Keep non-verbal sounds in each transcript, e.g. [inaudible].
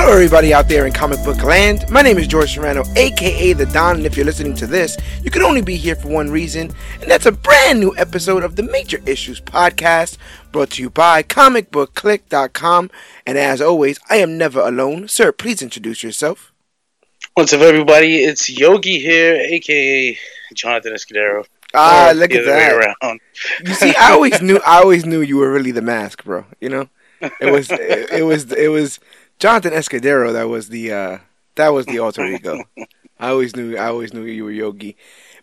Hello, everybody out there in comic book land. My name is George Serrano, aka The Don, and if you're listening to this, you can only be here for one reason, and that's a brand new episode of the Major Issues Podcast, brought to you by comicbookclick.com. And as always, I am never alone. Sir, please introduce yourself. What's up, everybody? It's Yogi here, aka Jonathan Escudero. Ah, look at that. around. You see, I always [laughs] knew, I always knew you were really the mask, bro. You know, it was, it, it was, it was Jonathan Escudero. That was the, uh, that was the alter ego. I always knew, I always knew you were Yogi.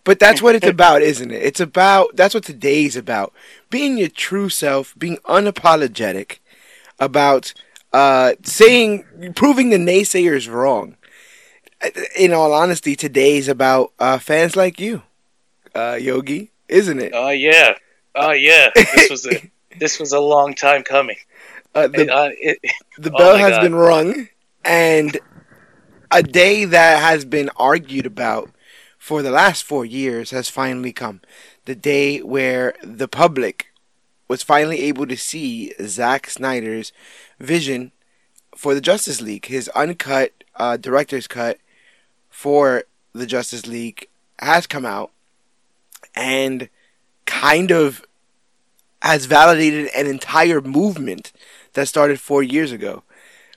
But that's what it's about, isn't it? It's about, that's what today's about. Being your true self, being unapologetic about, uh, saying, proving the naysayers wrong. In all honesty, today's about, uh, fans like you, uh, Yogi, isn't it? Oh yeah, oh yeah. This was a [laughs] this was a long time coming. Uh, the, uh, it- [laughs] The Oh bell my has God. been rung, and a day that has been argued about for the last four years has finally come. The day where the public was finally able to see Zack Snyder's vision for the Justice League, his uncut uh, director's cut for the Justice League has come out and kind of has validated an entire movement that started four years ago.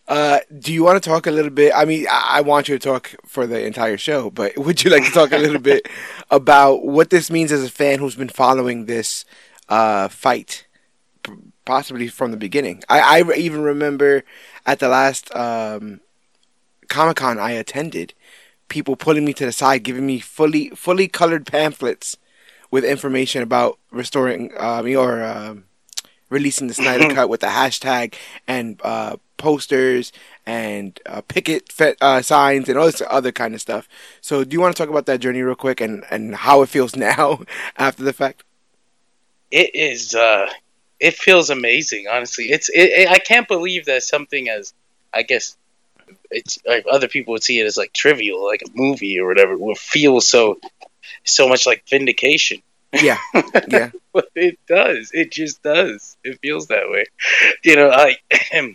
Uh, do you want to talk a little bit? I mean, I, I want you to talk for the entire show, but [laughs] would you like to talk a little bit [laughs] about what this means as a fan who's been following this uh, fight, p- possibly from the beginning? I, I even remember at the last um, Comic Con I attended, people pulling me to the side, giving me fully fully colored pamphlets with information about restoring um, or um, releasing the Snyder Cut with the hashtag and uh, posters and uh, picket fe- uh, signs and all this other kind of stuff. So, do you want to talk about that journey real quick and, and how it feels [laughs] now after the fact? it is. Uh, it feels amazing. Honestly, it's. It, it, I can't believe that something as, I guess, it's like other people would see it as like trivial, like a movie or whatever, will feel so, so much like vindication. Yeah, yeah, [laughs] But it does. It just does. It feels that way. You know, I [clears throat]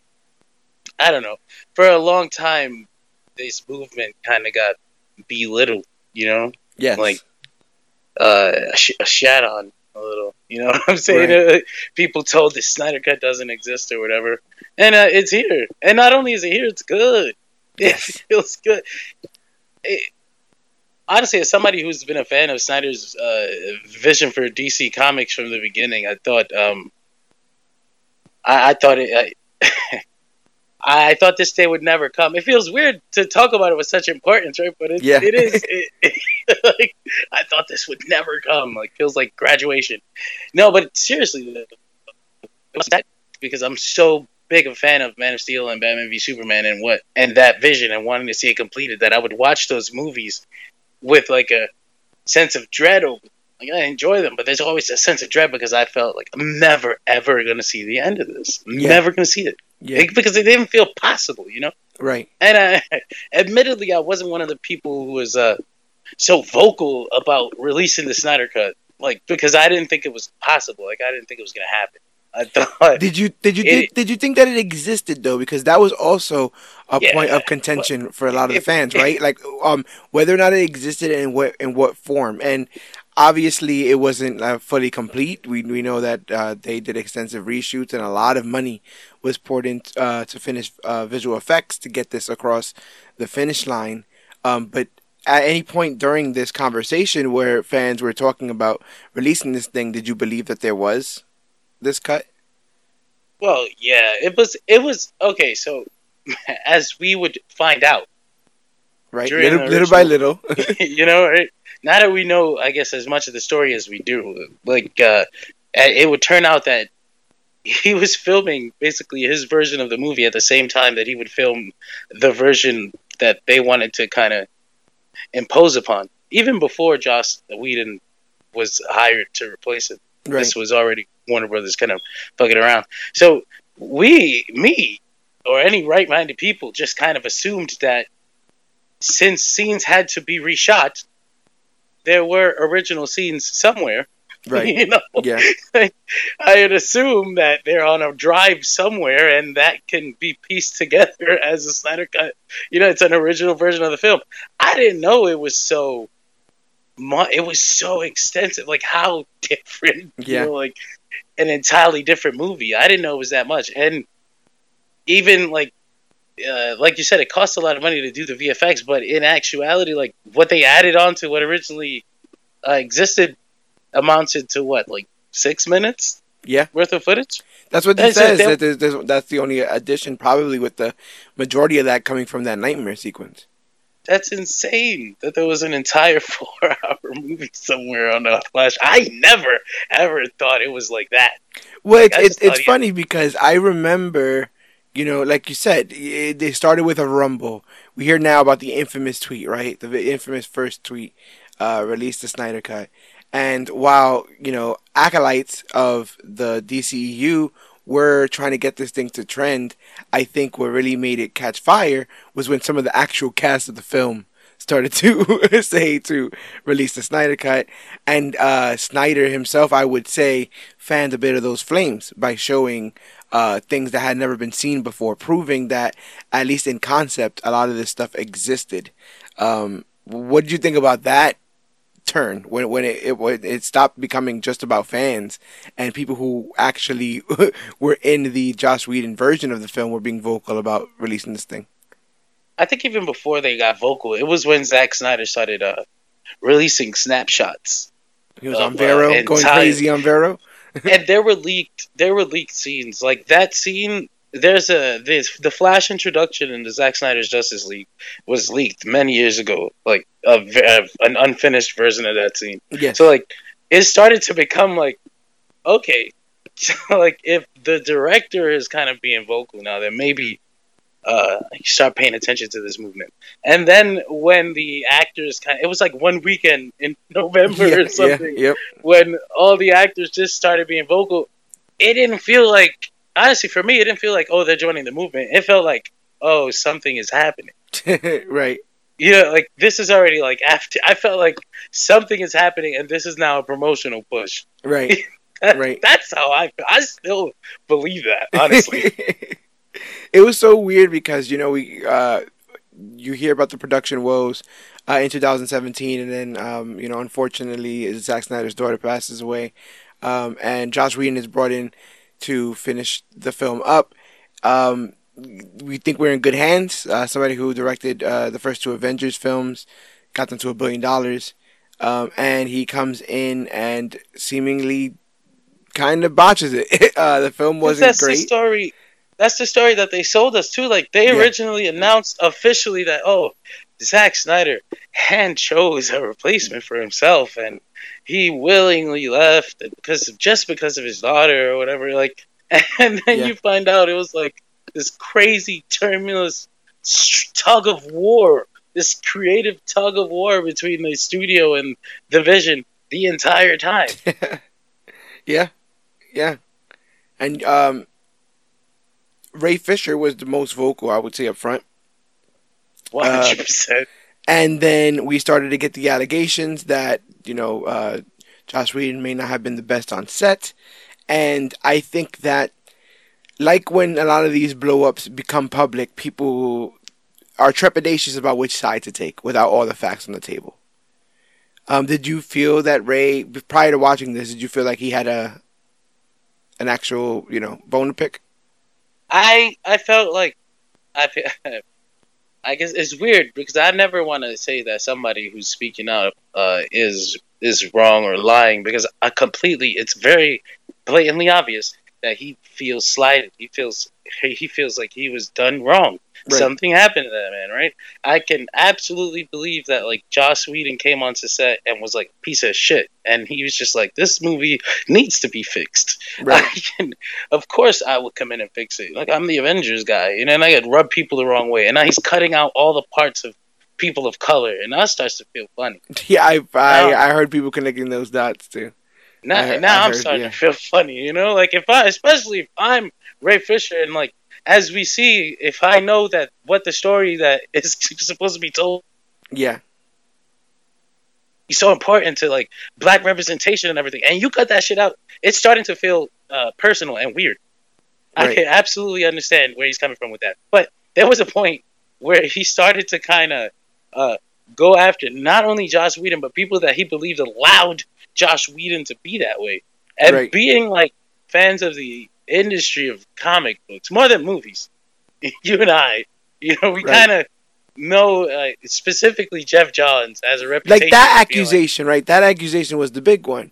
I don't know. For a long time this movement kind of got belittled, you know? yeah, Like uh sh- shat on a little. You know [laughs] what I'm saying? Uh, people told the Snyder cut doesn't exist or whatever. And uh, it's here. And not only is it here, it's good. Yes. It [laughs] feels good. It, honestly, as somebody who's been a fan of Snyder's uh, vision for DC Comics from the beginning, I thought um, I, I thought it. I, [laughs] I thought this day would never come. It feels weird to talk about it with such importance, right? But it, Yeah. it is. It, [laughs] it- like I thought this would never come. Like feels like graduation. No, but seriously, that because I'm so big a fan of Man of Steel and Batman v Superman and what and that vision and wanting to see it completed that I would watch those movies with like a sense of dread over. Like I enjoy them, but there's always a sense of dread because I felt like I'm never ever gonna see the end of this. I'm Yeah. Never gonna see it yeah, Like, because it didn't feel possible, you know. right. And I, [laughs] admittedly, I wasn't one of the people who was uh, so vocal about releasing the Snyder Cut, like because I didn't think it was possible. Like I didn't think it was gonna happen. I thought Did you did you It- think, did you think that it existed though? Because that was also a Yeah, point of contention for a lot of the fans, [laughs] right? Like um whether or not it existed and what in what form. And obviously, it wasn't uh, fully complete. We we know that uh, they did extensive reshoots and a lot of money was poured in uh, to finish uh, visual effects to get this across the finish line. Um, but at any point during this conversation where fans were talking about releasing this thing, did you believe that there was this cut? Well, yeah, it was. It was okay. So, [laughs] as we would find out, right? Little, the little by little. [laughs] you know, right? now that we know, I guess as much of the story as we do, like uh, it would turn out that he [laughs] was filming basically his version of the movie at the same time that he would film the version that they wanted to kind of impose upon. Even before Joss Whedon was hired to replace him, right. this was already Warner Brothers kind of fucking around. So we, me, or any right-minded people just kind of assumed that since scenes had to be reshot, there were original scenes somewhere. [laughs] Right. you know? Yeah. [laughs] I had assumed that they're on a drive somewhere and that can be pieced together [laughs] as a Snyder cut. You know, it's an original version of the film. I didn't know it was so mu- it was so extensive. Like how different, Yeah. you know, like an entirely different movie. I didn't know it was that much. And even like uh, like you said, it costs a lot of money to do the VFX, but in actuality, like what they added on to what originally uh, existed amounted to what, like six minutes Yeah. worth of footage? That's what he That's it, says. they- That there's, there's, that's the only addition, probably, with the majority of that coming from that nightmare sequence. That's insane that there was an entire [laughs] four-hour movie somewhere on the Flash. I never ever thought it was like that. Well, it's, it's, it's funny because I remember, you know, like you said, it, they started with a rumble. We hear now about the infamous tweet, right? The infamous first tweet uh, released the Snyder Cut. And while, you know, acolytes of the DCEU were trying to get this thing to trend, I think what really made it catch fire was when some of the actual cast of the film started to [laughs] say to release the Snyder Cut. And uh, Snyder himself, I would say, fanned a bit of those flames by showing uh, things that had never been seen before, proving that, at least in concept, a lot of this stuff existed. Um, what did you think about that turn when when it, it when it stopped becoming just about fans and people who actually [laughs] were in the Josh Whedon version of the film were being vocal about releasing this thing? I think even before they got vocal, it was when Zack Snyder started uh, releasing snapshots. He was Uh, on Vero, and going crazy on Vero. [laughs] and there were leaked there were leaked scenes like that scene there's a this the flash introduction in the Zack Snyder's Justice League was leaked many years ago like a, a- an unfinished version of that scene Yeah. so like it started to become like okay [laughs] like if the director is kind of being vocal now then maybe uh you start paying attention to this movement and then when the actors kind of it was like one weekend in [laughs] November yeah, or something yeah, yep. when all the actors just started being vocal, it didn't feel like honestly for me it didn't feel like oh they're joining the movement. It felt like oh something is happening. [laughs] right. You know, like this is already like after I felt like something is happening and this is now a promotional push. Right. [laughs] That- Right. That's how I I still believe that, [laughs] honestly. it was so weird because you know we uh, you hear about the production woes uh, in 2017, and then um, you know unfortunately Zack Snyder's daughter passes away, um, and Josh Whedon is brought in to finish the film up. Um, we think we're in good hands. Uh, somebody who directed uh, the first two Avengers films got them to a billion dollars, um, and he comes in and seemingly kind of botches it. [laughs] uh, the film wasn't that's the great. story. That's the story that they sold us too. Like they Yeah. originally announced officially that oh, Zack Snyder hand chose a replacement for himself, and he willingly left because just because of his daughter or whatever. Like, [laughs] and then Yeah. you find out it was like this crazy tumultuous tug of war, this creative tug of war between the studio and the vision the entire time. [laughs] yeah, yeah, and um, Ray Fisher was the most vocal, I would say, up front. One hundred percent. And then we started to get the allegations that you know uh, Josh Whedon may not have been the best on set, and I think that, like when a lot of these blow-ups become public, people are trepidatious about which side to take without all the facts on the table. Um, did you feel that Ray, prior to watching this, did you feel like he had a an actual, you know, bone to pick? I I felt like I [laughs] I guess it's weird because I never want to say that somebody who's speaking out uh, is is wrong or lying because I completely it's very blatantly obvious that he feels slighted. He feels [laughs] he feels like he was done wrong. Right. Something happened to that man, right? I can absolutely believe that like Joss Whedon came onto set and was like piece of shit, and he was just like, this movie needs to be fixed. [laughs] Right. Can, of course, I would come in and fix it. Like I'm the Avengers guy, you know, and I could rub people the wrong way, and now he's cutting out all the parts of people of color, and that starts to feel funny. [laughs] Yeah, I I, I heard people connecting those dots too. Now, I- now I I'm starting yeah. to feel funny, you know, like if I, especially if I'm Ray Fisher, and like as we see, if I know that what the story that [laughs] is supposed to be told Yeah, is so important to like black representation and everything, and you cut that shit out, it's starting to feel uh, personal and weird. I can absolutely understand where he's coming from with that, but there was a point where he started to kind of uh, go after not only Josh Whedon but people that he believed allowed Josh Whedon to be that way, and Right. being like fans of the industry of comic books more than movies. [laughs] You and I, you know, we Right. kind of know uh, specifically Geoff Johns as a reputation. like that being, like- accusation, right? That accusation was the big one.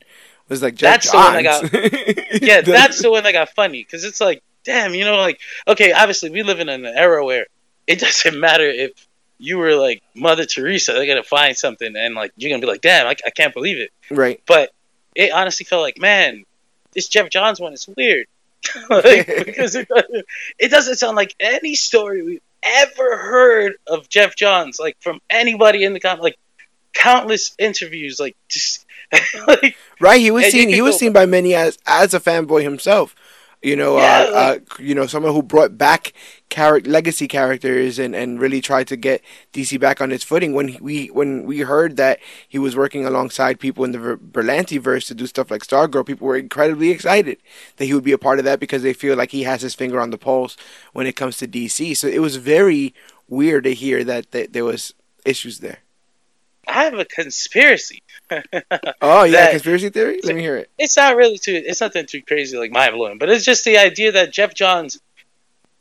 Was like Geoff That's the one that Johns. [laughs] yeah, that's the one that got funny because it's like, damn, you know, like, okay, obviously we live in an era where it [laughs] doesn't matter if you were like Mother Teresa, they're gonna find something and like you're gonna be like, damn, I, I can't believe it. right. But it honestly felt like, man, this Geoff Johns one is weird, [laughs] like, [laughs] because it doesn't, it doesn't sound like any story we've ever heard of Geoff Johns, like from anybody in the com, like countless interviews, like just [laughs] like Right, he was seen. He was go- seen by many as as a fanboy himself. You know, Yeah, uh, uh, you know, someone who brought back character legacy characters and, and really tried to get DC back on its footing. When we when we heard that he was working alongside people in the Ver- Berlanti verse to do stuff like Stargirl, people were incredibly excited that he would be a part of that because they feel like he has his finger on the pulse when it comes to DC. So it was very weird to hear that, that there was issues there. I have a conspiracy. [laughs] Oh yeah, conspiracy theory. Let me hear it. It's not really too. It's nothing too crazy like mind blowing, but it's just the idea that Geoff Johns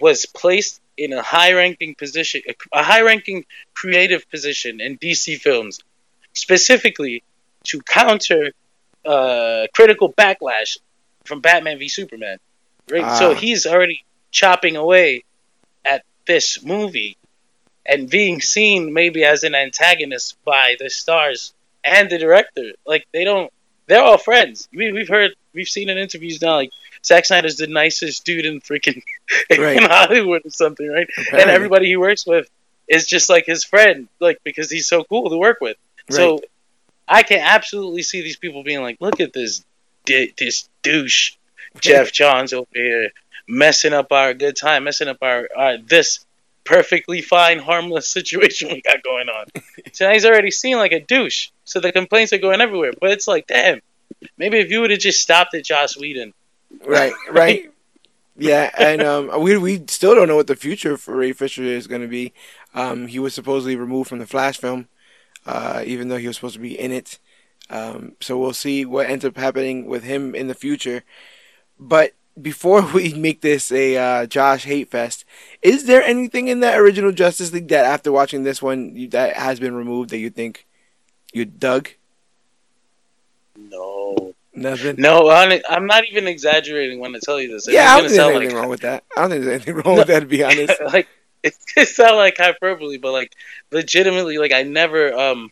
was placed in a high ranking position, a high ranking creative position in DC films, specifically to counter uh, critical backlash from Batman v Superman. Right, Ah. so he's already chopping away at this movie and being seen maybe as an antagonist by the stars and the director. Like they don't, they're all friends. We, we've heard, we've seen in interviews now, like Zack Snyder's the nicest dude in freaking [laughs] Right. in Hollywood or something, right? And everybody he works with is just like his friend, like because he's so cool to work with. So I can absolutely see these people being like, "Look at this, this douche, [laughs] Geoff Johns over here messing up our good time, messing up our, our this perfectly fine, harmless [laughs] situation we got going on." so now he's already seen like a douche. So the complaints are going everywhere. But it's like, damn, maybe if you would have just stopped at Joss Whedon, Right, [laughs] right. Yeah, and um, we we still don't know what the future for Ray Fisher is going to be. Um, he was supposedly removed from the Flash film, uh, even though he was supposed to be in it. Um, so we'll see what ends up happening with him in the future. But before [laughs] we make this a uh, Josh hate fest, is there anything in that original Justice League that, after watching this one, you, that has been removed that you think you dug? no, Nothing. no, I'm not even exaggerating when I tell you this. It's Yeah, I don't think there's anything like- wrong with that. I don't think there's anything wrong with that, to be [laughs] honest. like it's sound like hyperbole, but like legitimately, like I never um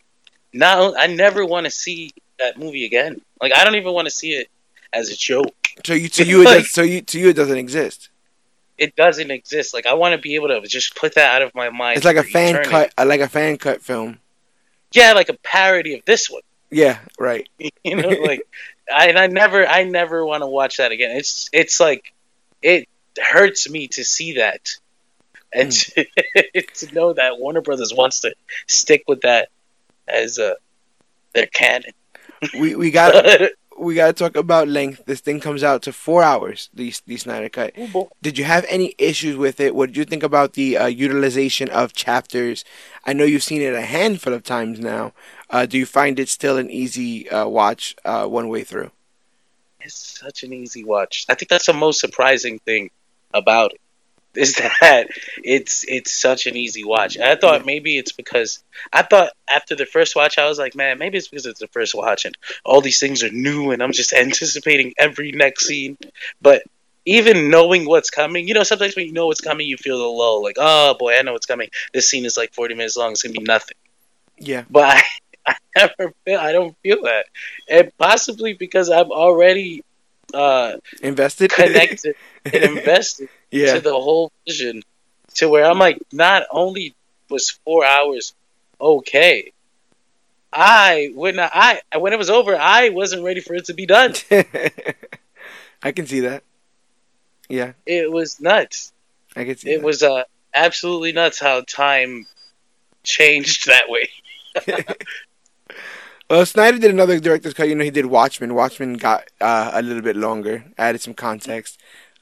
not I never want to see that movie again. Like I don't even want to see it as a joke. So you to you it does, so you to you it doesn't exist. It doesn't exist. Like I want to be able to just put that out of my mind. It's like a fan eternity. cut, uh, like a fan cut film. Yeah, like a parody of this one. Yeah, right. [laughs] you know, like I and I never I never want to watch that again. It's it's like it hurts me to see that. And Hmm. to, [laughs] to know that Warner Brothers wants to stick with that as uh, their canon. We we got [laughs] we got to talk about length. This thing comes out to four hours. The the Snyder cut. Did you have any issues with it? What did you think about the uh, utilization of chapters? I know you've seen it a handful of times now. Uh, do you find it still an easy uh, watch uh, one way through? It's such an easy watch. I think that's the most surprising thing about it. [laughs] Is that it's it's such an easy watch. And I thought maybe it's because I thought after the first watch I was like, man, maybe it's because it's the first watch and all these things are new and I'm just [laughs] anticipating every next scene. But even knowing what's coming, you know, sometimes when you know what's coming, you feel the lull, like, oh boy, I know what's coming. This scene is like 40 minutes long. It's gonna be nothing. Yeah. But I, [laughs] I never feel, I don't feel that, and possibly because I'm already uh, invested, connected, and invested yeah. to the whole vision, to where I'm like, not only was four hours okay, I when I when it was over, I wasn't ready for it to be done. [laughs] I can see that. Yeah, it was nuts. I can see. It that. was uh, absolutely nuts how time changed that way. [laughs] well, Snyder did another director's cut. You know, he did Watchmen. Watchmen got uh, a little bit longer, added some context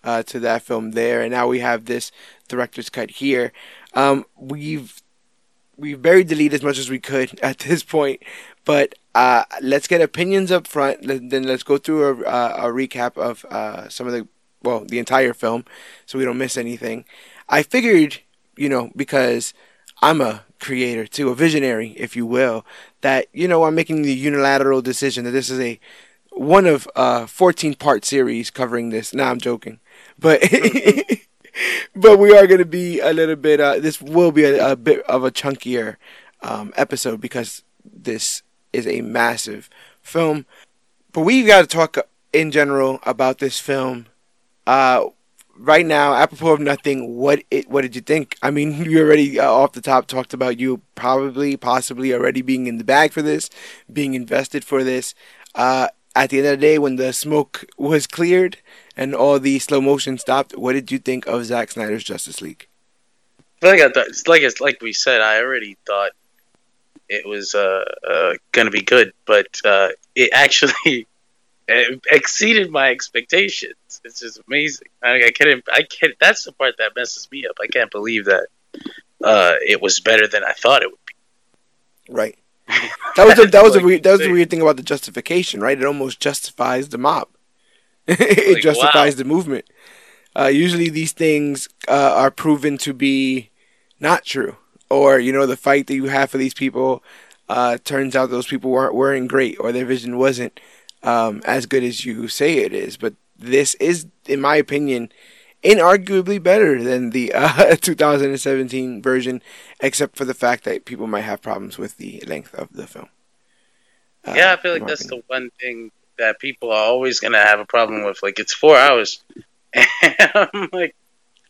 uh, to that film there, and now we have this director's cut here. Um, we've we've buried the lead as much as we could [laughs] at this point, but uh, let's get opinions up front. Then let's go through a, a recap of uh, some of the well, the entire film, so we don't miss anything. I figured, you know, because I'm a creator too, a visionary, if you will, that you know I'm making the unilateral decision that this is a one of uh 14 part series covering this. Now nah, I'm joking, but [laughs] but we are going to be a little bit. Uh, this will be a, a bit of a chunkier um, episode because this is a massive film. But we've got to talk in general about this film. Uh, right now, apropos of nothing, what it what did you think? I mean, [laughs] you already uh, off the top talked about you probably, possibly already being in the bag for this, being invested for this. Uh, at the end of the day, when the smoke was cleared and all the slow motion stopped, what did you think of Zack Snyder's Justice League? Like I thought, like it's like we said, I already thought it was uh, uh, gonna be good, but uh, it actually [laughs] exceeded my expectations. It's just amazing. I, I can't. I can't. That's the part that messes me up. I can't believe that uh, it was better than I thought it would be. Right. That was a, that was like, a weird, that was the weird thing about the justification, right? It almost justifies the mob. [laughs] it like, justifies wow. the movement. Uh, usually, these things uh, are proven to be not true, or you know, the fight that you have for these people uh, turns out those people weren't weren't great, or their vision wasn't um, as good as you say it is. But this is, in my opinion, inarguably better than the uh, [laughs] 2017 version, except for the fact that people might have problems with the length of the film. Uh, yeah, I feel like that's opinion. the one thing that people are always gonna have a problem with. Like it's four hours, [laughs] and I'm like,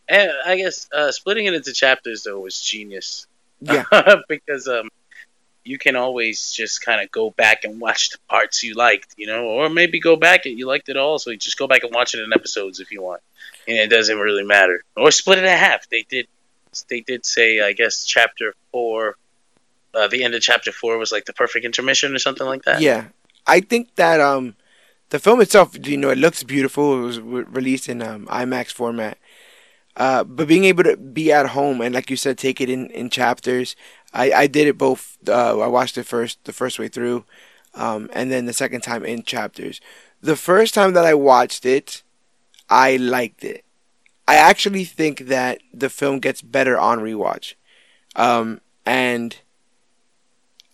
and I guess uh, splitting it into chapters though was genius. Yeah, [laughs] because um, you can always just kind of go back and watch the parts you liked, you know, or maybe go back and you liked it all, so you just go back and watch it in episodes if you want, and it doesn't really matter. Or split it in half. They did, they did say, I guess, chapter four, uh, the end of chapter four was like the perfect intermission or something like that. Yeah, I think that um, the film itself, you know, it looks beautiful. It was re- released in um, IMAX format. Uh, but being able to be at home and, like you said, take it in, in chapters I, I did it both. Uh, I watched it first the first way through, um, and then the second time in chapters. The first time that I watched it, I liked it. I actually think that the film gets better on rewatch, um, and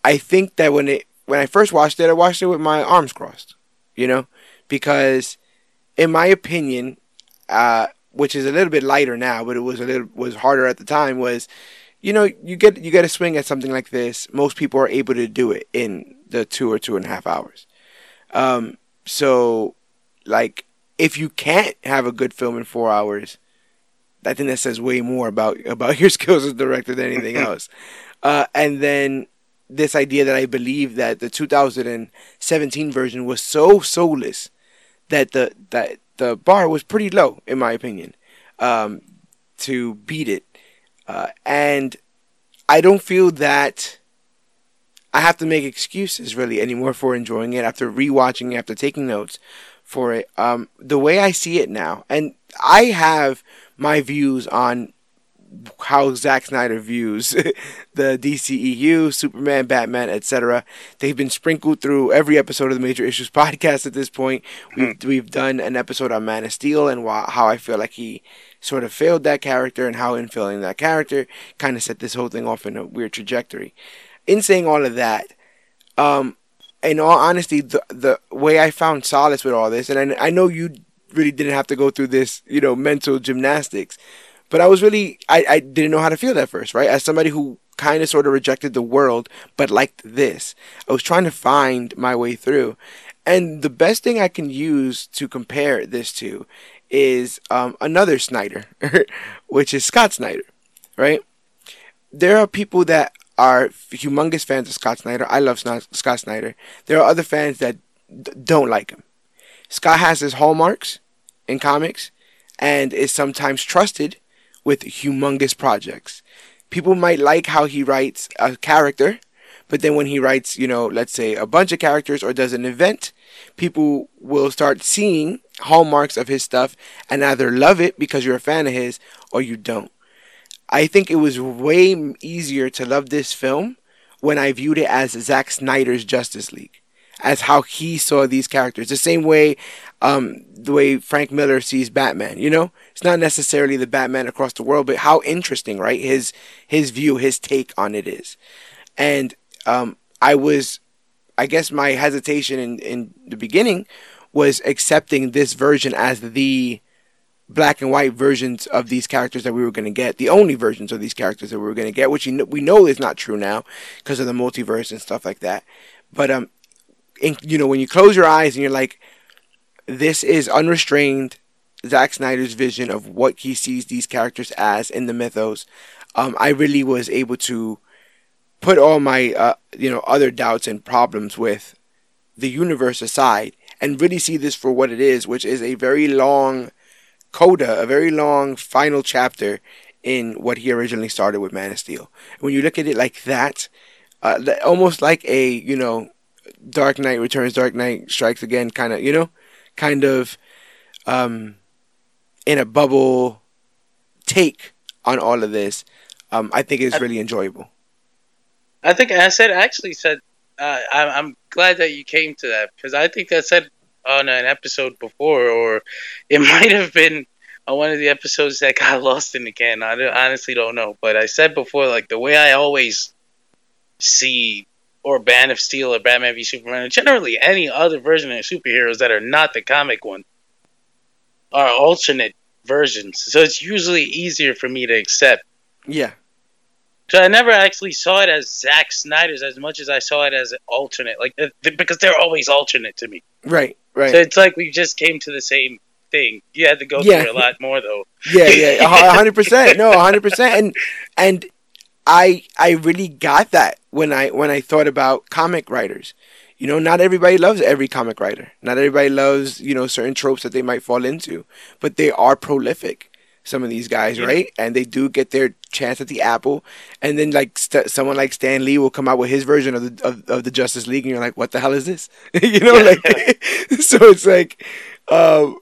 I think that when it when I first watched it, I watched it with my arms crossed, you know, because in my opinion, uh, which is a little bit lighter now, but it was a little was harder at the time, was you know, you get you get a swing at something like this. Most people are able to do it in the two or two and a half hours. Um, so, like, if you can't have a good film in four hours, I think that says way more about [laughs] about your skills as a director than anything [laughs] else. Uh, and then this idea that I believe that the 2017 version was so soulless that the that the bar was pretty low, in my opinion, um, to beat it. Uh, and I don't feel that I have to make excuses really anymore for enjoying it after rewatching it, after taking notes for it. Um, the way I see it now, and I have my views on how Zack Snyder views [laughs] the DCEU, Superman, Batman, etc. They've been sprinkled through every episode of the Major Issues [laughs] podcast at this point. We've hmm. we've done an episode on Man of Steel and wh- how I feel like he sort of failed that character and how in failing that character kind of set this whole thing off in a weird trajectory. In saying all of that, um, in all honesty, the the way I found solace with all this, and I, I know you really didn't have to go through this, you know, mental gymnastics. But I was really, I, I didn't know how to feel at first, right? As somebody who kind of sort of rejected the world, but liked this, I was trying to find my way through. And the best thing I can use to compare this to is um, another Snyder, [laughs] which is Scott Snyder, right? There are people that are humongous fans of Scott Snyder. I love Scott Snyder. There are other fans that d- don't like him. Scott has his hallmarks in comics and is sometimes trusted with humongous projects. People might like how he writes a character, but then when he writes, you know, let's say a bunch of characters or does an event, people will start seeing hallmarks of his stuff and either love it because you're a fan of his or you don't. I think it was way easier to love this film when I viewed it as Zack Snyder's Justice League, as how he saw these characters. The same way, um, the way Frank Miller sees Batman. You know, it's not necessarily the Batman across the world, but how interesting, right? His his view, his take on it is, and um, I was, I guess, my hesitation in in the beginning was accepting this version as the black and white versions of these characters that we were going to get, the only versions of these characters that we were going to get, which we know is not true now because of the multiverse and stuff like that. But um, in, you know, when you close your eyes and you're like, this is unrestrained Zack Snyder's vision of what he sees these characters as in the mythos. Um, I really was able to put all my uh, you know other doubts and problems with the universe aside and really see this for what it is, which is a very long coda, a very long final chapter in what he originally started with Man of Steel. When you look at it like that, uh, almost like a you know, Dark Knight Returns, Dark Knight Strikes Again, kind of you know, kind of um, in a bubble take on all of this. Um, I think it's really enjoyable. I think I said actually said uh, I'm, I'm glad that you came to that because I think I said on an episode before, or it [laughs] might have been on one of the episodes that got [laughs] lost in the can. I honestly don't know, but I said before, like the way I always see or Man of Steel or Batman v Superman, or generally any other version of superheroes that are not the comic one, are alternate versions. So it's usually easier for me to accept. Yeah. So I never actually saw it as Zack Snyder's as much as I saw it as alternate, like because they're always alternate to me. Right, right. So it's like we just came to the same thing. You had to go yeah. through a lot more though. Yeah, yeah, hundred percent. No, hundred percent. And and I I really got that when I when I thought about comic writers. You know, not everybody loves every comic writer. Not everybody loves you know certain tropes that they might fall into, but they are prolific some of these guys, yeah. right? And they do get their chance at the apple. And then like st- someone like Stan Lee will come out with his version of the of, of the Justice League, and you're like, what the hell is this? [laughs] you know, yeah. like [laughs] so it's like um,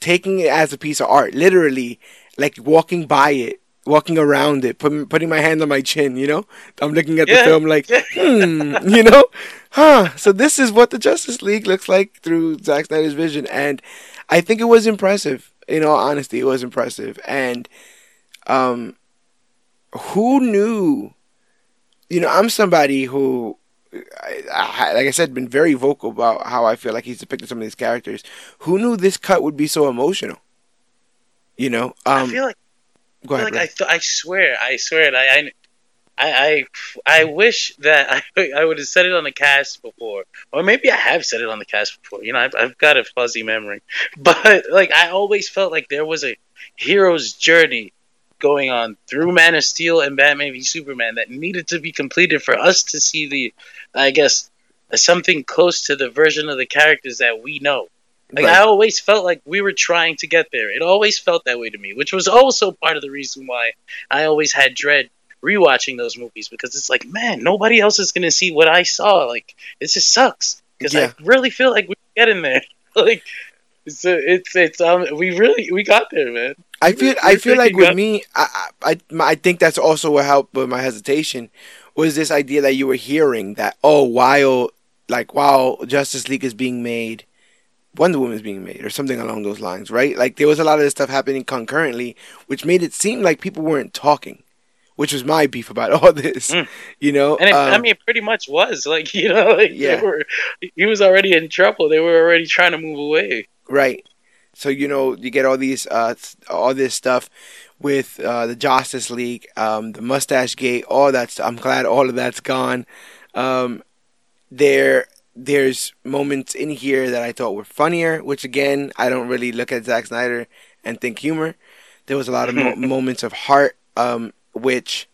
taking it as a piece of art, literally, like walking by it. Walking around it, putting putting my hand on my chin, you know. I'm looking at yeah. the film like, hmm, [laughs] you know, huh. So this is what the Justice League looks like through Zack Snyder's vision, and I think it was impressive in all honesty, it was impressive. And um, who knew? You know, I'm somebody who, I, I, like I said, been very vocal about how I feel like he's depicted some of these characters. Who knew this cut would be so emotional? You know, um, I feel like. Go ahead, like I, th- I swear, I swear, I, I I, I, I wish that [laughs] I, I would have said it on the cast before, or maybe I have said it on the cast before. You know, I've, I've got a fuzzy memory, [laughs] but like I always felt like there was a hero's journey going on through Man of Steel and Batman v Superman that needed to be completed for us to see the, I guess, something close to the version of the characters that we know. Like right. I always felt like we were trying to get there. It always felt that way to me, which was also part of the reason why I always had dread rewatching those movies because it's like, man, nobody else is gonna see what I saw. Like, this just sucks because yeah. I really feel like we get in there. [laughs] like, it's it's it's um, we really we got there, man. I feel I feel like with me, I, I I think that's also what helped with my hesitation was this idea that you were hearing that oh while like while Justice League is being made. Wonder Woman is being made, or something along those lines, right? Like there was a lot of this stuff happening concurrently, which made it seem like people weren't talking which was my beef about [laughs] all this. Mm. You know, and it, um, I mean, it pretty much was like [laughs] you know, like yeah. Were, he was already in trouble. They were already trying to move away. Right. So you know you get all these uh all this stuff with uh, the Justice League, um, the Mustache Gate, all that. Stuff. I'm glad all of that's gone. Um, there there's moments in here that I thought were funnier, which again I don't really look at Zack Snyder and think humor. There was a lot of mo- [laughs] moments of heart, um, which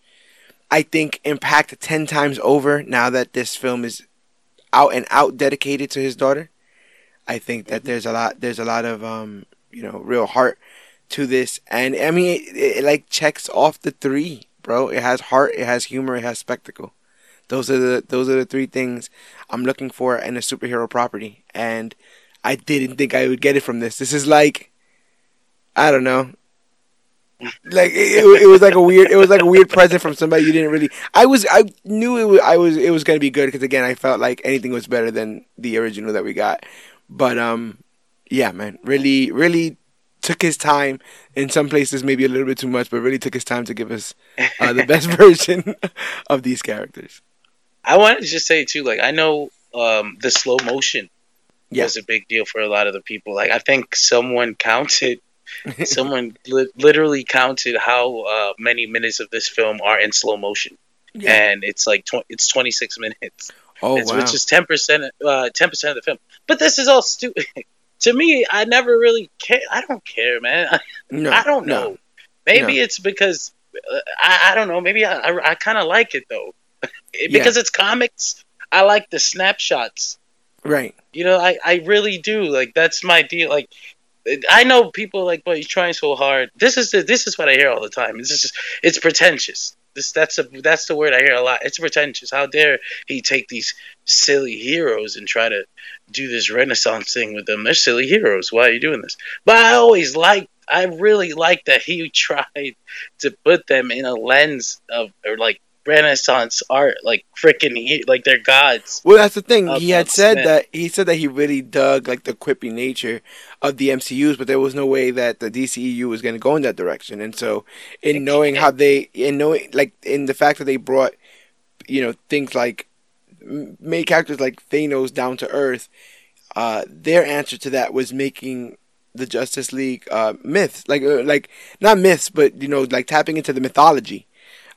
I think impact ten times over now that this film is out and out dedicated to his daughter. I think that there's a lot there's a lot of um, you know real heart to this, and I mean it, it, it like checks off the three, bro. It has heart, it has humor, it has spectacle. Those are the those are the three things I'm looking for in a superhero property, and I didn't think I would get it from this. This is like, I don't know, like it, it, was like a weird it was like a weird present from somebody you didn't really i was i knew it was i was it was going to be good because again i felt like anything was better than the original that we got. But um yeah man really really took his time. In some places maybe a little bit too much but really took his time to give us uh, the best [laughs] version of these characters i wanted to just say too like i know um the slow motion yeah. was a big deal for a lot of the people like i think someone counted [laughs] Someone li- literally counted how uh, many minutes of this film are in slow motion, yeah. and it's like tw- it's 26 minutes. Oh wow! Which is 10 percent, uh, 10 percent of the film. But this is all stupid. [laughs] to me, I never really care. I don't care, man. [laughs] No, I don't know. No, Maybe no. it's because uh, I, I don't know. Maybe I, I, I kind of like it though, because yeah. it's comics. I like the snapshots. Right. You know, I, I really do. Like that's my deal. Like I know people like, but he's trying so hard. This is the, this is what I hear all the time. It's just it's pretentious. This that's a that's the word I hear a lot. It's pretentious. How dare he take these silly heroes and try to do this renaissance thing with them? They're silly heroes. Why are you doing this? But I always like I really like that he [laughs] tried to put them in a lens of or like Renaissance art, like freaking like they're gods. Well, that's the thing. He had said Smith. that he said that he really dug like the quippy nature of the MCU's, but there was no way that the DCEU was going to go in that direction. And so, in knowing how they, in knowing like in the fact that they brought, you know, things like made characters like Thanos down to earth, uh, their answer to that was making the Justice League uh, myths, like uh, like not myths, but you know, like tapping into the mythology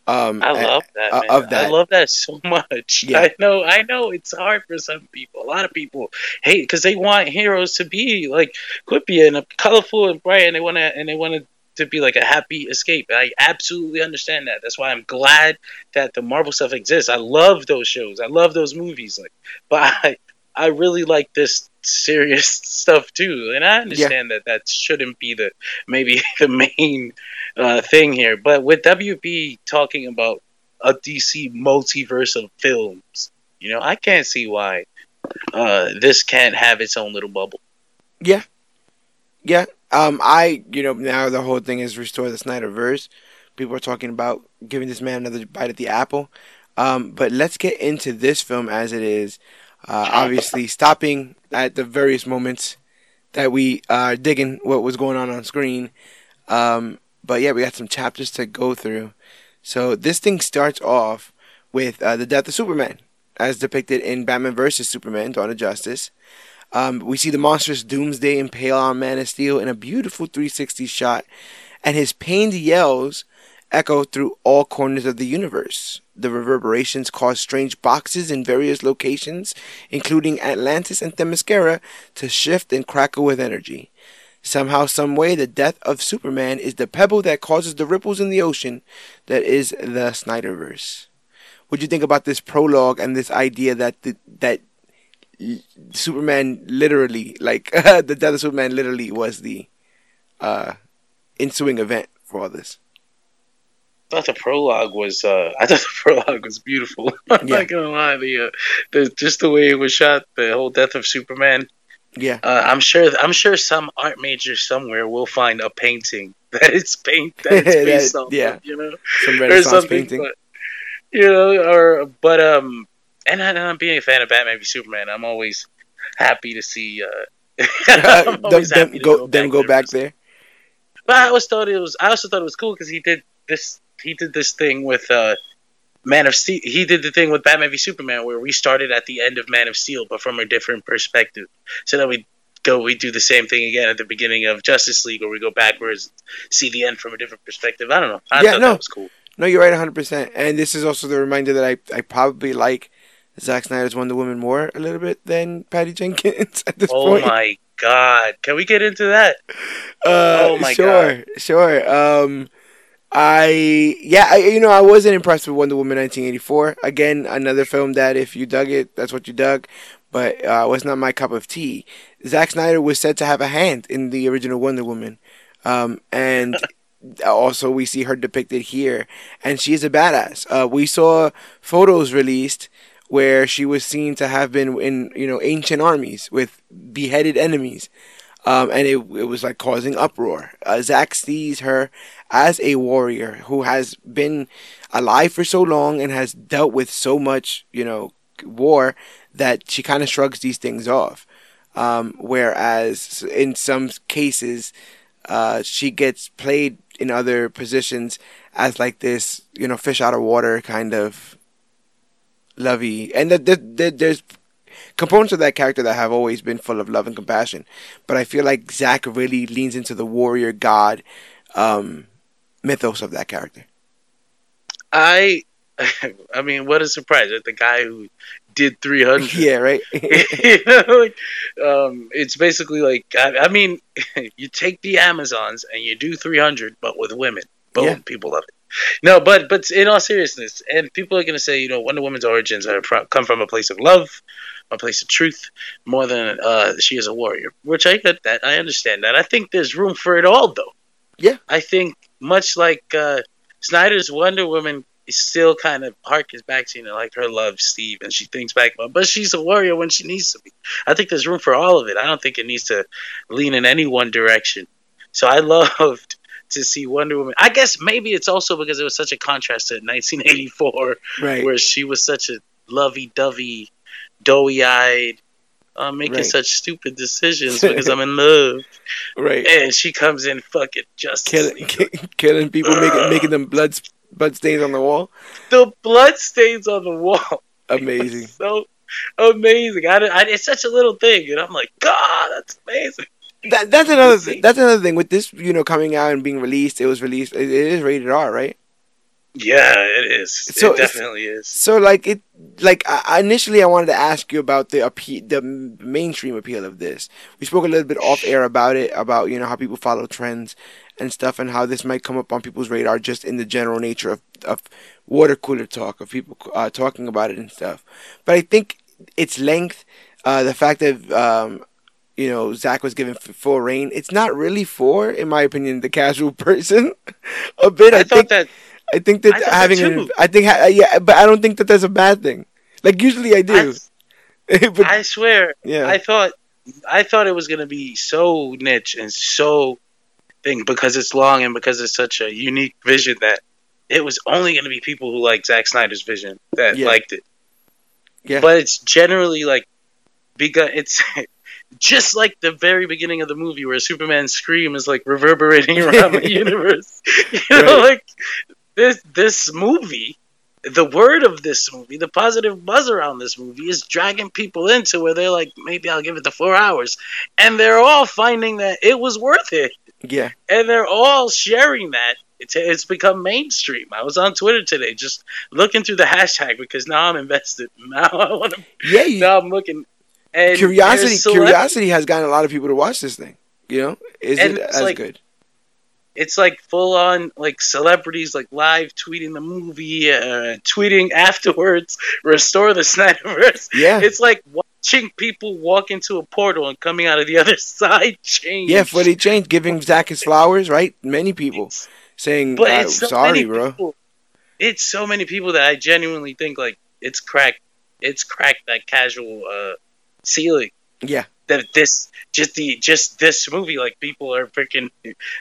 um, I love that, uh, of that. I love that so [laughs] much. Yeah. I know, I know it's hard for some people. A lot of people hate because they want heroes to be like quippy and colorful and bright, and they want to and they want to be like a happy escape. I absolutely understand that. That's why I'm glad that the Marvel stuff exists. I love those shows. I love those movies. Like, but [laughs] I I really like this serious [laughs] stuff too, and I understand yeah. that that shouldn't be the maybe [laughs] the main uh, thing here. But with WB talking about a DC multiverse of films, you know, I can't see why uh, this can't have its own little bubble. Yeah, yeah. Um, I you know now the whole thing is restore the Snyderverse. People are talking about giving this man another bite at the apple. Um, but let's get into this film as it is. Uh, obviously, stopping at the various moments that we are digging what was going on on screen. Um, but yeah, we got some chapters to go through. So this thing starts off with uh, the death of Superman, as depicted in Batman vs Superman: Dawn of Justice. Um, we see the monstrous Doomsday impale on Man of Steel in a beautiful 360 shot, and his pained yells echo through all corners of the universe. The reverberations cause strange boxes in various locations, including Atlantis and Themyscira, to shift and crackle with energy. Somehow, someway, the death of Superman is the pebble that causes the ripples in the ocean that is the Snyderverse. What do you think about this prologue and this idea that the, that Superman literally, like [laughs] the death of Superman, literally was the uh, ensuing event for all this? I thought the prologue was uh, [laughs] I thought the prologue was beautiful. [laughs] I'm yeah. not gonna lie, the, uh, the just the way it was shot, the whole death of Superman yeah, uh, I'm sure. I'm sure some art major somewhere will find a painting [laughs] that it's paint that it's based that, yeah, you know, some Renaissance painting. But, you know, or but um, and, I, am being a fan of Batman v Superman. I'm always happy to see uh, them, them go, go them go back there. But I always thought it was. I also thought it was cool because he did this. He did this thing with uh, Man of Steel. He did the thing with Batman v Superman where we started at the end of Man of Steel, but from a different perspective, so that we go we do the same thing again at the beginning of Justice League, or we go backwards, see the end from a different perspective. I don't know. I Yeah, thought no. that was cool. No, you're right, 100. percent And this is also the reminder that I I probably like Zack Snyder's Wonder Woman more a little bit than Patty Jenkins [laughs] at this Oh point. my god! Can we get into that? Uh, Oh my God! sure, sure. Um, I yeah, I, you know, I wasn't impressed with Wonder Woman 1984. Again, another film that if you dug it, that's what you dug, but uh, was not my cup of tea. Zack Snyder was said to have a hand in the original Wonder Woman, um, and [laughs] also we see her depicted here, and she is a badass. Uh, we saw photos released where she was seen to have been in you know ancient armies with beheaded enemies um, and it, it was like causing uproar. Uh, sees her as a warrior who has been alive for so long and has dealt with so much, you know, war that she kind of shrugs these things off. Um, whereas in some cases, uh, she gets played in other positions as like this, you know, fish out of water kind of lovey, and that that- that there's components of that character that have always been full of love and compassion. But I feel like Zack really leans into the warrior god um, mythos of that character. I, [laughs] I mean, what a surprise! That the guy who did 300. [laughs] yeah, right. [laughs] you know, like, um, it's basically like I, I mean, you take the Amazons and you do 300, but with women. Boom, Yeah. people love it. No, but but in all seriousness, and people are gonna say, you know, Wonder Woman's origins are fro- come from a place of love, a place of truth, more than uh, she is a warrior. Which I get that, I understand that. I think there's room for it all, though. Yeah. I think much like uh, Snyder's Wonder Woman is still kind of harkens back to you know like her love Steve and she thinks back but she's a warrior when she needs to be. I think there's room for all of it. I don't think it needs to lean in any one direction. So I [laughs] loved to see Wonder Woman. I guess maybe it's also because it was such a contrast to 1984 right. where she was such a lovey-dovey, doughy-eyed uh, making Right. such stupid decisions [laughs] because I'm in love. Right. And she comes in fucking just Killing, [laughs] killing people, making making them blood blood stains on the wall. the blood stains on the wall. [laughs] Amazing. so amazing. I, I, it's such a little thing, and I'm like, God, that's amazing. That that's another thing. That's another thing with this. You know, coming out and being released. It was released. It, it is rated R, right? Yeah, it is. So it definitely is. So like it, like I, initially I wanted to ask you about the appe- the mainstream appeal of this. We spoke a little bit off air about it, about you know how people follow trends and stuff, and how this might come up on people's radar just in the general nature of of water cooler talk of people uh, talking about it and stuff. But I think its length, uh, the fact that um, you know Zack was given f- full reign, it's not really for, in my opinion, the casual [laughs] person. a bit, I, I thought think. that I think that I that having an, I think ha- uh, yeah, but I don't think that that's a bad thing. Like usually I do, [laughs] but I swear, yeah, I thought I thought it was gonna be so niche and so thing because it's long and because it's such a unique vision that it was only gonna be people who like Zack Snyder's vision that Yeah. liked it. Yeah. But it's generally like because it's [laughs] just like the very beginning of the movie where Superman's scream is like reverberating around the [laughs] universe. You know, Right. like this this movie the word of this movie, the positive buzz around this movie is dragging people into where they're like, maybe I'll give it the four hours. And they're all finding that it was worth it. yeah, And they're all sharing that. It's, it's become mainstream. I was on Twitter today just looking through the hashtag because now I'm invested. [laughs] Now I want to, yeah. You, now I'm looking. And curiosity, curiosity has gotten a lot of people to watch this thing. You know, is And it as like- good? It's like full on like celebrities like live tweeting the movie, uh, tweeting [laughs] afterwards, restore the Snyderverse. Yeah, It's like watching people walk into a portal and coming out of the [laughs] other side change. yeah. for the change, giving Zack his flowers. Right, many people saying, but uh, it's so "Sorry, bro." People, it's so many people that I genuinely think like it's cracked. It's cracked that casual uh, ceiling. Yeah, That this just the just this movie like people are freaking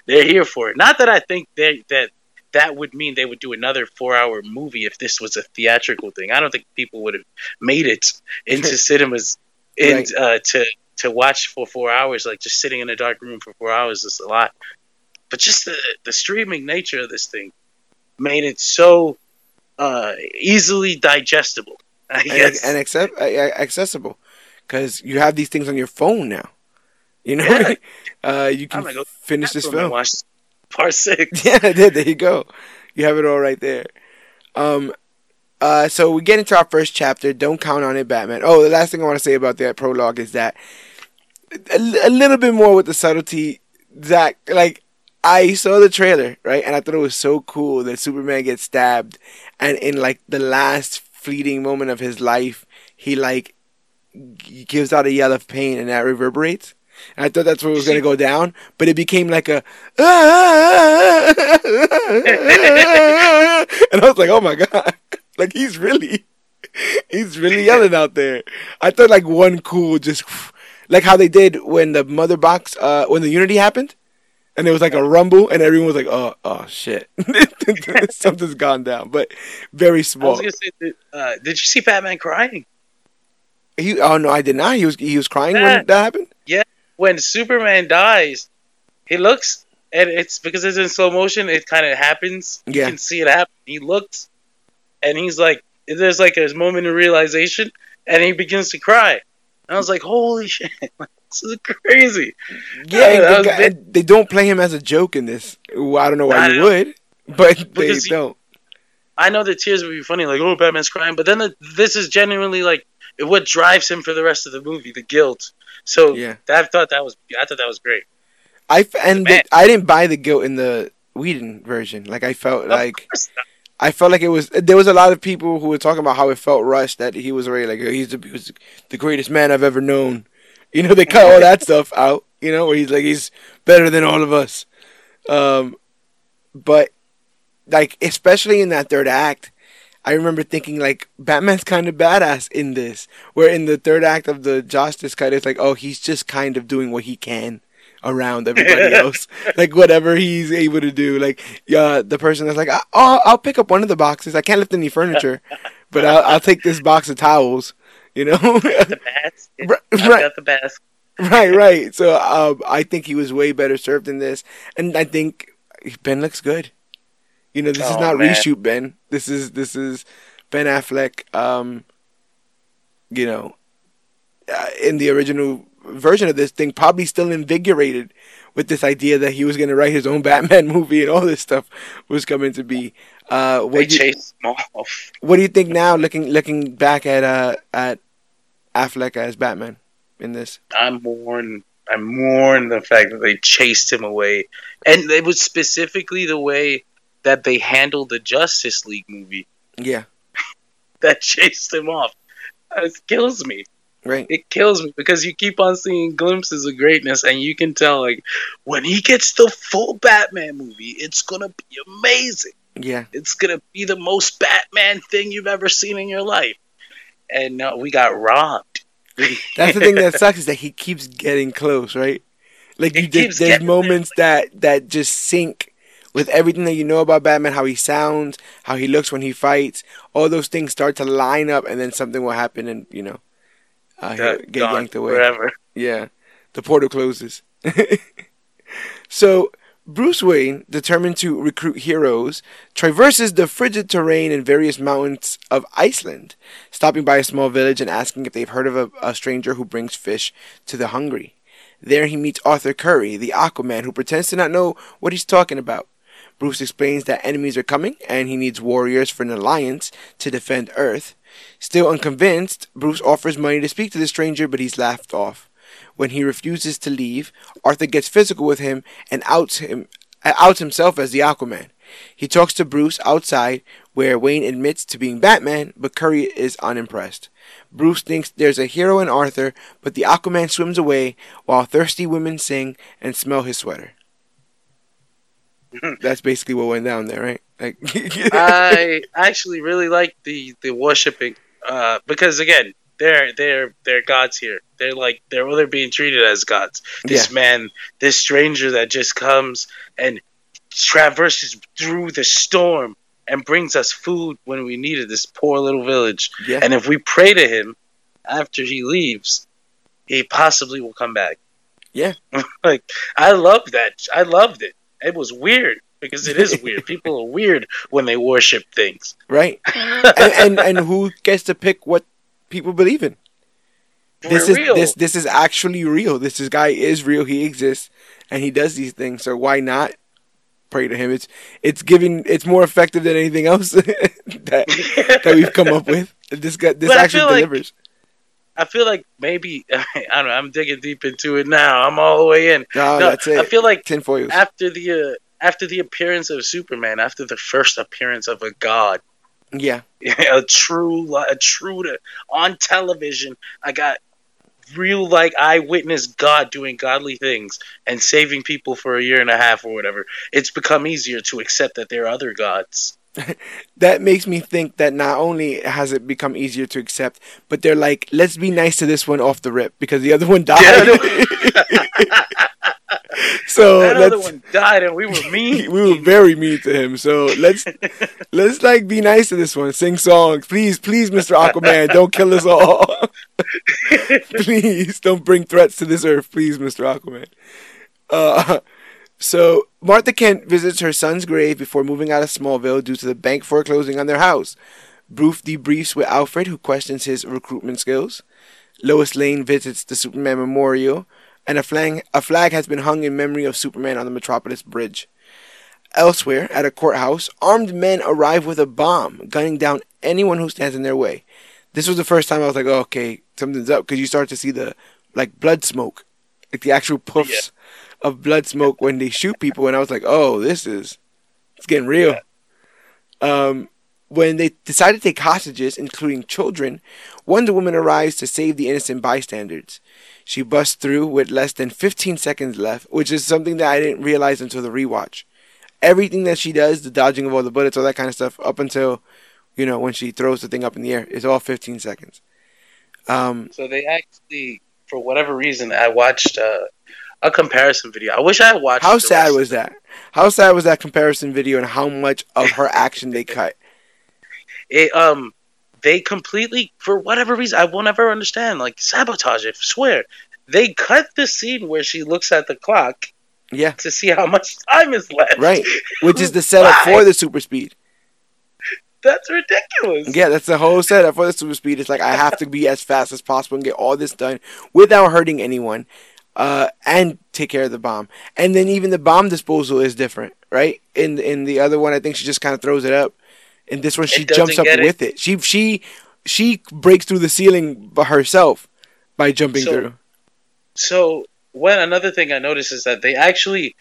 they're here for it. Not that I think they that that would mean they would do another four hour movie if this was a theatrical thing. I don't think people would have made it [laughs] into cinemas in Right. uh, to to watch for four hours. Like just sitting in a dark room for four hours is a lot. But just the the streaming nature of this thing made it so uh, easily digestible. I and, guess. and accept, uh, accessible because you have these things on your phone now. You know, Yeah. uh, you can go finish this That's when I film. watched part six. [laughs] Yeah, there, there you go. You have it all right there. Um, uh, so we get into our first chapter. Don't count on it, Batman. Oh, the last thing I want to say about that prologue is that a, a little bit more with the subtlety. Zack, like I saw the trailer, right, and I thought it was so cool that Superman gets stabbed, and in like the last fleeting moment of his life, he like gives out a yell of pain, and that reverberates. And I thought that's where it was going to go down, but it became like a, [laughs] and I was like, oh my god, [laughs] like he's really, he's really yelling out there. I thought like one cool, just like how they did when the mother box, uh, when the Unity happened, and it was like a rumble, and everyone was like, oh, oh shit, [laughs] something's gone down, but very I small. say, did, uh, did you see Batman crying He, oh no, I did not. He was he was crying when that happened. Yeah, when Superman dies? He looks, and it's because it's in slow motion. It kind of happens. Yeah. You can see it happen. He looks, and he's like, there's like a moment of realization, and he begins to cry. And I was like, holy [laughs] shit, this is crazy. Yeah, Yeah, [laughs] and that they, big. they don't play him as a joke in this. Well, I don't know why you would, but [laughs] they he- don't. I know the tears would be funny, like, oh, Batman's crying, but then the, this is genuinely like what drives him for the rest of the movie, the guilt. So Yeah. I thought that was, I thought that was great. I f- and the, I didn't buy the guilt in the Whedon version. Like I felt Of like. I felt like it was. There was a lot of people who were talking about how it felt rushed. That he was already like he's the, he was the greatest man I've ever known. You know, they cut all that stuff out. You know, where he's like he's better than all of us. Um, but like especially in that third act, I remember thinking like Batman's kind of badass in this. Where in the third act of the Justice cut, it's like oh he's just kind of doing what he can around everybody else, like whatever he's able to do. Like uh, the person that's like oh I'll pick up one of the boxes. I can't lift any furniture, but I'll, I'll take this box of towels. You know. The [laughs] bats. Right, right. got the bats. right, right. So um, I think he was way better served in this, and I think Ben looks good. You know, this is Oh, not man. reshoot Ben. This is this is Ben Affleck. Um, you know, uh, in the original version of this thing, probably still invigorated with this idea that he was going to write his own [laughs] Batman movie and all this stuff was coming to be. Uh, They what do you, him off. what do you think now, looking looking back at uh at Affleck as Batman in this? I'm mourn. I mourn the fact that they chased him away, and it was specifically the way that they handled the Justice League movie Yeah, [laughs] that chased him off. It kills me. right. It kills me because you keep on seeing glimpses of greatness, and you can tell like when he gets the full Batman movie, it's gonna be amazing. Yeah. It's gonna be the most Batman thing you've ever seen in your life. And no, we got robbed. [laughs] That's the thing that sucks is that he keeps getting close, right? Like you just there's moments that that just sync with everything that you know about Batman, how he sounds, how he looks when he fights. All those things start to line up, and then something will happen, and you know, uh, get gone yanked away. Forever. Yeah, the portal closes. [laughs] so Bruce Wayne, determined to recruit heroes, traverses the frigid terrain and various mountains of Iceland, stopping by a small village and asking if they've heard of a, a stranger who brings fish to the hungry. There he meets Arthur Curry, the Aquaman, who pretends to not know what he's talking about. Bruce explains that enemies are coming and he needs warriors for an alliance to defend Earth. Still unconvinced, Bruce offers money to speak to the stranger, but he's laughed off. When he refuses to leave, Arthur gets physical with him and outs him uh, outs himself as the Aquaman. He talks to Bruce outside, where Wayne admits to being Batman, but Curry is unimpressed. Bruce thinks there's a hero in Arthur, but the Aquaman swims away while thirsty women sing and smell his sweater. That's basically what went down there, right? Like, [laughs] I actually really like the the worshiping uh, because again, they're they're they're gods here. They're like they're well, they're being treated as gods. This man, this stranger that just comes and traverses through the storm and brings us food when we needed. This poor little village, yeah, and if we pray to him after he leaves, he possibly will come back. Yeah. [laughs] like I loved that. I loved it. It was weird because it is weird. [laughs] People are weird when they worship things. right. [laughs] and, and and who gets to pick what people believe in? this For is real. this this is actually real. This is guy is real. He exists and he does these things. So why not pray to him? It's it's giving it's more effective than anything else [laughs] that that we've come up with. This guy this But actually feel like- delivers. I feel like maybe [laughs] I don't know. I'm digging deep into it now. I'm all the way in. Oh, no, that's it. I feel like Tinfoils. after the uh, after the appearance of Superman, after the first appearance of a god, Yeah. [laughs] a true a true to on television, I got real like eyewitness God doing godly things and saving people for a year and a half or whatever. It's become easier to accept that there are other gods. [laughs] that makes me think that not only has it become easier to accept, but they're like, let's be nice to this one off the rip because the other one died. [laughs] so that other one died and we were [laughs] mean. we were very mean to him. So let's let's like be nice to this one. Sing songs, please, please, Mr. Aquaman, don't kill us all. please don't bring threats to this earth, please, Mr. Aquaman. Uh, so Martha Kent visits her son's grave before moving out of Smallville due to the bank foreclosing on their house. Bruce debriefs with Alfred, who questions his recruitment skills. Lois Lane visits the Superman Memorial, and a flag, a flag has been hung in memory of Superman on the Metropolis Bridge. Elsewhere, at a courthouse, armed men arrive with a bomb, gunning down anyone who stands in their way. This was the first time I was like, oh, okay, something's up, because you start to see the like blood smoke, like the actual puffs of blood smoke when they shoot people, and I was like, oh, this is it's getting real. Um, when they decide to take hostages, including children, Wonder Woman arrives to save the innocent bystanders. She busts through with less than 15 seconds left, which is something that I didn't realize until the rewatch. Everything that she does, the dodging of all the bullets, all that kind of stuff, up until, you know, when she throws the thing up in the air, is all 15 seconds. Um, So they actually, for whatever reason, I watched uh, a comparison video. I wish I had watched. how sad was that? How sad was that comparison video and how much of her action they cut? It um, they completely, for whatever reason, I will never understand. Like sabotage. I swear, they cut the scene where she looks at the clock Yeah, to see how much time is left. right. Which is the setup for the super speed. That's ridiculous. Yeah, that's the whole setup for the super speed. It's like I have to be as fast as possible and get all this done without hurting anyone, uh, and take care of the bomb. And then even the bomb disposal is different, right? In in the other one, I think she just kind of throws it up. In this one, she jumps up it. with it. She she she breaks through the ceiling by herself by jumping So- through. So when another thing I noticed is that they actually,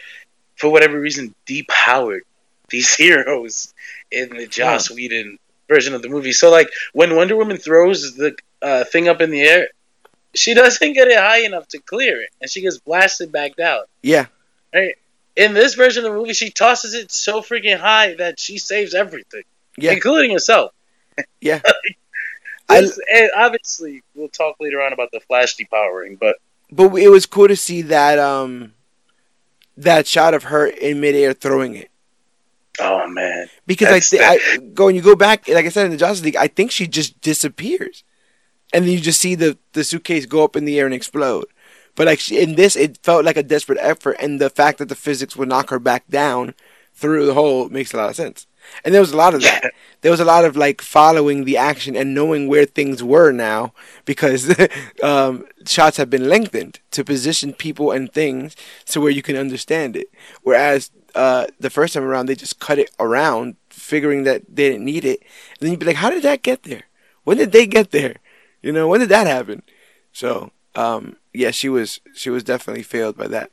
for whatever reason, depowered these [laughs] heroes in the Joss Whedon version of the movie. So like when Wonder Woman throws the uh, thing up in the air, she doesn't get it high enough to clear it, and she gets blasted back down. Yeah, Right? In this version of the movie, she tosses it so freaking high that she saves everything, yeah, including herself. [laughs] yeah. [laughs] I- and obviously, we'll talk later on about the Flash depowering, but but it was cool to see that um that shot of her in midair throwing it. oh man, Because That's I, th- I go when you go back, like I said in the Justice League, I think she just disappears, and then you just see the the suitcase go up in the air and explode. But like in this, it felt like a desperate effort, and the fact that the physics would knock her back down through the hole makes a lot of sense. And there was a lot of that. There was a lot of like following the action and knowing where things were now because [laughs] um, shots have been lengthened to position people and things to where you can understand it. Whereas uh, the first time around, they just cut it around, figuring that they didn't need it. And then you'd be like, how did that get there? When did they get there? You know, when did that happen? So, um, yeah, she was she was definitely failed by that.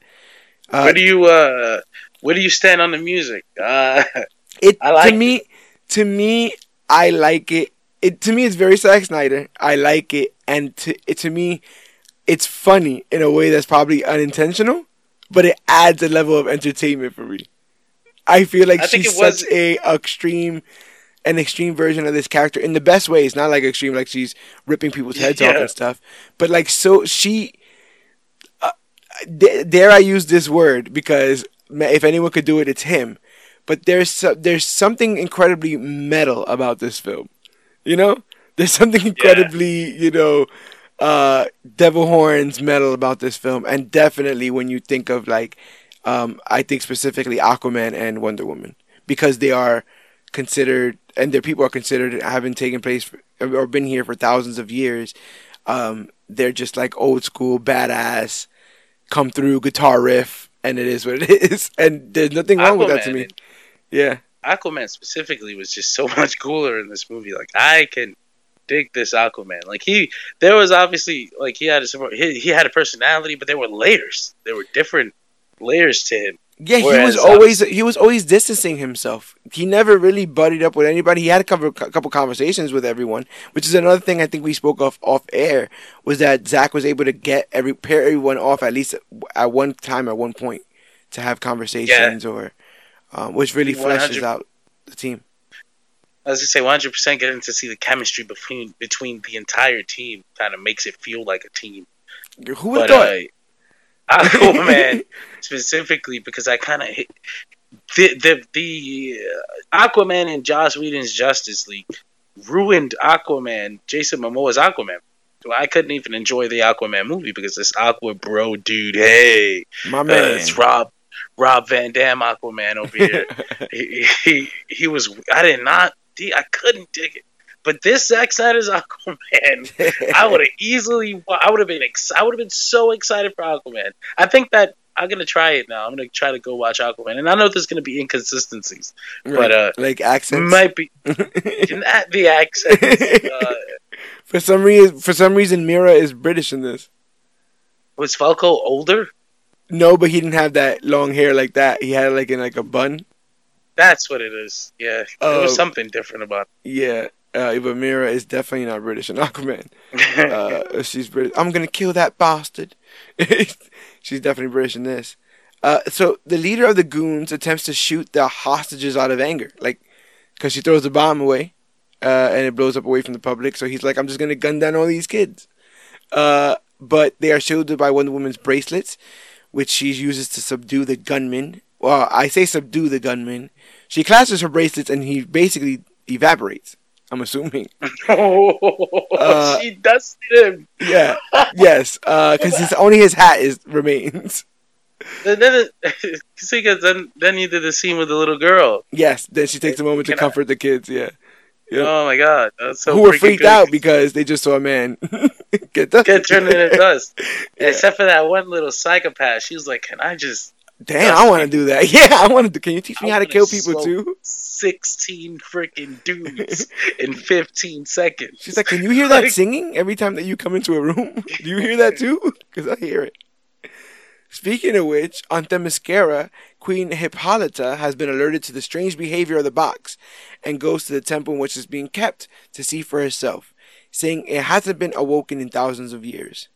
Uh, where do you uh, where do you stand on the music? Uh, [laughs] It I like to me, to me, I like it. It to me, it's very Zack Snyder. I like it, and to it, to me, it's funny in a way that's probably unintentional, but it adds a level of entertainment for me. I feel like I she's it was- such a extreme, an extreme version of this character in the best way. It's not like extreme, like she's ripping people's heads off and stuff, but like so she. Uh, d- dare I use this word? Because if anyone could do it, it's him. But there's so, there's something incredibly metal about this film. You know, there's [laughs] something incredibly you know uh, devil horns metal about this film, and definitely when you think of like um, I think specifically Aquaman and Wonder Woman. Because they are considered and their people are considered having taken place for, or been here for thousands of years. Um, they're just like old school badass, come through guitar riff, and it is what it [laughs] is. And there's nothing wrong with that to me. Yeah, Aquaman specifically was just so [laughs] much cooler in this movie. Like I can dig this Aquaman. Like he, there was obviously like he had a he, he had a personality, but there were layers. There were different layers to him. Yeah. he Whereas, was always he was always distancing himself. He never really buddied up with anybody. He had a couple couple conversations with everyone, which is another thing I think we spoke of off air was that Zack was able to get every pair everyone off at least at one time at one point to have conversations or um, which really He fleshes out the team. I was gonna say 100 percent getting to see the chemistry between between the entire team kind of makes it feel like a team. Who would But thought? uh, [laughs] Aquaman specifically because I kind of the the the uh, Aquaman and Joss Whedon's Justice League ruined Aquaman, Jason Momoa's Aquaman. So I couldn't even enjoy the Aquaman movie because this Aqua Bro dude, hey, My uh, man. it's Rob Rob Van Dam Aquaman over here. [laughs] he, he he was I did not I couldn't dig it. But this Zack Snyder's [laughs] Aquaman, I would have easily I would have been ex- I would have been so excited for Aquaman. I think that I'm gonna try it now. I'm gonna try to go watch Aquaman, and I know there's gonna be inconsistencies, but uh, like accents. might be [laughs] not the accents. Uh, for some reason, for some reason, Mera is British in this. was Vulko older? No, but he didn't have that long hair like that. He had it like in like a bun. That's what it is. Yeah, there was Oh. something different about It. Yeah, uh, but Mera is definitely not British in [laughs] Aquaman. [laughs] Uh, she's British. I'm gonna kill that bastard. [laughs] she's definitely British in this. Uh, so the leader of the goons attempts to shoot the hostages out of anger, like because she throws the bomb away, uh, and it blows up away from the public. So he's like, "I'm just gonna gun down all these kids." Uh, but they are shielded by Wonder Woman's bracelets, which she uses to subdue the gunman. Well, I say subdue the gunman. She clashes her bracelets, and he basically evaporates. I'm assuming. [laughs] Uh, she does him. Yeah. yes. Because his only his hat is remains. Then, then, [laughs] see, 'cause then, then you did the scene with the little girl. Yes. Then she takes a moment to Can I- comfort the kids. Yeah. Yep. Oh my god, so Who were freaked good. out because they just saw a man [laughs] get dust. get turned into dust. Yeah. Except for that one little psychopath. She was like, "Can I just Damn, I want to do that. [laughs] Yeah, I want to. Can you teach me I how to kill people too? sixteen freaking dudes [laughs] in fifteen seconds?" She's like, can you hear that singing every time that you come into a room? [laughs] Do you hear that too? Because I hear it. Speaking of which, on Themyscira, Queen Hippolyta has been alerted to the strange behavior of the box and goes to the temple in which it's being kept to see for herself, saying it hasn't been awoken in thousands of years.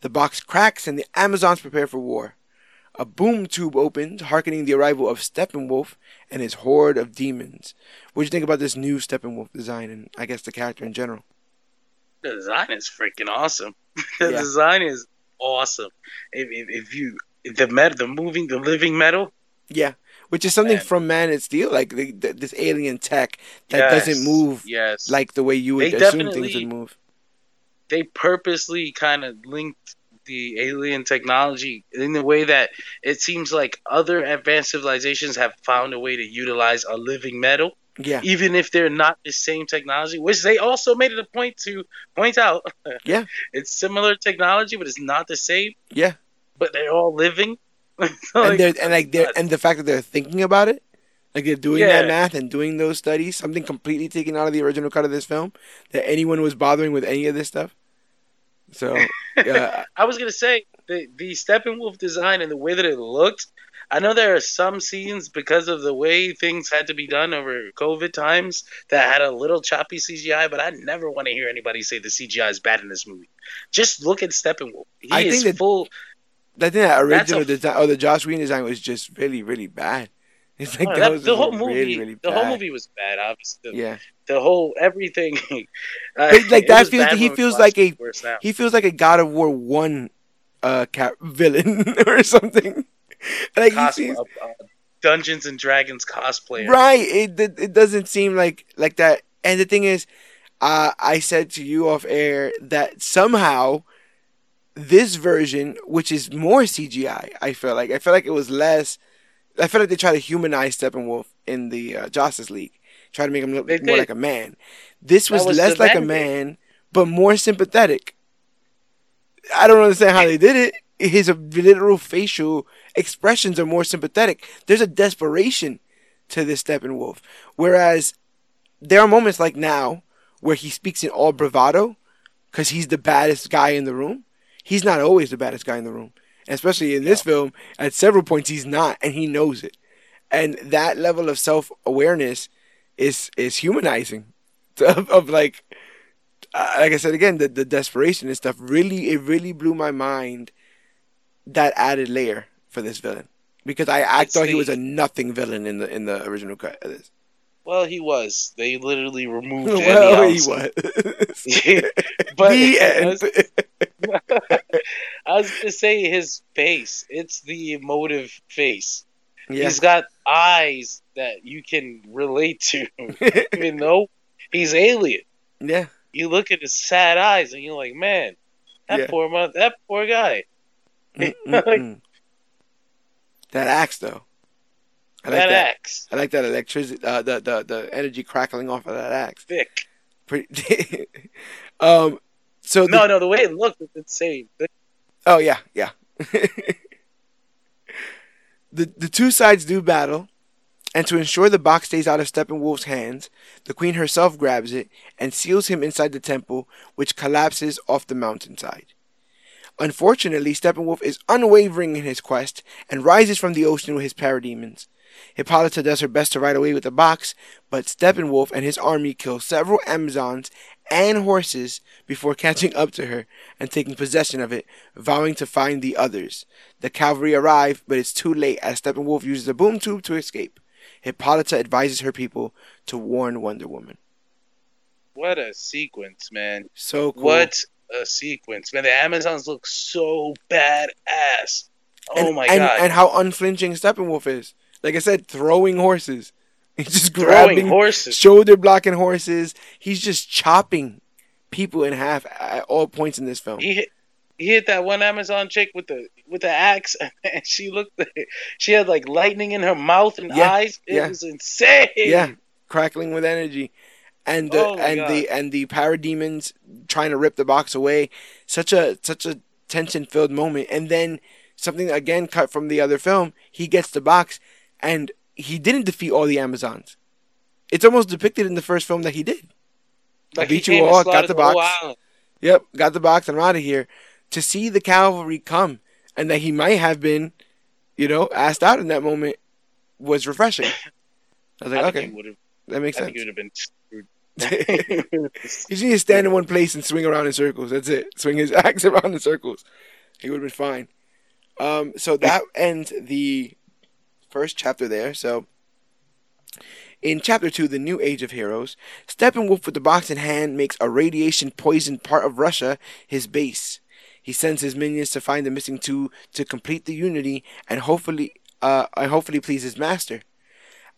The box cracks and the Amazons prepare for war. A boom tube opens, hearkening the arrival of Steppenwolf and his horde of demons. What do you think about this new Steppenwolf design and I guess the character in general? The design is freaking awesome. [laughs] the Yeah. design is awesome. If, if, if you the met the moving the living metal, Yeah, which is something Man. from Man of Steel, like the, the, this alien tech that yes, doesn't move Yes, like the way you would They assume things would move. they purposely kind of linked the alien technology in the way that it seems like other advanced civilizations have found a way to utilize a living metal, Yeah, even if they're not the same technology, which they also made it a point to point out. [laughs] Yeah. [laughs] it's similar technology, but it's not the same. yeah, But they're all living. [laughs] and Like, they're and like they're uh, and the fact that they're thinking about it, like they're doing Yeah. that math and doing those studies, something completely taken out of the original cut of this film that anyone was bothering with any of this stuff. So [laughs] yeah, I was gonna say the the Steppenwolf design and the way that it looked. I know there are some scenes because of the way things had to be done over COVID times that had a little choppy CGI, but I never want to hear anybody say the CGI is bad in this movie. Just look at Steppenwolf. He I is think that- full. I think that original a- design or the Joss Whedon design was just really really bad. [laughs] It's like that that- was the whole really, movie, really the whole movie was bad. Obviously, the, Yeah, the whole everything. [laughs] uh, like, that feels- he feels like a- he feels like a God of War one uh cap villain [laughs] or something. [laughs] like he Cos- seems uh, uh, Dungeons and Dragons cosplayer. right. It, it it doesn't seem like like that. And the thing is, uh, I said to you off air that somehow this version, which is more CGI, I feel like I feel like it was less. I feel like they try to humanize Steppenwolf in the uh, Justice League, try to make him look They more did. like a man. This was, was less like a man, but more sympathetic. I don't understand how they did it. His literal facial expressions are more sympathetic. There's a desperation to this Steppenwolf, whereas there are moments like now where he speaks in all bravado because he's the baddest guy in the room. He's not always the baddest guy in the room, especially in this film. At several points, he's not, and he knows it. And that level of self awareness is is humanizing. [laughs] Of, of like, uh, like I said again, the the desperation and stuff really it really blew my mind. That added layer for this villain because I, I thought he was a nothing villain in the in the original cut of this. Well, he was. They literally removed [laughs] well, he was. [laughs] but the I end. was, I was gonna say his face. It's the emotive face. yeah. He's got eyes that you can relate to, [laughs] even though he's alien. yeah. You look at his sad eyes and you're like, man, that Yeah. poor mo- that poor guy. [laughs] That axe though. I like that, that. axe, I like that electricity, uh, the the the energy crackling off of that axe. thick. Pretty. [laughs] um. So the- No, no, the way it looked was insane. Oh yeah, yeah. the the two sides do battle, and to ensure the box stays out of Steppenwolf's hands, the queen herself grabs it and seals him inside the temple, which collapses off the mountainside. Unfortunately, Steppenwolf is unwavering in his quest and rises from the ocean with his parademons. Hippolyta does her best to ride away with the box, but Steppenwolf and his army kill several Amazons and horses before catching up to her and taking possession of it, vowing to find the others. The cavalry arrive, but it's too late as Steppenwolf uses a boom tube to escape. Hippolyta advises her people to warn Wonder Woman. What a sequence, man. So cool. What a sequence, man. The Amazons look so badass. Oh and, my and, god. And how unflinching Steppenwolf is. Like I said, throwing horses. [laughs] He's just Throwing grabbing horses. shoulder blocking horses. He's just chopping people in half at all points in this film. He hit, he hit that one Amazon chick with the with the axe, [laughs] and she looked. She had like lightning in her mouth and Yeah, eyes. It yeah. was insane. yeah, crackling with energy, and the Oh my and the and the parademons trying to rip the box away. Such a such a tension filled moment, and then something again cut from the other film. He gets the box, and he didn't defeat all the Amazons. It's almost depicted in the first film that he did. I Like he beat you all, got the box. Yep, got the box. I'm out of here. To see the cavalry come and that he might have been, you know, asked out in that moment was refreshing. I was like, I okay, think he would have. that makes I think he sense. would have been [laughs] you just need to stand in one place and swing around in circles. That's it. Swing his [laughs] axe around in circles. He would have been fine. Um, so that [laughs] ends the first chapter there. So in chapter two, the new age of heroes, Steppenwolf with the box in hand makes a radiation poisoned part of Russia his base. He sends his minions to find the missing two to complete the unity and hopefully uh hopefully please his master.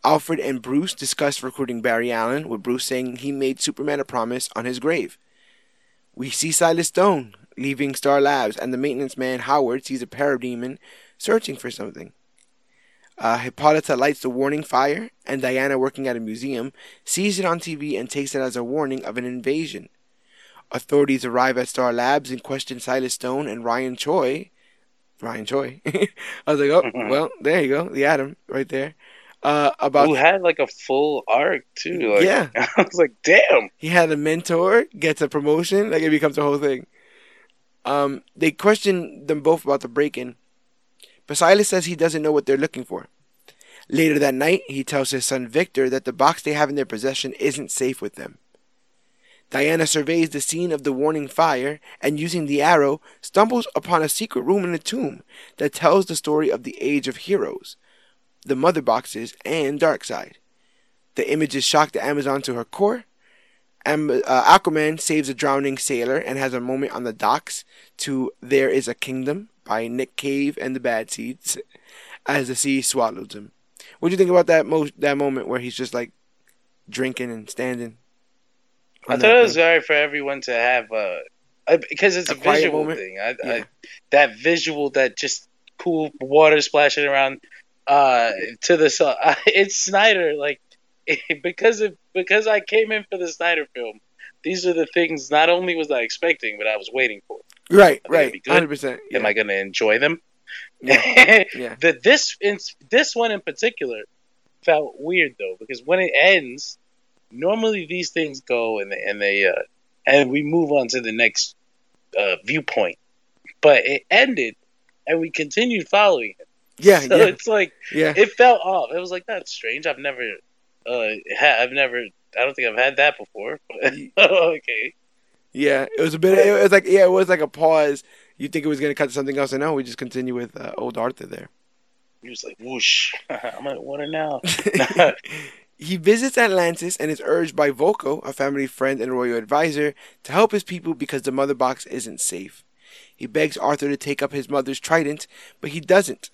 Alfred and Bruce discuss recruiting Barry Allen, with Bruce saying he made Superman a promise on his grave. We see Silas Stone leaving Star Labs, and the maintenance man Howard sees a parademon searching for something. Uh, Hippolyta lights the warning fire, and Diana, working at a museum, sees it on TV and takes it as a warning of an invasion. Authorities arrive at Star Labs and question Silas Stone and Ryan Choi. Ryan Choi. [laughs] I was like, oh, [laughs] well, there you go, the Atom right there. Uh, about Who had like a full arc too? Like, Yeah. [laughs] I was like, damn. he had a mentor, gets a promotion, like it becomes a whole thing. Um, they question them both about the break-in, but Silas says he doesn't know what they're looking for. Later that night, he tells his son Victor that the box they have in their possession isn't safe with them. Diana surveys the scene of the warning fire and, using the arrow, stumbles upon a secret room in a tomb that tells the story of the Age of Heroes, the Mother Boxes, and Darkseid. The images shock the Amazon to her core. Am- uh, Aquaman saves a drowning sailor and has a moment on the docks to There Is a Kingdom by Nick Cave and the Bad Seeds as the sea swallows him. What do you think about that mo- that moment where he's just like drinking and standing? I thought it was thing? alright for everyone to have uh, I, because it's A a, visual moment? thing. I, Yeah. I, that visual, that just cool water splashing around uh, to the sun. [laughs] It's Snyder, like [laughs] because of because I came in for the Snyder film. These are the things. Not only was I expecting, but I was waiting for. Right, right, hundred percent. Am I going to enjoy them? Yeah, [laughs] yeah. the, this in, this one in particular felt weird though because when it ends, normally these things go and they, and they uh, and we move on to the next uh, viewpoint, but it ended and we continued following it. Yeah, [laughs] So yeah, it's like yeah. it felt off. It was like that's strange. I've never, uh, ha- I've never. I don't think I've had that before. [laughs] okay. Yeah, it was a bit. It was like yeah, it was like a pause. You think it was gonna cut to something else, and no, we just continue with uh, old Arthur there. He was like, whoosh. [laughs] I'm at water now. He visits Atlantis and is urged by Vulko, a family friend and royal advisor, to help his people because the mother box isn't safe. He begs Arthur to take up his mother's trident, but he doesn't.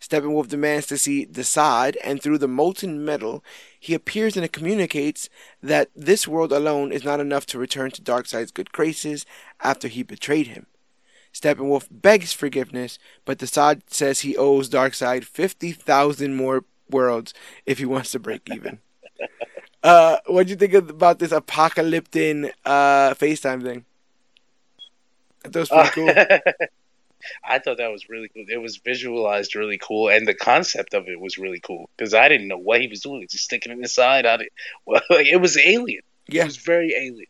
Steppenwolf demands to see the Desaad, and through the molten metal, he appears and communicates that this world alone is not enough to return to Darkseid's good graces after he betrayed him. Steppenwolf begs forgiveness, but the Desaad says he owes Darkseid 50,000 more worlds if he wants to break even. Uh, what do you think about this apocalyptic uh, FaceTime thing? I thought was pretty cool. [laughs] I thought that was really cool. It was visualized really cool, and the concept of it was really cool because I didn't know what he was doing. Just sticking it inside. I did, well, [laughs] like, it was alien. Yeah. It was very alien.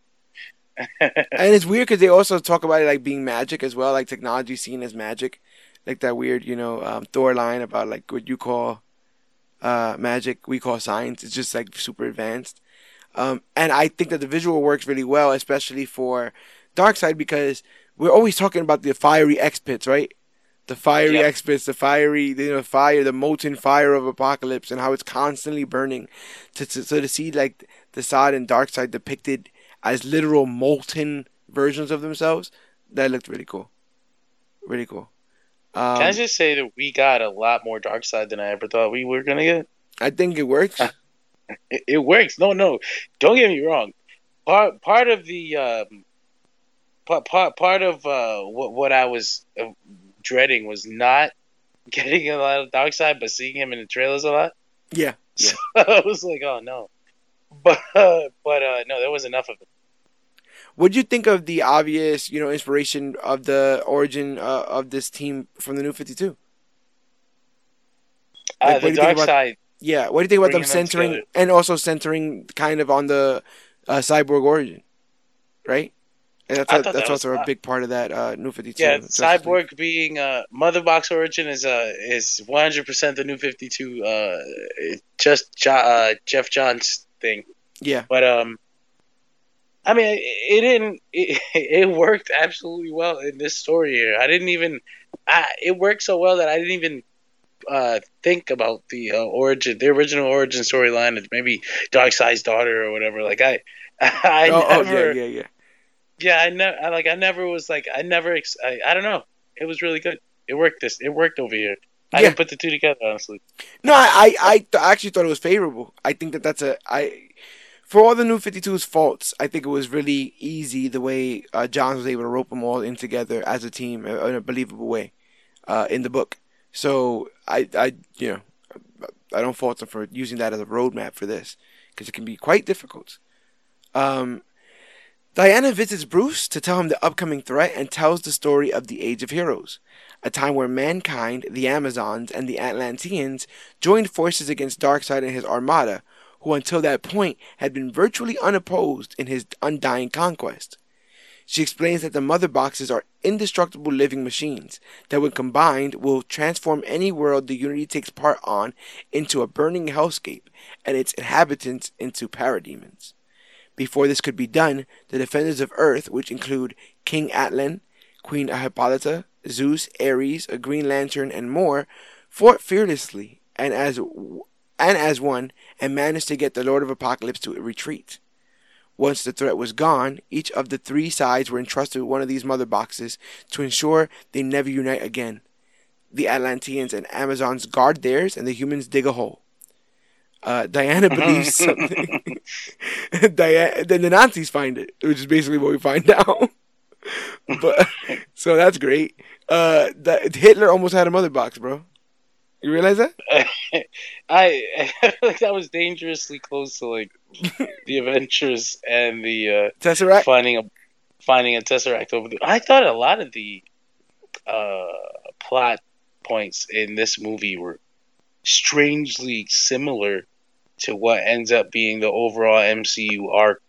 [laughs] and it's weird because they also talk about it like being magic as well, like technology seen as magic, like that weird, you know, um, Thor line about like what you call uh, magic, we call science. It's just like super advanced, um, and I think that the visual works really well, especially for Darkseid because we're always talking about the fiery X pits, right? The fiery Yep. X pits, the fiery, you know, fire, the molten fire of Apokolips, and how it's constantly burning. To, to so to see like the side and Darkseid depicted as literal molten versions of themselves, that looked really cool. Really cool. Um, Can I just say that we got a lot more Darkseid than I ever thought we were gonna get? I think it works. [laughs] It, it works. No, no, don't get me wrong. Part part of the um, part part part of uh, what what I was uh, dreading was not [laughs] getting a lot of Darkseid, but seeing him in the trailers a lot. yeah. Yeah. [laughs] So I was like, oh no. But uh, but uh, no, there was enough of it. What do you think of the obvious, you know, inspiration of the origin uh, of this team from the New Fifty Two? Uh, Like, do the dark about- side. Yeah. What do you think about them centering together. and also centering kind of on the uh, cyborg origin, right? And that's a, that's that also a big part of that uh, New Fifty Two. Yeah, Cyborg being uh, Mother Box Origin is uh, is one hundred percent the new Fifty Two. Uh, just jo- uh, Geoff Johns thing. Yeah. But um, I mean, it, it didn't. It, [laughs] it worked absolutely well in this story here. I didn't even. I, it worked so well that I didn't even uh, think about the uh, origin, the original origin storyline, of maybe Darkseid's daughter or whatever. Like I, [laughs] I oh, oh, yeah, yeah, yeah. Yeah, I never. Like I never was like. I never. Ex- I, I don't know. It was really good. It worked. This. It worked over here. I Yeah. didn't put the two together honestly. No, I I, I actually thought it was favorable. I think that that's a I for all the new 52's faults, I think it was really easy the way uh, Johns was able to rope them all in together as a team in a believable way uh, in the book. So I I you know I don't fault them for using that as a roadmap for this because it can be quite difficult. Um, Diana visits Bruce to tell him the upcoming threat and tells the story of the Age of Heroes, a time where mankind, the Amazons, and the Atlanteans joined forces against Darkseid and his armada, who until that point had been virtually unopposed in his undying conquest. She explains that the mother boxes are indestructible living machines that, when combined, will transform any world the Unity takes part on into a burning hellscape and its inhabitants into parademons. Before this could be done, the defenders of Earth, which include King Atlan, Queen Hippolyta, Zeus, Ares, a Green Lantern, and more, fought fearlessly and as and as one, and managed to get the Lord of Apokolips to retreat. Once the threat was gone, each of the three sides were entrusted with one of these mother boxes to ensure they never unite again. The Atlanteans and Amazons guard theirs, and the humans dig a hole. Uh, Diana believes [laughs] something. [laughs] Diana, then the Nazis find it, which is basically what we find [laughs] out. but so that's great. Uh, that Hitler almost had a mother box, bro. You realize that? [laughs] I, I [laughs] feel like that was dangerously close to like [laughs] the Avengers and the uh, Tesseract. finding a finding a tesseract over the. I thought a lot of the uh, plot points in this movie were strangely similar to what ends up being the overall MCU arc.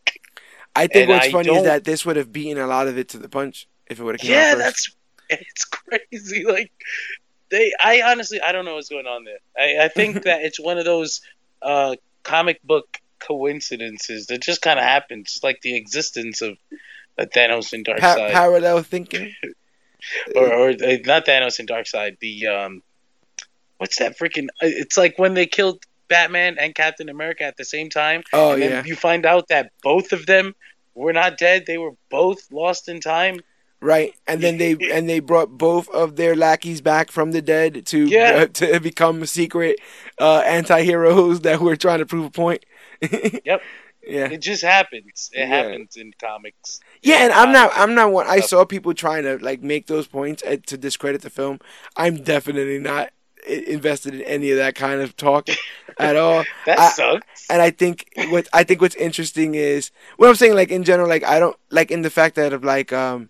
I think And what's I funny is don't- that this would have beaten a lot of it to the punch if it would have Yeah, out first. that's it's crazy. Like they, I honestly, I don't know what's going on there. I, I think [laughs] that it's one of those uh, comic book coincidences that just kind of happens, just like the existence of uh, Thanos and Pa- Darkseid, parallel thinking. [laughs] or, or uh, not Thanos and Darkseid. The um, what's that freaking? uh, It's like when they killed Batman and Captain America at the same time. Oh and then yeah, you find out that both of them were not dead; they were both lost in time. Right. And then they [laughs] and they brought both of their lackeys back from the dead to Yeah. uh, [laughs] to become secret uh, anti-heroes that were trying to prove a point. [laughs] Yep. Yeah. It just happens. It Yeah. happens in comics. Yeah, and I'm not. I'm not one. I saw people trying to like make those points uh, to discredit the film. I'm definitely not invested in any of that kind of talk at all. That I- sucks. And I think what I think what's interesting is what I'm saying. Like in general, like I don't like in the fact that of like um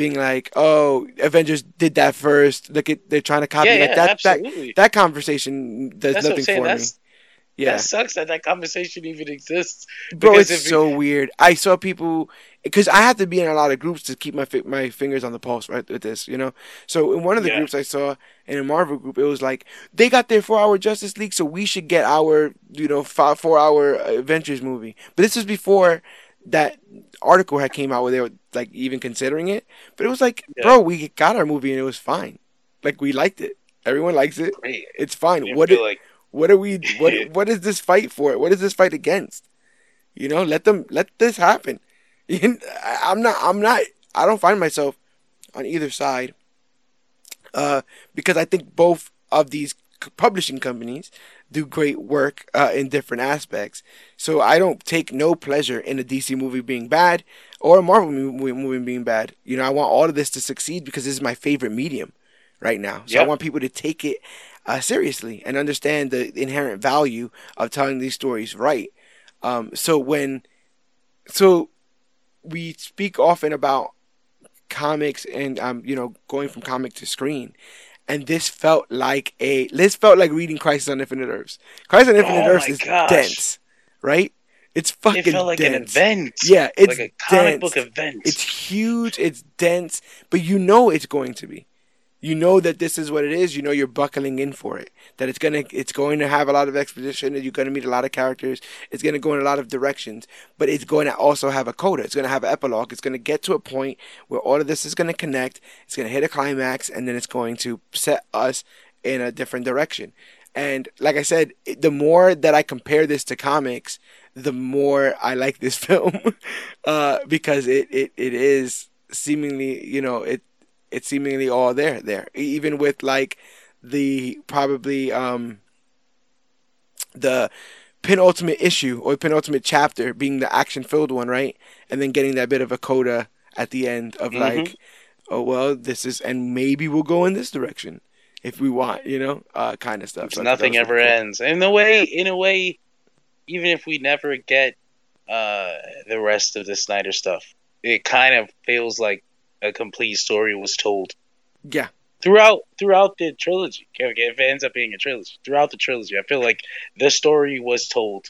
being like, oh, Avengers did that first. Look at they're trying to copy yeah, like yeah, that. That absolutely. that conversation does That's nothing for me. Yeah, That sucks that that conversation even exists. bro, it's it- so weird. I saw people because I have to be in a lot of groups to keep my fi- my fingers on the pulse right with this, you know. So in one of the Yeah. groups I saw in a Marvel group, it was like they got their four hour Justice League, so we should get our you know five, four hour Avengers movie. But this was before that article had came out where they were like even considering it. But it was like, Yeah. bro, we got our movie and it was fine. Like we liked it. Everyone likes it. Great. It's fine. What it, like what are we? What [laughs] what is this fight for? What is this fight against? You know, let them let this happen. [laughs] I'm not. I'm not. I don't find myself on either side, uh, because I think both of these publishing companies do great work uh, in different aspects. So I don't take no pleasure in a DC movie being bad or a Marvel movie, movie being bad. You know, I want all of this to succeed because this is my favorite medium right now. So I want people to take it uh, seriously and understand the inherent value of telling these stories right. Um, so when, so we speak often about comics and um, you know, going from comic to screen, and this felt like a this felt like reading Crisis on Infinite Earths. Crisis on Infinite Oh Earths is gosh. dense, right? It's fucking it felt like an event. Yeah, it's like a comic dense. book event. It's huge, it's dense, but you know it's going to be. You know that this is what it is. You know you're buckling in for it. That it's gonna it's going to have a lot of exposition you're gonna meet a lot of characters. It's gonna go in a lot of directions. But it's going to also have a coda. It's gonna have an epilogue. It's gonna get to a point where all of this is gonna connect. It's gonna hit a climax and then it's going to set us in a different direction. And like I said, the more that I compare this to comics, the more I like this [laughs] film, uh, because it, it, it is seemingly, you know, it it's seemingly all there there. Even with like the probably um, the penultimate issue or penultimate chapter being the action filled one, right? And then getting that bit of a coda at the end of Mhm. like, oh well, this is and maybe we'll go in this direction if we want, you know, uh, kind of stuff. So I thought that Nothing ever cool. ends. In a way, in a way, even if we never get uh, the rest of the Snyder stuff, it kind of feels like a complete story was told Yeah, throughout throughout the trilogy. If it ends up being a trilogy, throughout the trilogy, I feel like the story was told,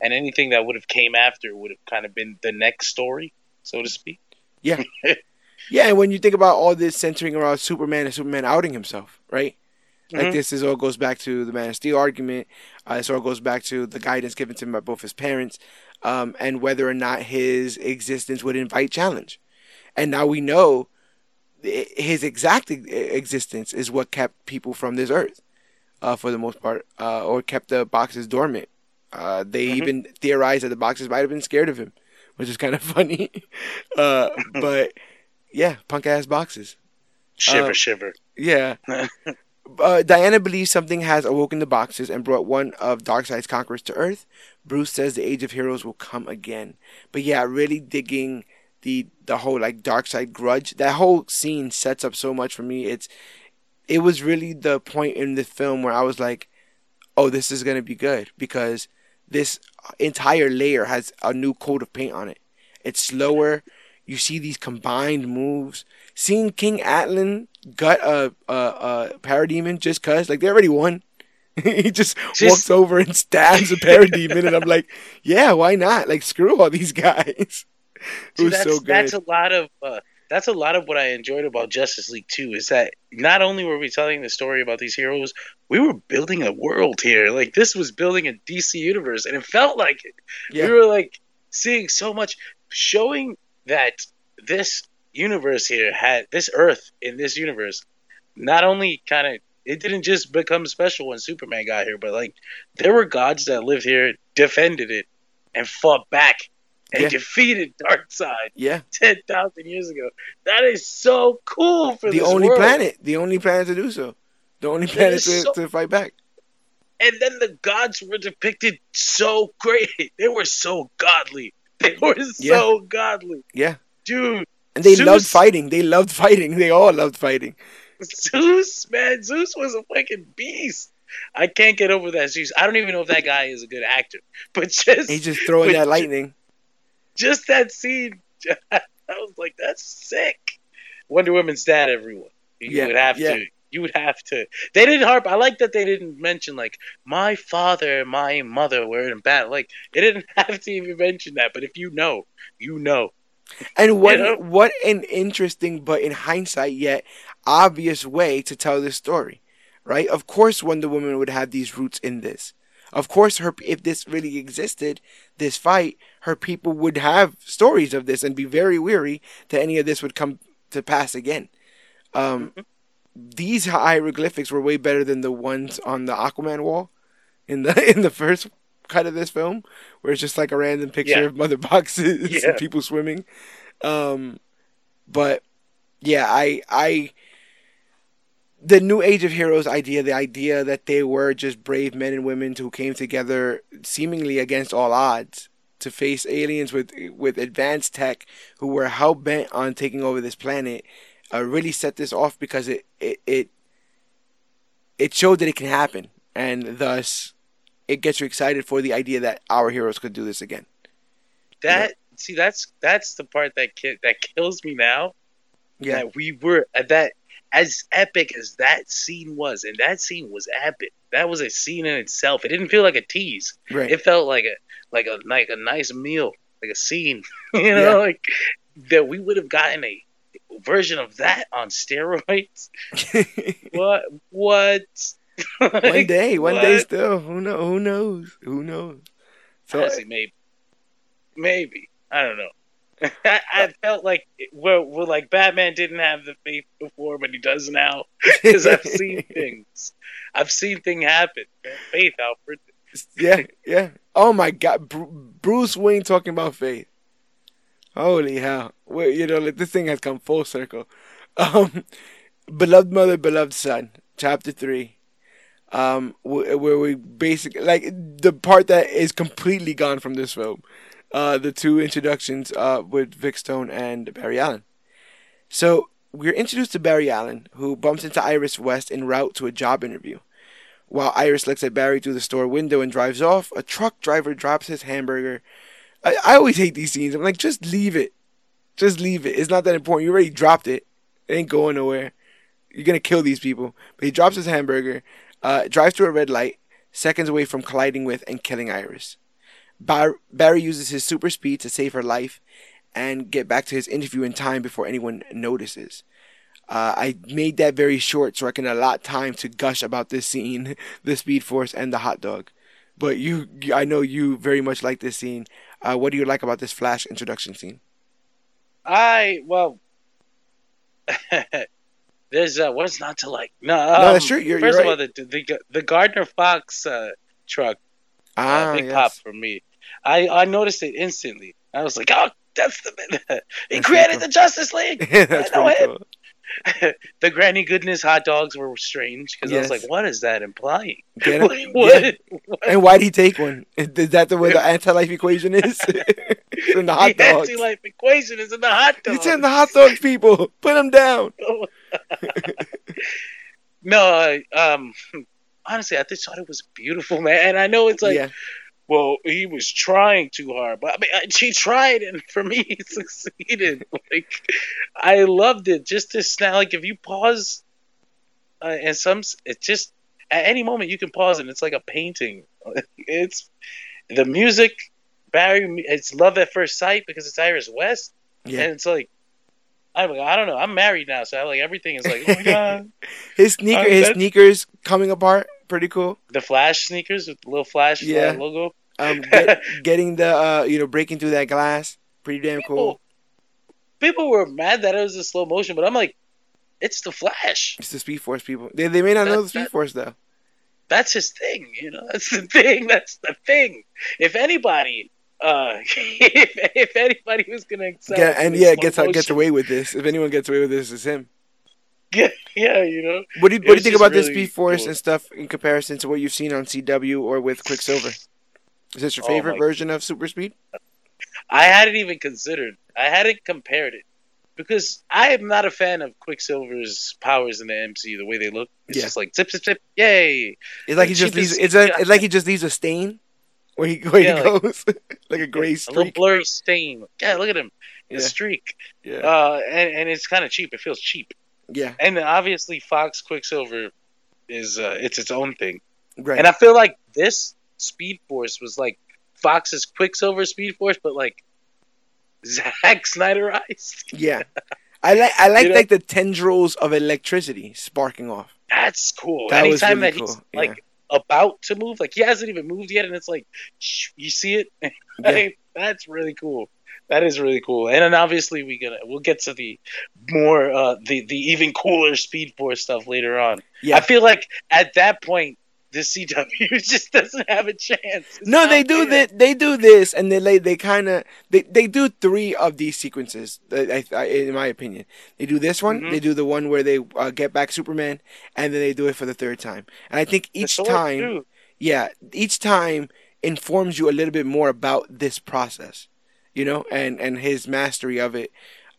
and anything that would have came after would have kind of been the next story, so to speak. Yeah, [laughs] yeah, and when you think about all this centering around Superman and Superman outing himself, right? Like Mhm. this is all goes back to the Man of Steel argument. Uh, this all goes back to the guidance given to him by both his parents, um, and whether or not his existence would invite challenge. And now we know his exact existence is what kept people from this earth, uh, for the most part, uh, or kept the boxes dormant. Uh, they Mhm. even theorized that the boxes might have been scared of him, which is kind of [laughs] funny. uh, but yeah, punk ass boxes. Shiver, Uh, shiver. Yeah. [laughs] uh, Diana believes something has awoken the boxes and brought one of Darkseid's conquerors to Earth. Bruce says the Age of Heroes will come again. But yeah, really digging the the whole like Darkseid grudge. That whole scene sets up so much for me. It's it was really the point in the film where I was like, "Oh, this is gonna be good," because this entire layer has a new coat of paint on it. It's slower. You see these combined moves. Seeing King Atlan gut a a, a parademon just cause like they already won. [laughs] he just, just, walks over and stabs a parademon, and I'm like, yeah, why not? Like screw all these guys. [laughs] it was so good. That's a lot of. Uh, that's a lot of what I enjoyed about Justice League 2 is that not only were we telling the story about these heroes, we were building a world here. Like this was building a DC universe and it felt like it. Yeah. We were like seeing so much showing that this universe here had this earth in this universe not only kind of it didn't just become special when Superman got here, but like there were gods that lived here, defended it, and fought back and yeah. defeated Darkseid. Yeah, ten thousand years ago. That is so cool for the only world. planet, the only planet to do so, the only planet to, so... to fight back. And then the gods were depicted so great. [laughs] They were so godly. They were so yeah. godly. Yeah, dude. And they Zeus... loved fighting. They loved fighting. They all loved fighting. Zeus, man, Zeus was a fucking beast. I can't get over that Zeus. I don't even know if that guy is a good actor, [laughs] but just he's just throwing that lightning just that scene, [laughs] I was like, that's sick. Wonder Woman's dad, everyone. You yeah, would have yeah. to. You would have to. They didn't harp. I like that they didn't mention like my father, my mother were in battle. Like they didn't [laughs] have to even mention that. But if you know, you know. And what you know? what an interesting, but in hindsight, yet obvious way to tell this story, right? Of course, Wonder Woman would have these roots in this. Of course, her if this really existed, this fight, her people would have stories of this and be very weary that any of this would come to pass again. Um, mm-hmm. These hieroglyphics were way better than the ones on the Aquaman wall in the [laughs] in the first cut of this film, where it's just like a random picture yeah. of mother [laughs] boxes yeah. and people swimming. Um, but yeah, I I the new age of heroes idea, the idea that they were just brave men and women who came together seemingly against all odds to face aliens with with advanced tech who were hell bent on taking over this planet, uh, really set this off because it, it it it showed that it can happen, and thus it gets you excited for the idea that our heroes could do this again. That see, that's that's the part that ki- that kills me now. Yeah, that we were at that as epic as that scene was, and that scene was epic. That was a scene in itself. It didn't feel like a tease. Right. It felt like a like a like a nice meal, like a scene. [laughs] you know, yeah. like that we would have gotten a version of that on steroids. [laughs] what? What? [laughs] one day, one what? day still. Who know? Who knows? Who knows? So Honestly, maybe, maybe I don't know. I, [laughs] I, felt like well, well, like Batman didn't have the faith before, but he does now [laughs] because I've seen things. I've seen things happen. Faith, Alfred. Yeah, [laughs] yeah. Oh my God, Bruce Wayne talking about faith. Holy hell! Well, you know, like, this thing has come full circle. Um, beloved mother, beloved son, chapter three. Um, where we basically like the part that is completely gone from this film uh, the two introductions uh, with Vic Stone and Barry Allen. So we're introduced to Barry Allen, who bumps into Iris West en route to a job interview. While Iris looks at Barry through the store window and drives off, a truck driver drops his hamburger. I, I always hate these scenes. I'm like, just leave it. Just leave it. It's not that important. You already dropped it. It ain't going nowhere. You're gonna kill these people. But he drops his hamburger, uh, drives through a red light, seconds away from colliding with and killing Iris. Bar- Barry uses his super speed to save her life and get back to his interview in time before anyone notices. Uh, I made that very short so I can allot time to gush about this scene, [laughs] the Speed Force, and the hot dog. But you, I know you very much like this scene. Uh, what do you like about this Flash introduction scene? I well, [laughs] there's uh, what's not to like. No, um, no, that's true. You're, 1st of all, the, the the Gardner Fox uh, truck, uh, ah, big yes. pop for me. I I noticed it instantly. I was like, oh, that's the [laughs] he created cool. the Justice League. [laughs] that's I know him. Cool. [laughs] the granny goodness hot dogs were strange because yes. I was like, "What is that implying?" what, what, what? And why did he take one? Is that the way the anti-life equation is? in the hot the dogs. Anti-life equation is in the hot dogs. It's in the hot dogs, people. Put them down. no, um, honestly, I just thought it was beautiful, man. And I know it's like. Yeah well, he was trying too hard, but I mean, I- he tried, and [laughs] for me, he succeeded. [laughs] Like, I loved it. Just to snap, like if you pause, uh, and some, it's just at any moment you can pause, and it's like a painting. [laughs] It's the music, Barry. It's love at first sight because it's Iris West, Yeah. and it's like. I'm like, I don't know. I'm married now, so I, like everything is like, oh my god, His sneaker, Uh, his sneakers coming apart, pretty cool. the Flash sneakers with the little Flash uh, Yeah. logo. Um, [laughs] get, getting the uh, you know, breaking through that glass, pretty damn cool. people were mad that it was in slow motion, but I'm like, it's the Flash. It's the Speed Force people. They, they may not know the Speed that- Force though. That's his thing, you know. That's the [laughs] thing. That's the thing. If anybody, uh, [laughs] if, if anybody was gonna excel, Yeah, and yeah, gets gets away with this. If anyone gets away with this, it's him. Yeah, yeah, you know. What do you, what do you think about this really Speed Force cool. and stuff in comparison to what you've seen on CW or with Quicksilver? Is this your Oh favorite my- version of Super Speed? I hadn't even considered. I hadn't compared it because I am not a fan of Quicksilver's powers in the MCU. The way they look, it's Yeah. just like zip, zip, zip, yay. It's like he just leaves. It's, a, it's like he just leaves a stain where he where Yeah, he like- goes, [laughs] like a gray stain. A little blurry stain. Yeah, look at him. The Yeah. streak. Yeah, Uh, and, and it's kind of cheap. It feels cheap. yeah, And obviously Fox Quicksilver is uh, it's its own thing. right. And I feel like this Speed Force was like Fox's Quicksilver Speed Force, but like Zack Snyderized. [laughs] yeah, I like I like You know? like the tendrils of electricity sparking off. That's cool. That was Anytime really that he's cool, yeah. like about to move, like he hasn't even moved yet, and it's like shh, you see it. [laughs] Like, that's really cool. That is really cool. And then obviously we gonna we'll get to the more uh the the even cooler Speed Force stuff later on. Yeah. I feel like at that point the CW [laughs] just doesn't have a chance. It's No, they do that. They do this, and they they, they kind of they, they do three of these sequences. I, I, in my opinion, they do this one. Mhm. They do the one where they uh, get back Superman, and then they do it for the third time. And I think each time, too. yeah, each time informs you a little bit more about this process, you know, and and his mastery of it.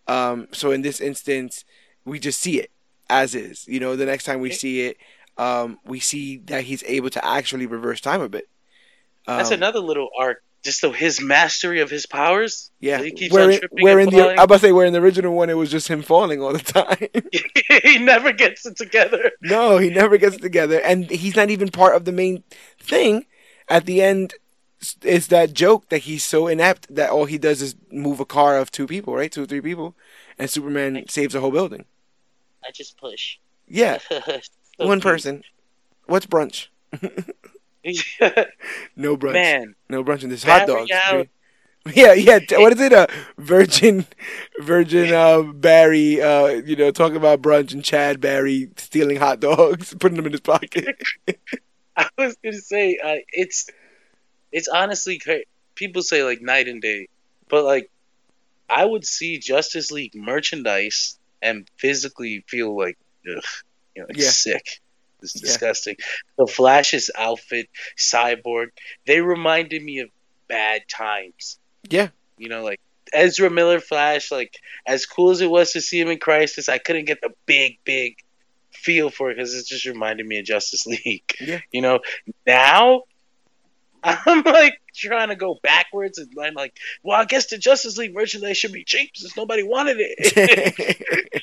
Um, so in this instance, we just see it as is. You know, the next time we see it, um, we see that he's able to actually reverse time a bit. That's Um, another little arc. Just so his mastery of his powers. Yeah, He keeps where on in, tripping where in the. I about to say where in the original one it was just him falling all the time. [laughs] he never gets it together. no, he never gets it together, and he's not even part of the main thing. At the end, s- it's that joke that he's so inept that all he does is move a car of two people, right, two or three people, and Superman saves a whole building. I just push. Yeah, [laughs] So one cute. person. What's brunch? [laughs] No brunch. Man, No brunch in this hot Barry dogs. Allen. Yeah, yeah. What is it? A virgin, [laughs] virgin uh, Barry. Uh, you know, talking about brunch and Chad Barry stealing hot dogs, [laughs] putting them in his pocket. I was gonna say uh, it's it's honestly cra- people say like night and day, but like I would see Justice League merchandise and physically feel like ugh, you know, it's Yeah. sick. It's Yeah. disgusting. The Flash's outfit, Cyborg, they reminded me of bad times. Yeah. You know, like Ezra Miller Flash, like as cool as it was to see him in Crisis, I couldn't get the big, big feel for it because it just reminded me of Justice [laughs] League. Yeah. You know, now [laughs] I'm like trying to go backwards and I'm like, well, I guess the Justice League merchandise should be cheap since nobody wanted it. [laughs]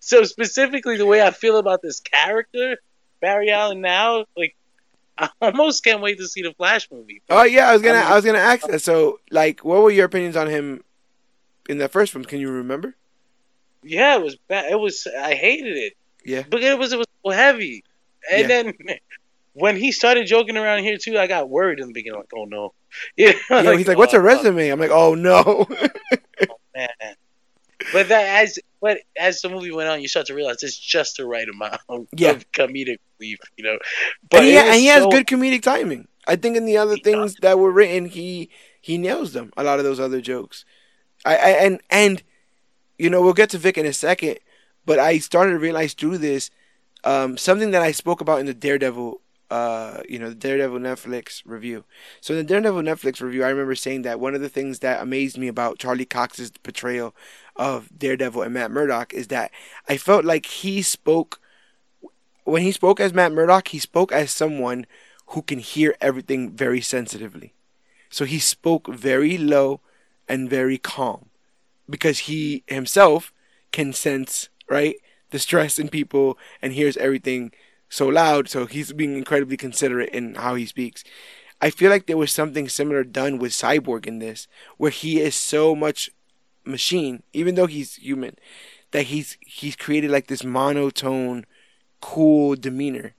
so specifically, the way I feel about this character, Barry Allen, now, like, I almost can't wait to see the Flash movie. oh yeah, I was gonna, I mean- I was gonna ask that. So, like, what were your opinions on him in that first film? Can you remember? Yeah, it was bad. It was. I hated it. Yeah. But it was it was so heavy, and Yeah. then when he started joking around here too, I got worried in the beginning. Like, oh no, [laughs] yeah. Yeah, he's like, "What's oh, a resume?" I'm like, "Oh no." [laughs] man. But that as but as the movie went on, you start to realize it's just the right amount Yeah. of comedic relief, you know. But and he, and he has good comedic timing. I think in the other He things that were written, he he nails them. A lot of those other jokes. I, I and and you know we'll get to Vic in a second, but I started to realize through this um, something that I spoke about in the Daredevil. Uh, you know, the Daredevil Netflix review. So in the Daredevil Netflix review, I remember saying that one of the things that amazed me about Charlie Cox's portrayal of Daredevil and Matt Murdock is that I felt like he spoke when he spoke as Matt Murdock, he spoke as someone who can hear everything very sensitively. So he spoke very low and very calm because he himself can sense, right, the stress in people and hears everything so loud. So he's being incredibly considerate in how he speaks. I feel like there was something similar done with Cyborg in this, where he is so much machine, even though he's human, that he's he's created like this monotone, cool demeanor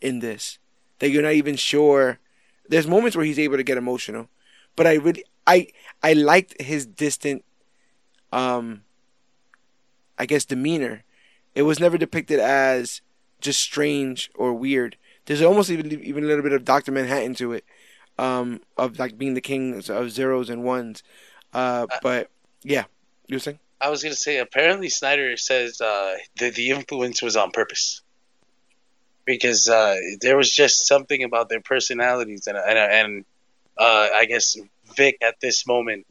in this that you're not even sure. There's moments where he's able to get emotional, but I really I I liked his distant, um, I guess demeanor. It was never depicted as just strange or weird. There's almost even even a little bit of Doctor Manhattan to it, um, of like being the king of zeros and ones. Uh, but yeah, you were saying. I was gonna say apparently Snyder says uh, the the influence was on purpose because uh, there was just something about their personalities and and, and uh, I guess Vic at this moment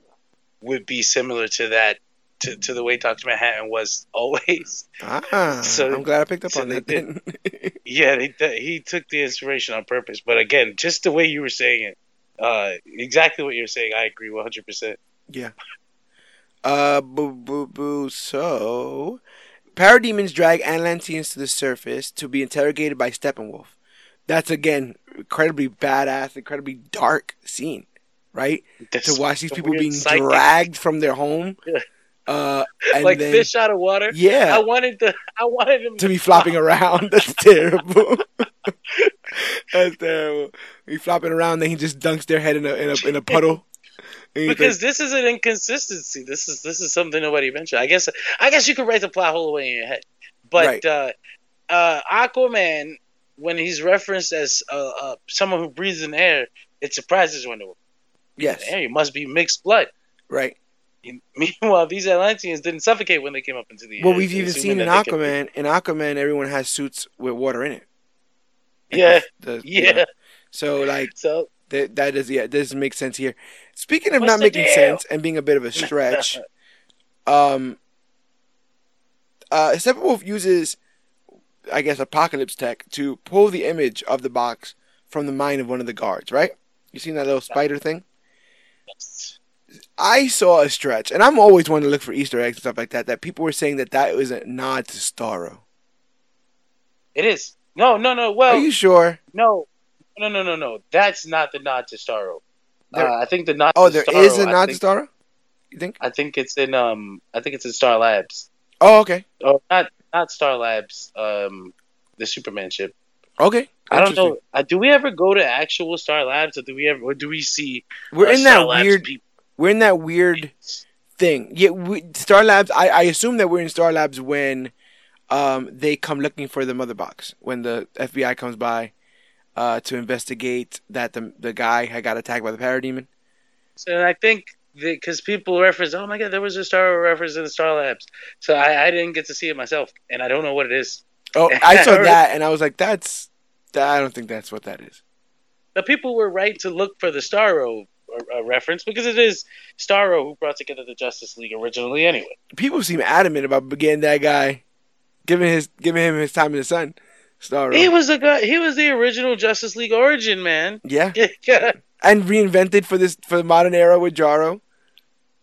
would be similar to that to, to the way Doctor Manhattan was always. Ah, [laughs] so I'm glad I picked up so on that. Did, [laughs] yeah, they, he took the inspiration on purpose, but again, just the way you were saying it, uh, exactly what you're saying, I agree 100. percent Yeah. Uh, boo, boo, boo. So, parademons drag Atlanteans to the surface to be interrogated by Steppenwolf. That's again incredibly badass, incredibly dark scene, right? That's to watch these people being psychic. dragged from their home. Uh, [laughs] like then, fish out of water. Yeah, I wanted the [laughs] I wanted him to be flopping flop. around. [laughs] That's terrible. That's terrible. He flopping around, then he just dunks their head in a in a, in a puddle because this is an inconsistency. This is this is something nobody mentioned. I guess I guess you could write the plot hole away in your head, but right. uh, uh, Aquaman, when he's referenced as uh, uh someone who breathes in air, it surprises of them. Yes, air, he must be mixed blood. Right. [laughs] Meanwhile, these Atlanteans didn't suffocate when they came up into the well, air. Well, we've even seen in Aquaman. In Aquaman, everyone has suits with water in it. Yeah. The, [laughs] yeah. You know, so like, so that that does yeah doesn't make sense here. Speaking of not making deal? sense and being a bit of a stretch, [laughs] um, uh, Steppenwolf uses, I guess, Apokolips tech to pull the image of the box from the mind of one of the guards. Right? You seen that little spider thing? I saw a stretch, and I'm always one to look for Easter eggs and stuff like that. That people were saying that that was a nod to Starro. It is. No, no, no. Well, are you sure? No, no, no, no, no. That's not the nod to Starro. Uh, I think the nod. Oh, there Starro, is a nod think, to Starro. You think? I think it's in um. I think it's in Star Labs. Oh, okay. Oh, not not Star Labs. Um, the Superman ship. Okay. I don't know. Uh, do we ever go to actual Star Labs, or do we ever? Or do we see? We're in Star that Labs weird. People? We're in that weird thing. Yeah, we, Star Labs. I, I assume that we're in Star Labs when, um, they come looking for the mother box when the FBI comes by uh, to investigate that the the guy had got attacked by the parademon. So I think because people reference, oh my god, there was a Star reference in the Star Labs. So I, I didn't get to see it myself, and I don't know what it is. Oh, I saw [laughs] that, and I was like, that's that, I don't think that's what that is. The people were right to look for the Starro uh, reference because it is Starro who brought together the Justice League originally. Anyway, people seem adamant about getting that guy, giving his giving him his time in the sun. Starro. He was the guy. He was the original Justice League origin man. Yeah. [laughs] And reinvented for this for the modern era with Jarro.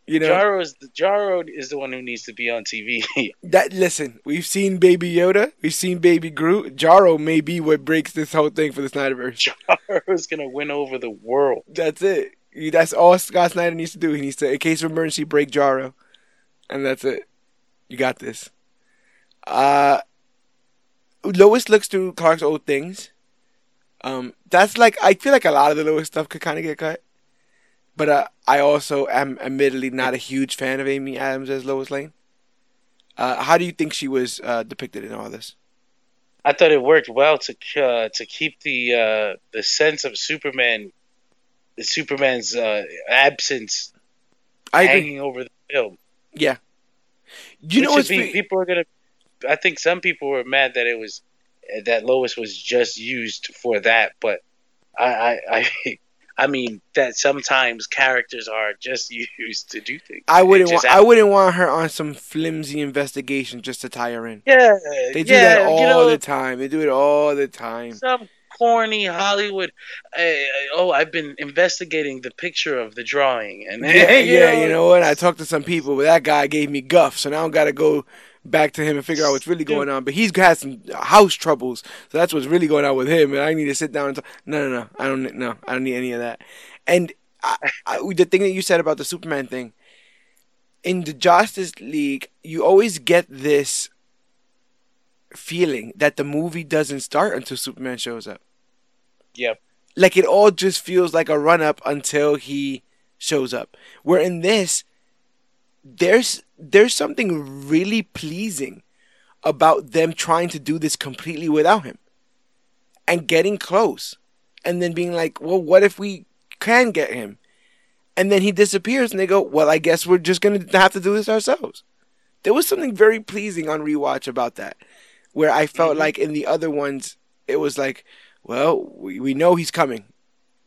You know, Jarro is the, Jarro is the one who needs to be on TV. [laughs] that listen, we've seen Baby Yoda, we've seen Baby Groot. Jarro may be what breaks this whole thing for the Snyderverse. [laughs] Jarro is gonna win over the world. That's it. That's all Scott Snyder needs to do. He needs to, in case of emergency, break Jarro, and that's it. You got this. Uh Lois looks through Clark's old things. Um, that's like I feel like a lot of the Lois stuff could kind of get cut, but uh, I also am admittedly not a huge fan of Amy Adams as Lois Lane. Uh, how do you think she was uh, depicted in all this? I thought it worked well to uh, to keep the uh, the sense of Superman, Superman's uh, absence, I hanging over the film. Yeah, you Which know what's be, people are gonna I think some people were mad that it was that Lois was just used for that, but I I I, [laughs] I mean that sometimes characters are just [laughs] used to do things. I wouldn't want I wouldn't want her on some flimsy investigation just to tie her in. Yeah, they do yeah, that all you know, the time. They do it all the time. Some corny Hollywood. Uh, oh, I've been investigating the picture of the drawing, and [laughs] Yeah, [laughs] you yeah, know, you know what? I talked to some people, but that guy gave me guff, so now I gotta go back to him and figure out what's really going on. But he's had some house troubles, so that's what's really going on with him. And I need to sit down and talk. No, no, no, I don't. No, I don't need any of that. And I, I, the thing that you said about the Superman thing in the Justice League, you always get this feeling that the movie doesn't start until Superman shows up. Yep. Like it all just feels like a run up until he shows up. Where in this, there's there's something really pleasing about them trying to do this completely without him and getting close and then being like, well, what if we can get him? And then he disappears and they go, well, I guess we're just going to have to do this ourselves. There was something very pleasing on rewatch about that, where I felt Mhm. like in the other ones, it was like, well, we, we know he's coming.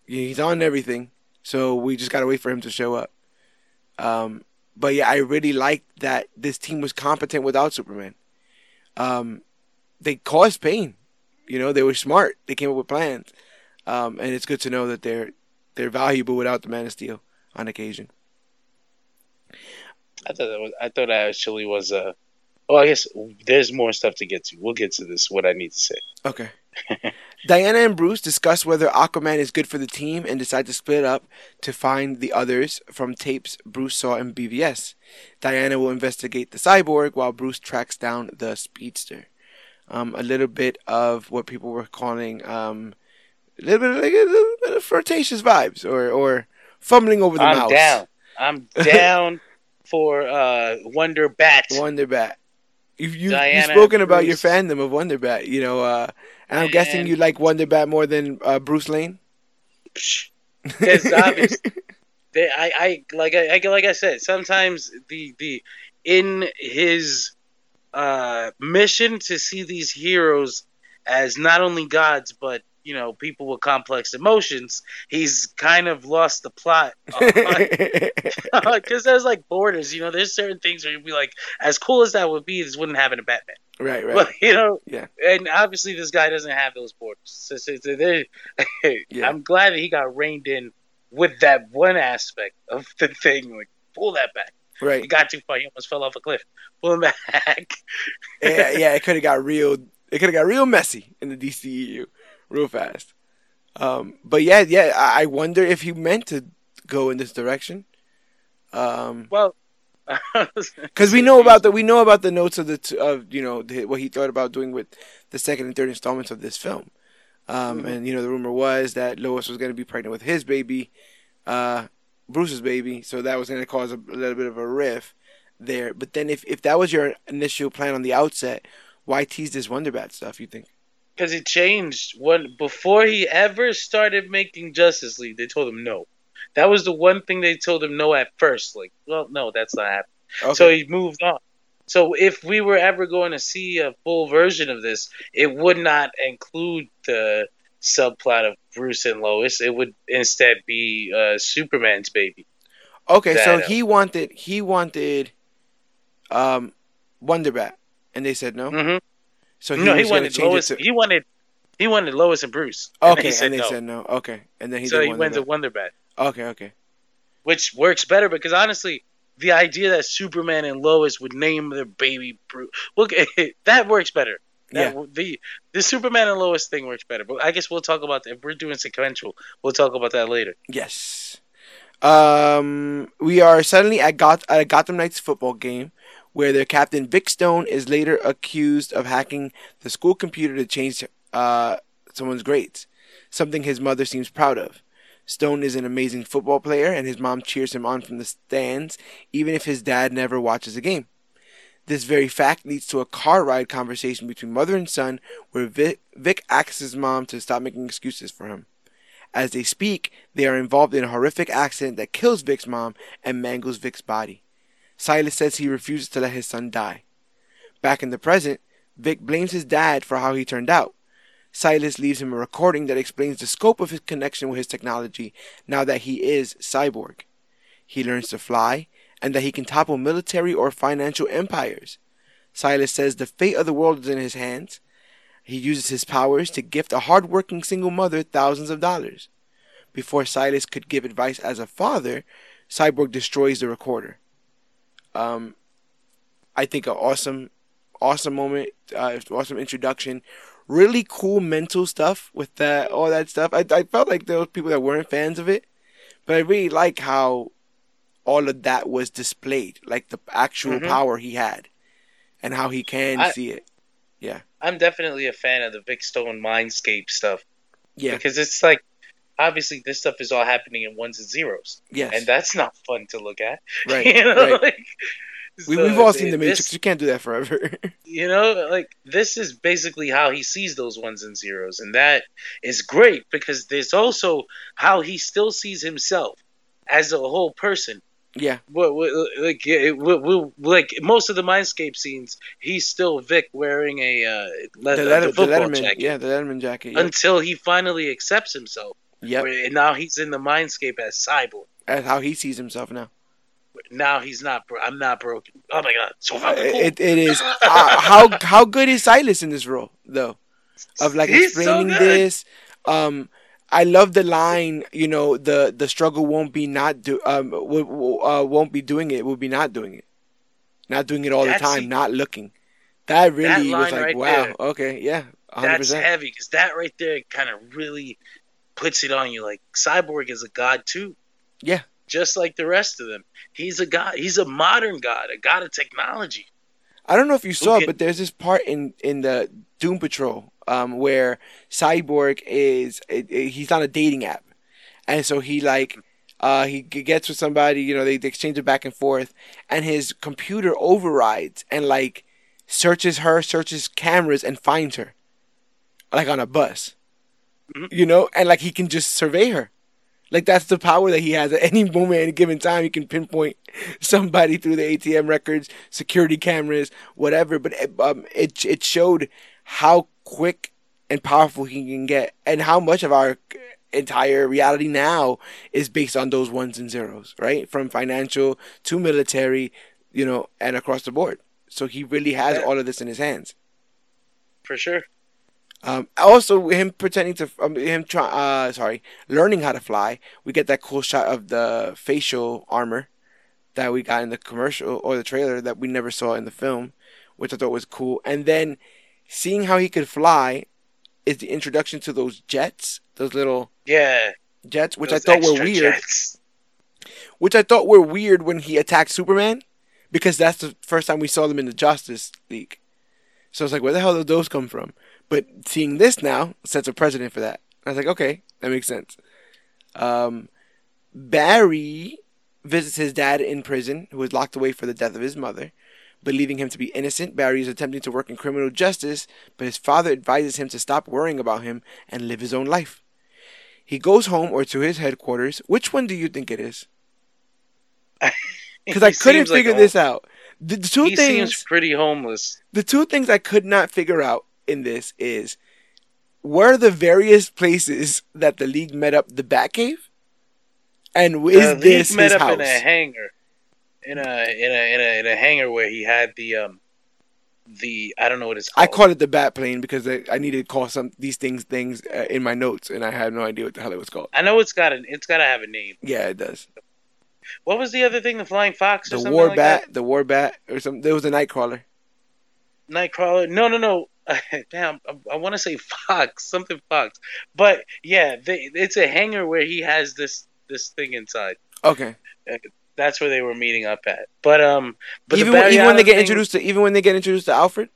He's on everything. So we just got to wait for him to show up. Um, but yeah, I really liked that this team was competent without Superman. Um, they caused pain. You know, they were smart. They came up with plans. Um, and it's good to know that they're they're valuable without the Man of Steel on occasion. I thought that was, I thought that actually was Uh, well, I guess there's more stuff to get to. We'll get to this. What I need to say. Okay. [laughs] Diana and Bruce discuss whether Aquaman is good for the team and decide to split up to find the others from tapes Bruce saw in BVS. Diana will investigate the cyborg while Bruce tracks down the speedster. Um, a little bit of what people were calling um, a little bit, like a little bit of flirtatious vibes, or or fumbling over the I'm mouse. down. I'm [laughs] down for uh, Wonder Bat. Wonder Bat. You've, you've, you've spoken about your fandom of Wonder Bat, you know, uh, and I'm guessing you like Wonder Bat more than uh, Bruce Lane. Obvious. [laughs] they, I, I like I, I like I said. Sometimes the the in his uh, mission to see these heroes as not only gods but you know people with complex emotions, he's kind of lost the plot. [laughs] Because [laughs] there's like borders, you know. There's certain things where you'd be like, as cool as that would be, this wouldn't happen in Batman. right, [laughs] right. Well, you know, Yeah. and obviously this guy doesn't have those borders. So, so, so Yeah. I'm glad that he got reined in with that one aspect of the thing. Like, pull that back. Right. He got too far. He almost fell off a cliff. Pull him back. yeah, yeah, it could have got real. It could have got real messy in the DCEU, real fast. Um, but yeah, yeah, I wonder if he meant to go in this direction. Um, Well, [laughs] because we know about the we know about the notes of the t- of you know the, what he thought about doing with the second and third installments of this film. Um, Mhm. and you know the rumor was that Lois was going to be pregnant with his baby, uh, Bruce's baby, so that was going to cause a, a little bit of a riff there. But then if if that was your initial plan on the outset, why tease this Wonder Bat stuff? You think? Because he changed when before he ever started making Justice League, they told him no. That was the one thing they told him no at first. Like, well, no, that's not happening. Okay. So he moved on. So if we were ever going to see a full version of this, it would not include the subplot of Bruce and Lois. It would instead be uh, Superman's baby. Okay, so that, uh, he wanted he wanted um Wonder Bat, and they said no. hmm So he no, he was going to wanted Lois. to He wanted he wanted Lois and Bruce. And okay, he said and they no. said no. Okay, and then he so he went to Wonder Bat, Okay, okay. which works better because honestly, the idea that Superman and Lois would name their baby Bruce, look, [laughs] that works better. Yeah. That, the the Superman and Lois thing works better, but I guess we'll talk about that. If we're doing sequential, we'll talk about that later. Yes. Um, we are suddenly at, Goth- at a Gotham Knights football game where their captain Vic Stone is later accused of hacking the school computer to change uh, someone's grades, something his mother seems proud of. Stone is an amazing football player, and his mom cheers him on from the stands, even if his dad never watches a game. This very fact leads to a car ride conversation between mother and son, where Vic, Vic asks his mom to stop making excuses for him. As they speak, they are involved in a horrific accident that kills Vic's mom and mangles Vic's body. Silas says he refuses to let his son die. Back in the present, Vic blames his dad for how he turned out. Silas leaves him a recording that explains the scope of his connection with his technology now that he is cyborg. He learns to fly and that he can topple military or financial empires. Silas says the fate of the world is in his hands. He uses his powers to gift a hardworking single mother thousands of dollars. Before Silas could give advice as a father, Cyborg destroys the recorder. Um, I think an awesome, awesome moment, uh, awesome introduction. Really cool mental stuff with that, all that stuff. I, I felt like there was people that weren't fans of it, but I really like how all of that was displayed, like the actual Mhm. power he had, and how he can I- see it. Yeah, I'm definitely a fan of the Vic Stone Mindscape stuff yeah, because it's like obviously this stuff is all happening in ones and zeros, yes, and that's not fun to look at. [laughs] right, you know, right. like, We, so we've all seen the this- Matrix. You can't do that forever. [laughs] you know like this is basically how he sees those ones and zeros and that is great because there's also how he still sees himself as a whole person yeah, What- what- like yeah, it- we- we- like most of the mindscape scenes he's still vic wearing a uh the, Letter, the the Letterman, jacket yeah, the Letterman jacket. Yep. until he finally accepts himself Where- and now he's in the mindscape as cyborg That's how he sees himself now. now he's not bro- i'm not broken oh my god so cool. It, it is [laughs] uh, how how good is Silas in this role though of like He's explaining good. this. Um, I love the line. You know, the the struggle won't be not do um w- w- uh, won't be doing it. Will be not doing it, not doing it all That's- the time, not looking. That really was like right wow. there. Okay, yeah, hundred that's heavy because that right there kind of really puts it on you. Like Cyborg is a god too. Yeah. Just like the rest of them, he's a god. He's a modern god, a god of technology. I don't know if you saw, it, but there's this part in in the Doom Patrol um, where Cyborg is it, it- he's on a dating app, and so he like uh, he gets with somebody, you know, they, they exchange it back and forth, and his computer overrides and like searches her, searches cameras, and finds her, like on a bus, Mhm. you know, and like he can just survey her. Like that's the power that he has at any moment, any given time. He can pinpoint somebody through the ATM records, security cameras, whatever. But it, um, it it showed how quick and powerful he can get, and how much of our entire reality now is based on those ones and zeros, right? From financial to military, you know, and across the board. So he really has all of this in his hands. For sure. Um, also, him pretending to, um, him try, uh, sorry, learning how to fly. We get that cool shot of the facial armor that we got in the commercial or the trailer that we never saw in the film, which I thought was cool. And then seeing how he could fly is the introduction to those jets, those little Yeah. jets, which I thought were weird. jets. Which I thought were weird when he attacked Superman, because that's the first time we saw them in the Justice League. So I was like, where the hell did those come from? But seeing this now sets a precedent for that. I was like, okay, that makes sense. Um, Barry visits his dad in prison, who was locked away for the death of his mother. Believing him to be innocent, Barry is attempting to work in criminal justice, but his father advises him to stop worrying about him and live his own life. He goes home or to his headquarters. Which one do you think it is? [laughs] Because I couldn't like figure a- this out. The, the two He things seems pretty homeless. the two things I could not figure out in this is were the various places that the league met up the Batcave, and is the this met his up house? in a hangar, in a in a in a in a hangar where he had the um the I don't know what it's called. I called. called it the Bat Plane because I, I needed to call some these things things uh, in my notes, and I had no idea what the hell it was called. I know it's got an it's got to have a name. Yeah, it does. What was the other thing? The flying fox or The something War like Bat, that? the War Bat, or some. There was a Knightcrawler. Knightcrawler. No, no, no. [laughs] Damn, I, I want to say fox, something fox. But yeah, they, it's a hangar where he has this this thing inside. Okay. That's where they were meeting up at. But um, but even when, even when they get thing- introduced to even when they get introduced to Alfred.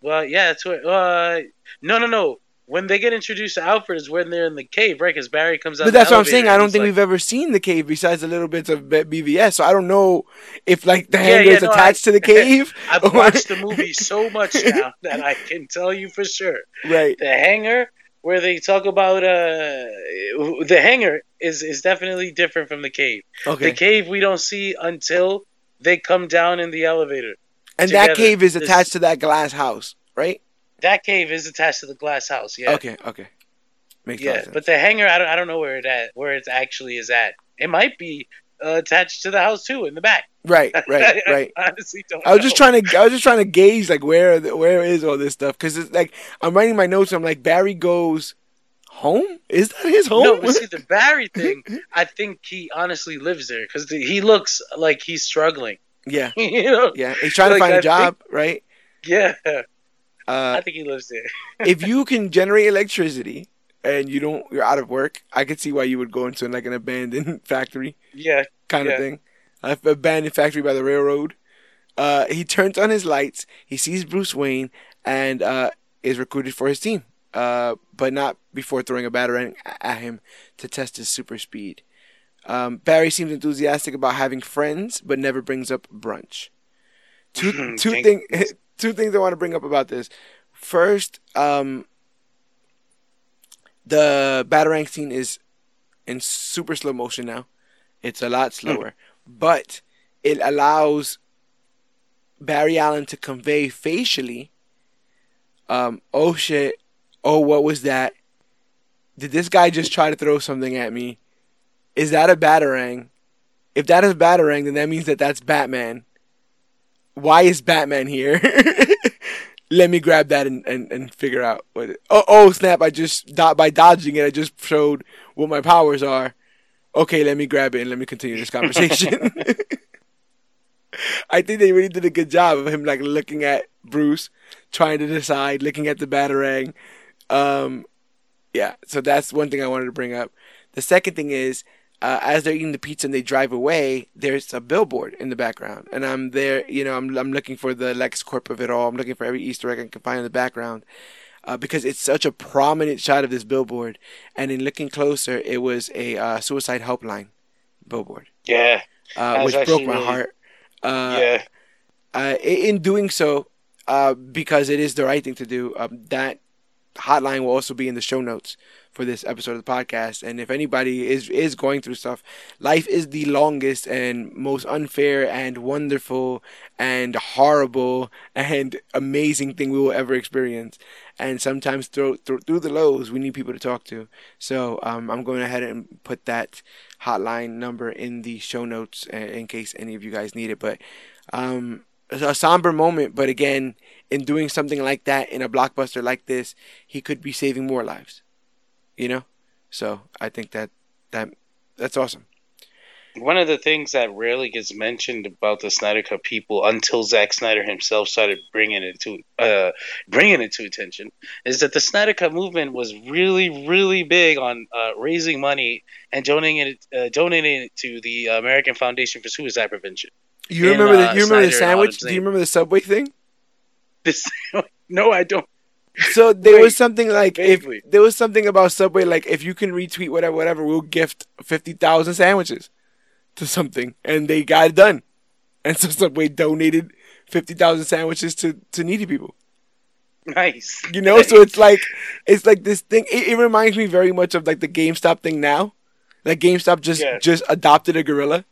Well, yeah, that's where. Uh, no, no, no. When they get introduced to Alfred is when they're in the cave, right? Because Barry comes out. But the that's what I'm saying. I don't think like, we've ever seen the cave besides the little bits of BVS. So I don't know if like the Yeah, yeah, is no, attached to the [laughs] cave. I've or- watched the movie so much now [laughs] that I can tell you for sure. Right. The hangar where they talk about uh, the hangar is is definitely different from the cave. Okay. The cave we don't see until they come down in the elevator. and that cave is This- attached to that glass house, right? That cave is attached to the glass house. Yeah. Okay. Okay. Makes a Yeah, but the hangar, I don't, I don't know where it at, where it actually is at. It might be uh, attached to the house too, in the back. Right, [laughs] right, right. I honestly don't. I was just trying to I was just trying to gauge like where where is all this stuff because it's like I'm writing my notes. And I'm like Barry goes home. Is that his home? No, but see the Barry [laughs] thing. I think he honestly lives there because he looks like he's struggling. yeah, [laughs] you know? yeah. He's trying to find a I job, right? Yeah, Uh, I think he lives there. [laughs] if you can generate electricity and you don't, you're out of work. I could see why you would go into like an abandoned [laughs] factory Yeah, kind Yeah. of thing, a abandoned factory by the railroad. Uh, he turns on his lights. He sees Bruce Wayne and uh, is recruited for his team, uh, but not before throwing a batarang at him to test his super speed. Um, Barry seems enthusiastic about having friends, but never brings up brunch. Two [laughs] two things two things I want to bring up about this. First, um, the batarang scene is in super slow motion now. It's a lot slower, but it allows Barry Allen to convey facially, um, oh shit, oh what was that? Did this guy just try to throw something at me? Is that a batarang? If that is batarang, then that means that that's Batman. Why is Batman here? [laughs] Let me grab that and, and, and figure out what. It, oh oh snap! I just do- by dodging it, I just showed what my powers are. Okay, let me grab it and let me continue this conversation. [laughs] [laughs] I think they really did a good job of him like looking at Bruce, trying to decide, looking at the batarang. Um, yeah, so that's one thing I wanted to bring up. The second thing is, uh, as they're eating the pizza and they drive away, there's a billboard in the background, and I'm there. You know, I'm I'm looking for the LexCorp of it all. I'm looking for every Easter egg I can find in the background. Uh, because it's such a prominent shot of this billboard, and in looking closer, it was a uh, suicide helpline billboard, yeah, uh, which broke my really- heart. Uh, yeah. uh, in doing so, uh, because it is the right thing to do, um, that hotline will also be in the show notes for this episode of the podcast. And if anybody is is going through stuff, life is the longest and most unfair and wonderful and horrible and amazing thing we will ever experience. And sometimes through through, through the lows, we need people to talk to. So um, I'm going ahead and put that hotline number in the show notes uh, in case any of you guys need it. But um, a somber moment, but again, in doing something like that in a blockbuster like this, he could be saving more lives. You know, so I think that that that's awesome. One of the things that rarely gets mentioned about the Snyder Cut people until Zack Snyder himself started bringing it to uh, bringing it to attention is that the Snyder Cut movement was really, really big on uh, raising money and donating it, uh, donating it to the American Foundation for Suicide Prevention. You In, remember the uh, you remember the Snyder and sandwich? Do you remember the subway thing? This, [laughs] no, I don't. So [laughs] there Wait, was something like if there was something about Subway like if you can retweet whatever whatever we'll gift fifty thousand sandwiches to something and they got it done, and so Subway donated fifty thousand sandwiches to to needy people. Nice. You know, so it's [laughs] like it's like this thing. It, it reminds me very much of like the GameStop thing now. Like GameStop just Yeah. just adopted a gorilla.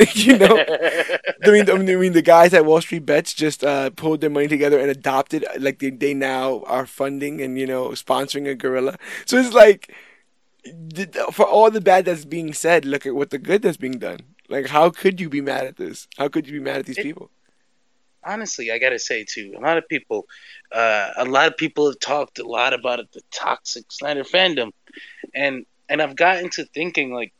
[laughs] you know, [laughs] I mean, I mean, the guys at Wall Street Bets just uh, pulled their money together and adopted, like they, they now are funding and you know sponsoring a gorilla. So it's like, for all the bad that's being said, look at what the good that's being done. Like, how could you be mad at this? How could you be mad at these It- people? honestly, I gotta say too, a lot of people, uh, a lot of people have talked a lot about it, the toxic Snyder fandom, and and I've gotten to thinking like,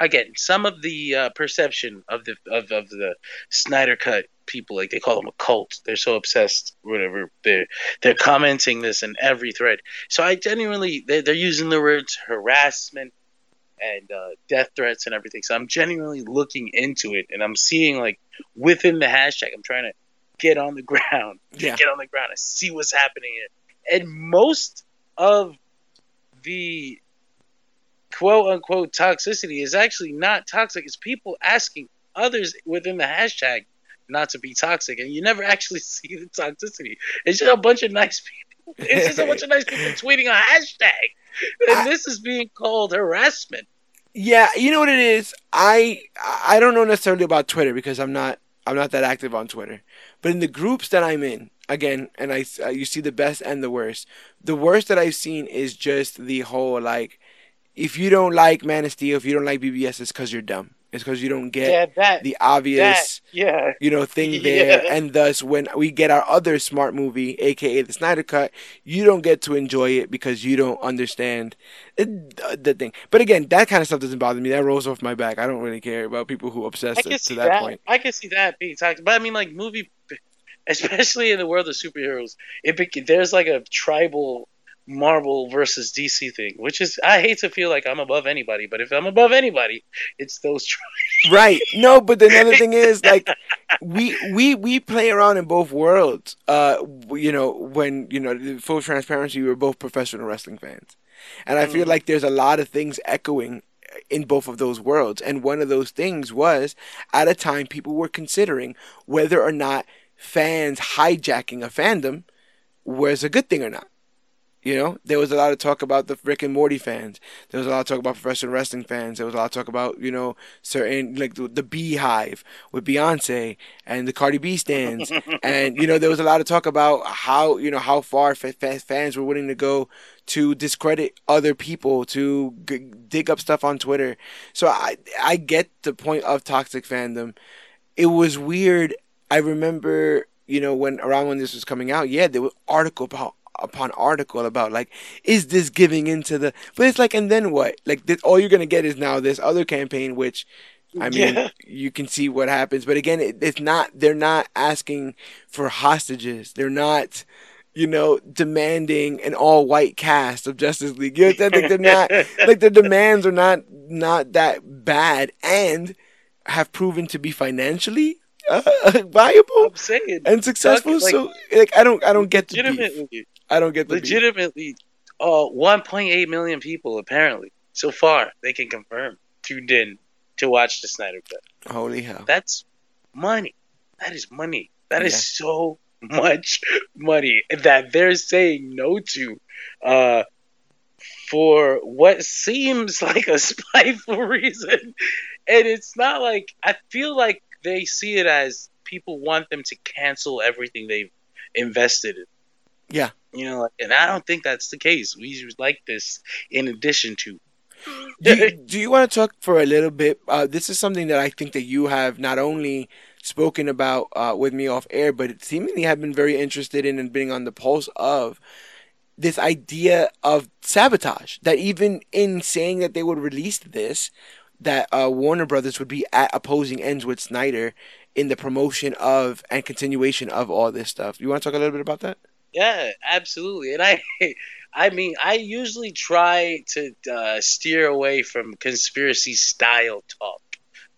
again, some of the uh, perception of the of, of the Snyder cut people, like they call them a cult, they're so obsessed, whatever. They're they're commenting this in every thread. So I genuinely, they're, they're using the words harassment and uh, death threats and everything. So I'm genuinely looking into it, and I'm seeing like within the hashtag, I'm trying to get on the [laughs] ground, Yeah. get on the ground and see what's happening here. And most of the quote unquote toxicity is actually not toxic. It's people asking others within the hashtag not to be toxic, and you never actually [laughs] see the toxicity. It's just a bunch of nice people. It's just a bunch of nice people tweeting a hashtag, and I- this is being called harassment. Yeah, you know what it is. I I don't know necessarily about Twitter because I'm not I'm not that active on Twitter. But in the groups that I'm in, again, and I uh, you see the best and the worst. The worst that I've seen is just the whole like, if you don't like Man of Steel, if you don't like BvS, it's because you're dumb. It's because you don't get Yeah, that the obvious, that yeah. you know, thing [laughs] there. Yeah. And thus, when we get our other smart movie, aka the Snyder Cut, you don't get to enjoy it because you don't understand it, the, the thing. But again, that kind of stuff doesn't bother me. That rolls off my back. I don't really care about people who obsess to, can to see that, that. point. I can see that being talked, but I mean, like movie, [laughs] especially in the world of superheroes, it there's like a tribal Marvel versus DC thing, which is I hate to feel like I'm above anybody, but if I'm above anybody, it's those. Tri- Right. No, but the other thing is like [laughs] we we we play around in both worlds. Uh, you know, when you know full transparency, we were both professional wrestling fans, and I feel Mhm. like there's a lot of things echoing in both of those worlds. And one of those things was at a time people were considering whether or not fans hijacking a fandom was a good thing or not. You know, there was a lot of talk about the Rick and Morty fans. There was a lot of talk about professional wrestling fans. There was a lot of talk about you know certain like the, the BeyHive with Beyonce and the Cardi B stands, [laughs] and you know there was a lot of talk about how you know how far fa- fa- fans were willing to go to discredit other people, to g- dig up stuff on Twitter. So I I get the point of toxic fandom. It was weird. I remember you know when around when this was coming out, yeah, there was article about upon article about like is this giving into the but it's like and then what? Like this, all you're gonna get is now this other campaign which i mean Yeah. you can see what happens. But again it, it's not they're not asking for hostages. They're not you know demanding an all white cast of justice league. You know, like they're not [laughs] like the demands are not not that bad and have proven to be financially uh, [laughs] viable I'm saying and successful. Like- so like i don't i don't get the beef. I don't get the legitimately, uh, 1.8 million people apparently so far they can confirm tuned in to watch the Snyder Cut. Holy hell! That's money. That is money. That is Yeah. so much money that they're saying no to uh, for what seems [laughs] like a spiteful reason. And it's not like, I feel like they see it as people want them to cancel everything they've invested in. Yeah. You know, and I don't think that's the case. We like this in addition to. do, you, [laughs] do you want to talk for a little bit? Uh, this is something that I think that you have not only spoken about uh, with me off air, but seemingly have been very interested in and being on the pulse of this idea of sabotage. That even in saying that they would release this, that uh, Warner Brothers would be at opposing ends with Snyder in the promotion of and continuation of all this stuff. You want to talk a little bit about that? Yeah, absolutely. And I, [laughs] I mean, I usually try to uh, steer away from conspiracy style talk,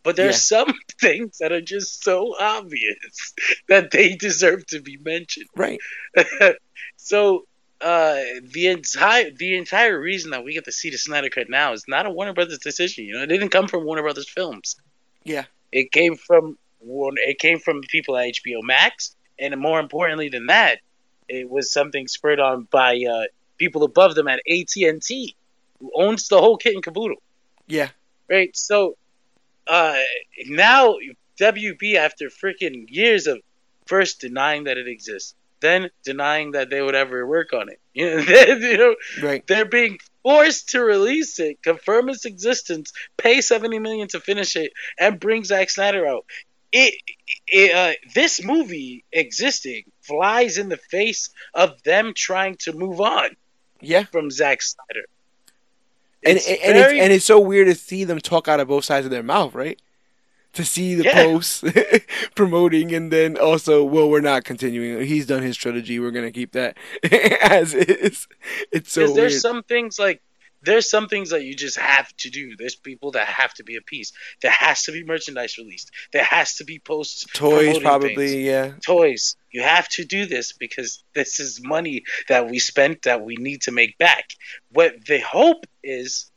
but there's Yeah. some [laughs] things that are just so obvious [laughs] that they deserve to be mentioned. Right. so, uh, the entire the entire reason that we get to see the Snyder Cut now is not a Warner Brothers decision. You know, it didn't come from Warner Brothers Films. Yeah. It came from. It came from people at HBO Max, and more importantly than that, it was something spurred on by uh, people above them at AT and T, who owns the whole kit and caboodle. Yeah. Right. So uh, now WB, after freaking years of first denying that it exists, then denying that they would ever work on it, you know, then, you know Right. they're being forced to release it, confirm its existence, pay seventy million to finish it, and bring Zack Snyder out. It, it uh, this movie existing flies in the face of them trying to move on Yeah. from Zack Snyder. and It's and, very- it's, and it's so weird to see them talk out of both sides of their mouth, right? To see the Yeah. posts [laughs] promoting, and then also, well, we're not continuing. He's done his trilogy. We're gonna keep that [laughs] as is. It's so weird. there's some things like there's some things that you just have to do. There's people that have to be a piece. There has to be merchandise released. There has to be posts. Toys, probably, things. yeah. Toys. You have to do this because this is money that we spent that we need to make back. What the hope is,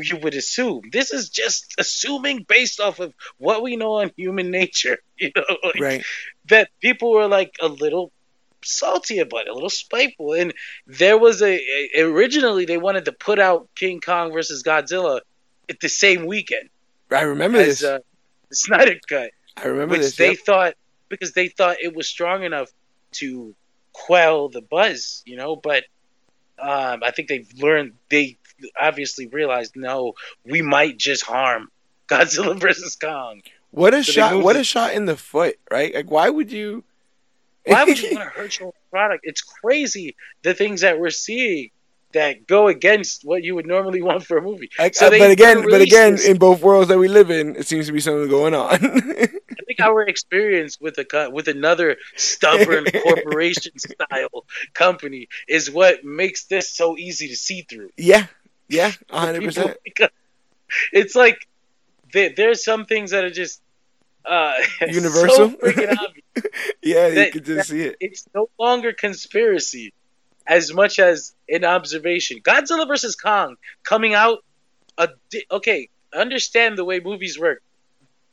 you would assume this is just assuming based off of what we know on human [laughs] nature. You know, like, Right. that people were like a little salty about it, a little spiteful. And there was a, a- originally they wanted to put out King Kong versus Godzilla at the same weekend I remember as this. uh, the Snyder Cut, I remember which this. they yep. thought because they thought it was strong enough to quell the buzz, you know. But um, I think they've learned they obviously realized no, we might just harm [laughs] Godzilla versus Kong. What a So shot! What it. a shot in the foot, right? Like, why would you? Why would you [laughs] want to hurt your own product? It's crazy the things that we're seeing that go against what you would normally want for a movie. Like, So they but again, but again, this- in both worlds that we live in, it seems to be something going on. [laughs] I think our experience with a with another stubborn [laughs] corporation style company is what makes this so easy to see through. yeah, yeah, hundred percent. It's like there, there's some things that are just uh, [laughs] Universal? So freaking obvious. [laughs] Yeah, you could just see it. It's no longer conspiracy as much as an observation. Godzilla versus Kong coming out a di- okay. Understand the way movies work.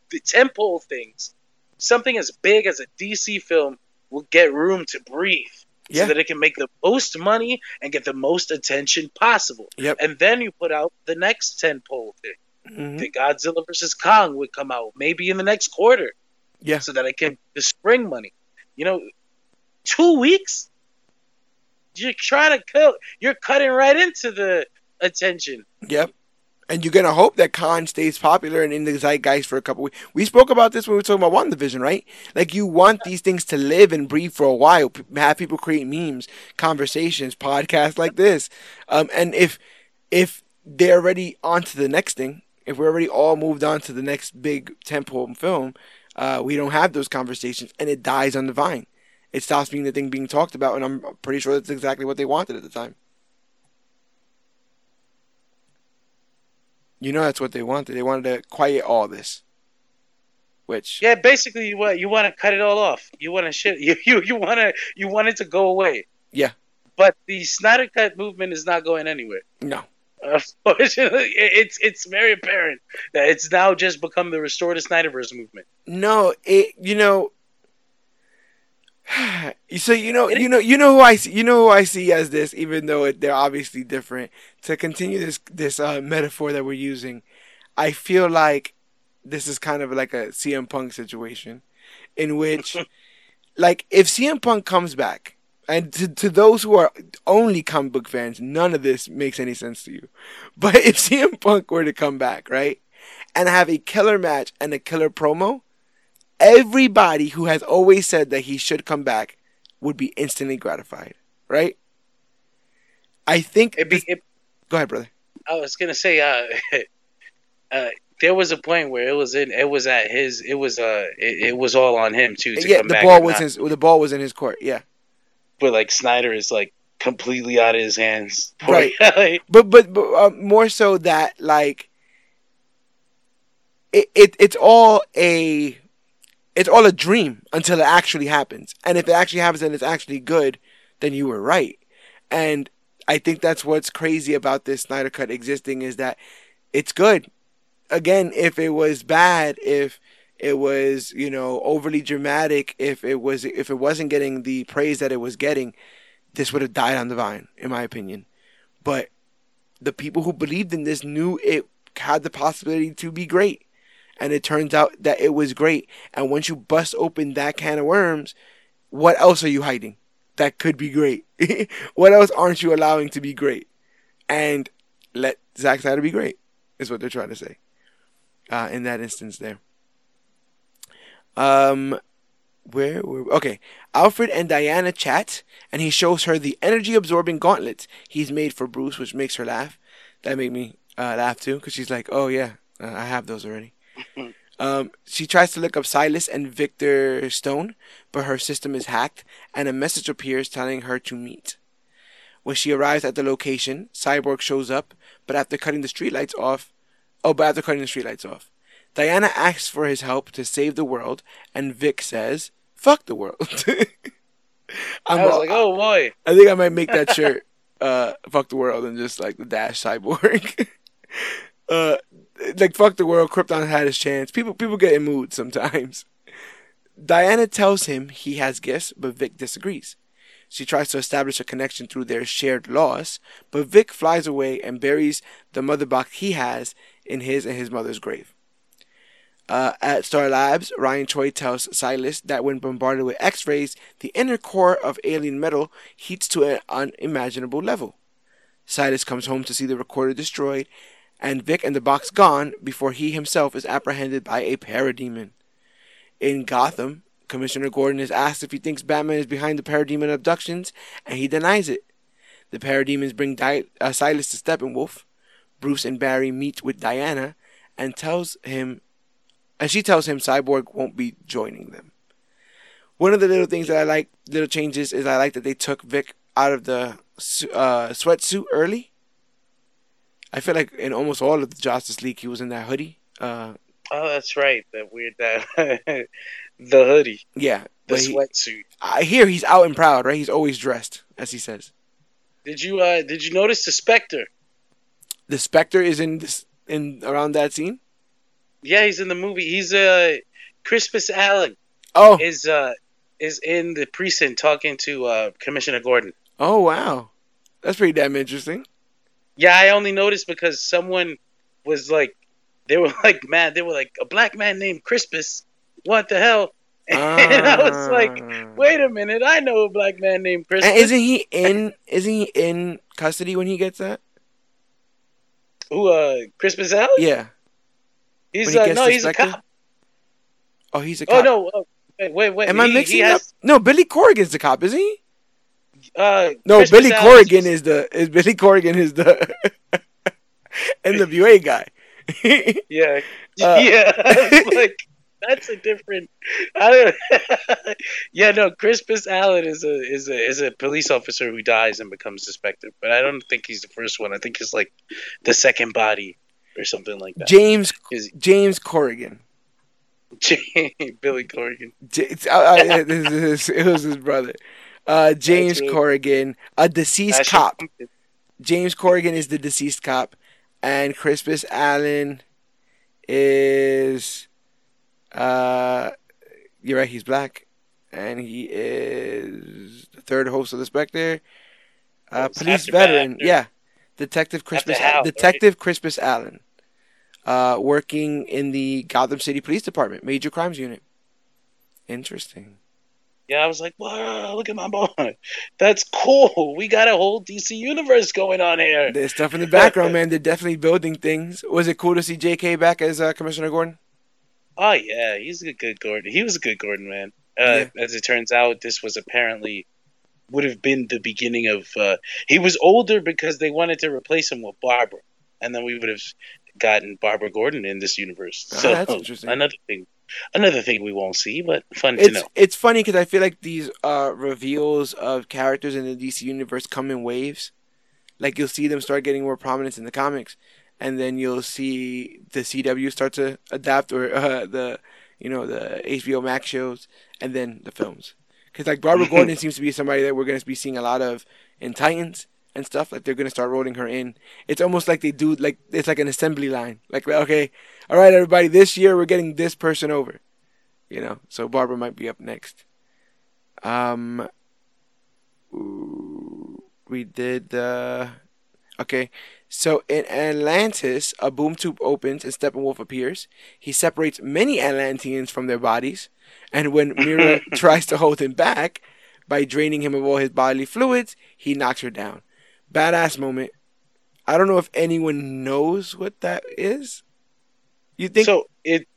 The tentpole things, something as big as a DC film will get room to breathe. Yeah. So that it can make the most money and get the most attention possible. Yep. And then you put out the next tentpole thing. Mhm. The Godzilla versus Kong would come out maybe in the next quarter. Yeah. So that it can the spring money. You know, two weeks. You're trying to kill. You're cutting right into the attention. Yep. And you're gonna hope that Khan stays popular and in the zeitgeist for a couple weeks. We spoke about this when we were talking about WandaVision, right? Like you want these things to live and breathe for a while. Have people create memes, conversations, podcasts like this. Um, and if if they're already on to the next thing, if we're already all moved on to the next big tentpole film, uh, we don't have those conversations, and it dies on the vine. It stops being the thing being talked about, and I'm pretty sure that's exactly what they wanted at the time. You know that's what they wanted. They wanted to quiet all this. Which Yeah, basically, you want you want to cut it all off. You want to shit. [laughs] You you you want to you want it to go away. Yeah. But the Snyder Cut movement is not going anywhere. no. Unfortunately, [laughs] it's it's very apparent that it's now just become the Restore the Snyderverse movement. No, it you know [sighs] so you know you know you know who I see you know who I see as this even though it, they're obviously different to continue this this uh, metaphor that we're using I feel like this is kind of like a CM Punk situation in which [laughs] like if CM Punk comes back and to, to those who are only comic book fans none of this makes any sense to you [laughs] but if CM Punk were to come back right and have a killer match and a killer promo everybody who has always said that he should come back would be instantly gratified, right? I think. Be, this- it, go ahead, brother. I was gonna say, uh, [laughs] uh, there was a point where it was in, it was at his, it was, uh, it, it was all on him too to Yeah, the ball was not. his. The ball was in his court. Yeah, but like Snyder is like completely out of his hands. [laughs] Right. Like, [laughs] but but, but uh, more so that like it, it it's all a it's all a dream until it actually happens. And if it actually happens and it's actually good, then you were right. And I think that's what's crazy about this Snyder Cut existing is that it's good. Again, if it was bad, if it was, you know, overly dramatic, if it was if it wasn't getting the praise that it was getting, this would have died on the vine, in my opinion. But the people who believed in this knew it had the possibility to be great. And it turns out that it was great. And once you bust open that can of worms, what else are you hiding that could be great? [laughs] what else aren't you allowing to be great? And let Zack Snyder be great, is what they're trying to say uh, in that instance there. Um, where were okay? Alfred and Diana chat, and he shows her the energy-absorbing gauntlets he's made for Bruce, which makes her laugh. That made me uh, laugh too, because she's like, "Oh yeah, uh, I have those already." [laughs] um, she tries to look up Silas and Victor Stone, but her system is hacked, and a message appears telling her to meet. When she arrives at the location, Cyborg shows up, but after cutting the streetlights off, oh, but after cutting the streetlights off, Diana asks for his help to save the world, and Vic says, "Fuck the world." [laughs] I'm I was all- like, oh boy. I think I might make that shirt. [laughs] Uh, fuck the world and just like the dash cyborg. [laughs] uh, like fuck the world. Krypton had his chance. People people get in mood sometimes. Diana tells him he has gifts, but Vic disagrees. She tries to establish a connection through their shared loss, but Vic flies away and buries the mother box he has in his and his mother's grave. Uh, at Star Labs, Ryan Choi tells Silas that when bombarded with X-rays, the inner core of alien metal heats to an unimaginable level. Silas comes home to see the recorder destroyed, and Vic and the box gone before he himself is apprehended by a parademon. In Gotham, Commissioner Gordon is asked if he thinks Batman is behind the parademon abductions, and he denies it. The parademons bring Di- uh, Silas to Steppenwolf. Bruce and Barry meet with Diana and tells him, and she tells him Cyborg won't be joining them. One of the little things that I like, little changes, is I like that they took Vic out of the uh, sweatsuit early. I feel like in almost all of the Justice League, he was in that hoodie. Uh, Oh, that's right. That weird that [laughs] the hoodie, yeah, the sweatsuit. I hear he's out and proud, right? He's always dressed, as he says. Did you uh did you notice the Spectre? The Spectre is in this in around that scene. Yeah, he's in the movie. He's uh Crispus Allen Oh, is uh is in the precinct talking to uh Commissioner Gordon. oh wow, that's pretty damn interesting. Yeah, I only noticed because someone was like, they were [laughs] like mad. They were like, a black man named Crispus. What the hell? [laughs] And I was like, Ah. wait a minute, I know a black man named Crispus. And isn't he in? Isn't he in custody when he gets that? Who? Uh, Crispus Allen? Yeah. He's when he gets no, he's a cop. Oh, he's a Oh no, uh, wait, wait, wait. Am I mixing he up? No, Billy Corrigan's the cop, isn't he? Uh, No, Crispus Billy Allen's Corrigan just- is the is Billy Corrigan is the [laughs] and the NWA guy. [laughs] Yeah, [laughs] Uh, yeah. Like that's a different. I don't. yeah, no. Crispus Allen is a is a is a police officer who dies and becomes suspected, but I don't think he's the first one. I think he's like the second body or something like that. James Is James Corrigan. [laughs] Billy Corrigan. Uh, uh, it was his brother. Uh, James really- Corrigan, a deceased cop. James Corrigan is the deceased cop, and Crispus Allen is, uh, you're right, he's black, and he is the third host of the Spectre. Uh, police veteran, yeah, Detective Crispus, Hal, right? Detective Crispus Allen, uh, working in the Gotham City Police Department, Major Crimes Unit. Interesting. Yeah, I was like, wow, look at my boy. That's cool. We got a whole DC universe going on here. There's stuff in the background, [laughs] man. They're definitely building things. Was it cool to see J.K. back as uh, Commissioner Gordon? Oh yeah, he's a good Gordon. He was a good Gordon man. Uh, As it turns out, this was apparently would have been the beginning of. Uh, he was older because they wanted to replace him with Barbara, and then we would have gotten Barbara Gordon in this universe. Ah, So that's interesting. another thing, another thing we won't see, but fun to know. it's funny because I feel like these uh, reveals of characters in the DC universe come in waves. Like you'll see them start getting more prominence in the comics, and then you'll see the CW start to adapt, or uh, the you know the HBO Max shows, and then the films. Because like Barbara [laughs] Gordon seems to be somebody that we're going to be seeing a lot of in Titans and stuff. Like they're to start rolling her in. It's almost like they do like it's like an assembly line. Like okay, all right, everybody, this year we're getting this person over. You know, so Barbara might be up next. Um, we did the. Okay, so in Atlantis, a boom tube opens and Steppenwolf appears. He separates many Atlanteans from their bodies, and when Mera [laughs] tries to hold him back by draining him of all his bodily fluids, he knocks her down. Badass moment. I don't know if anyone knows what that is. You think? so it.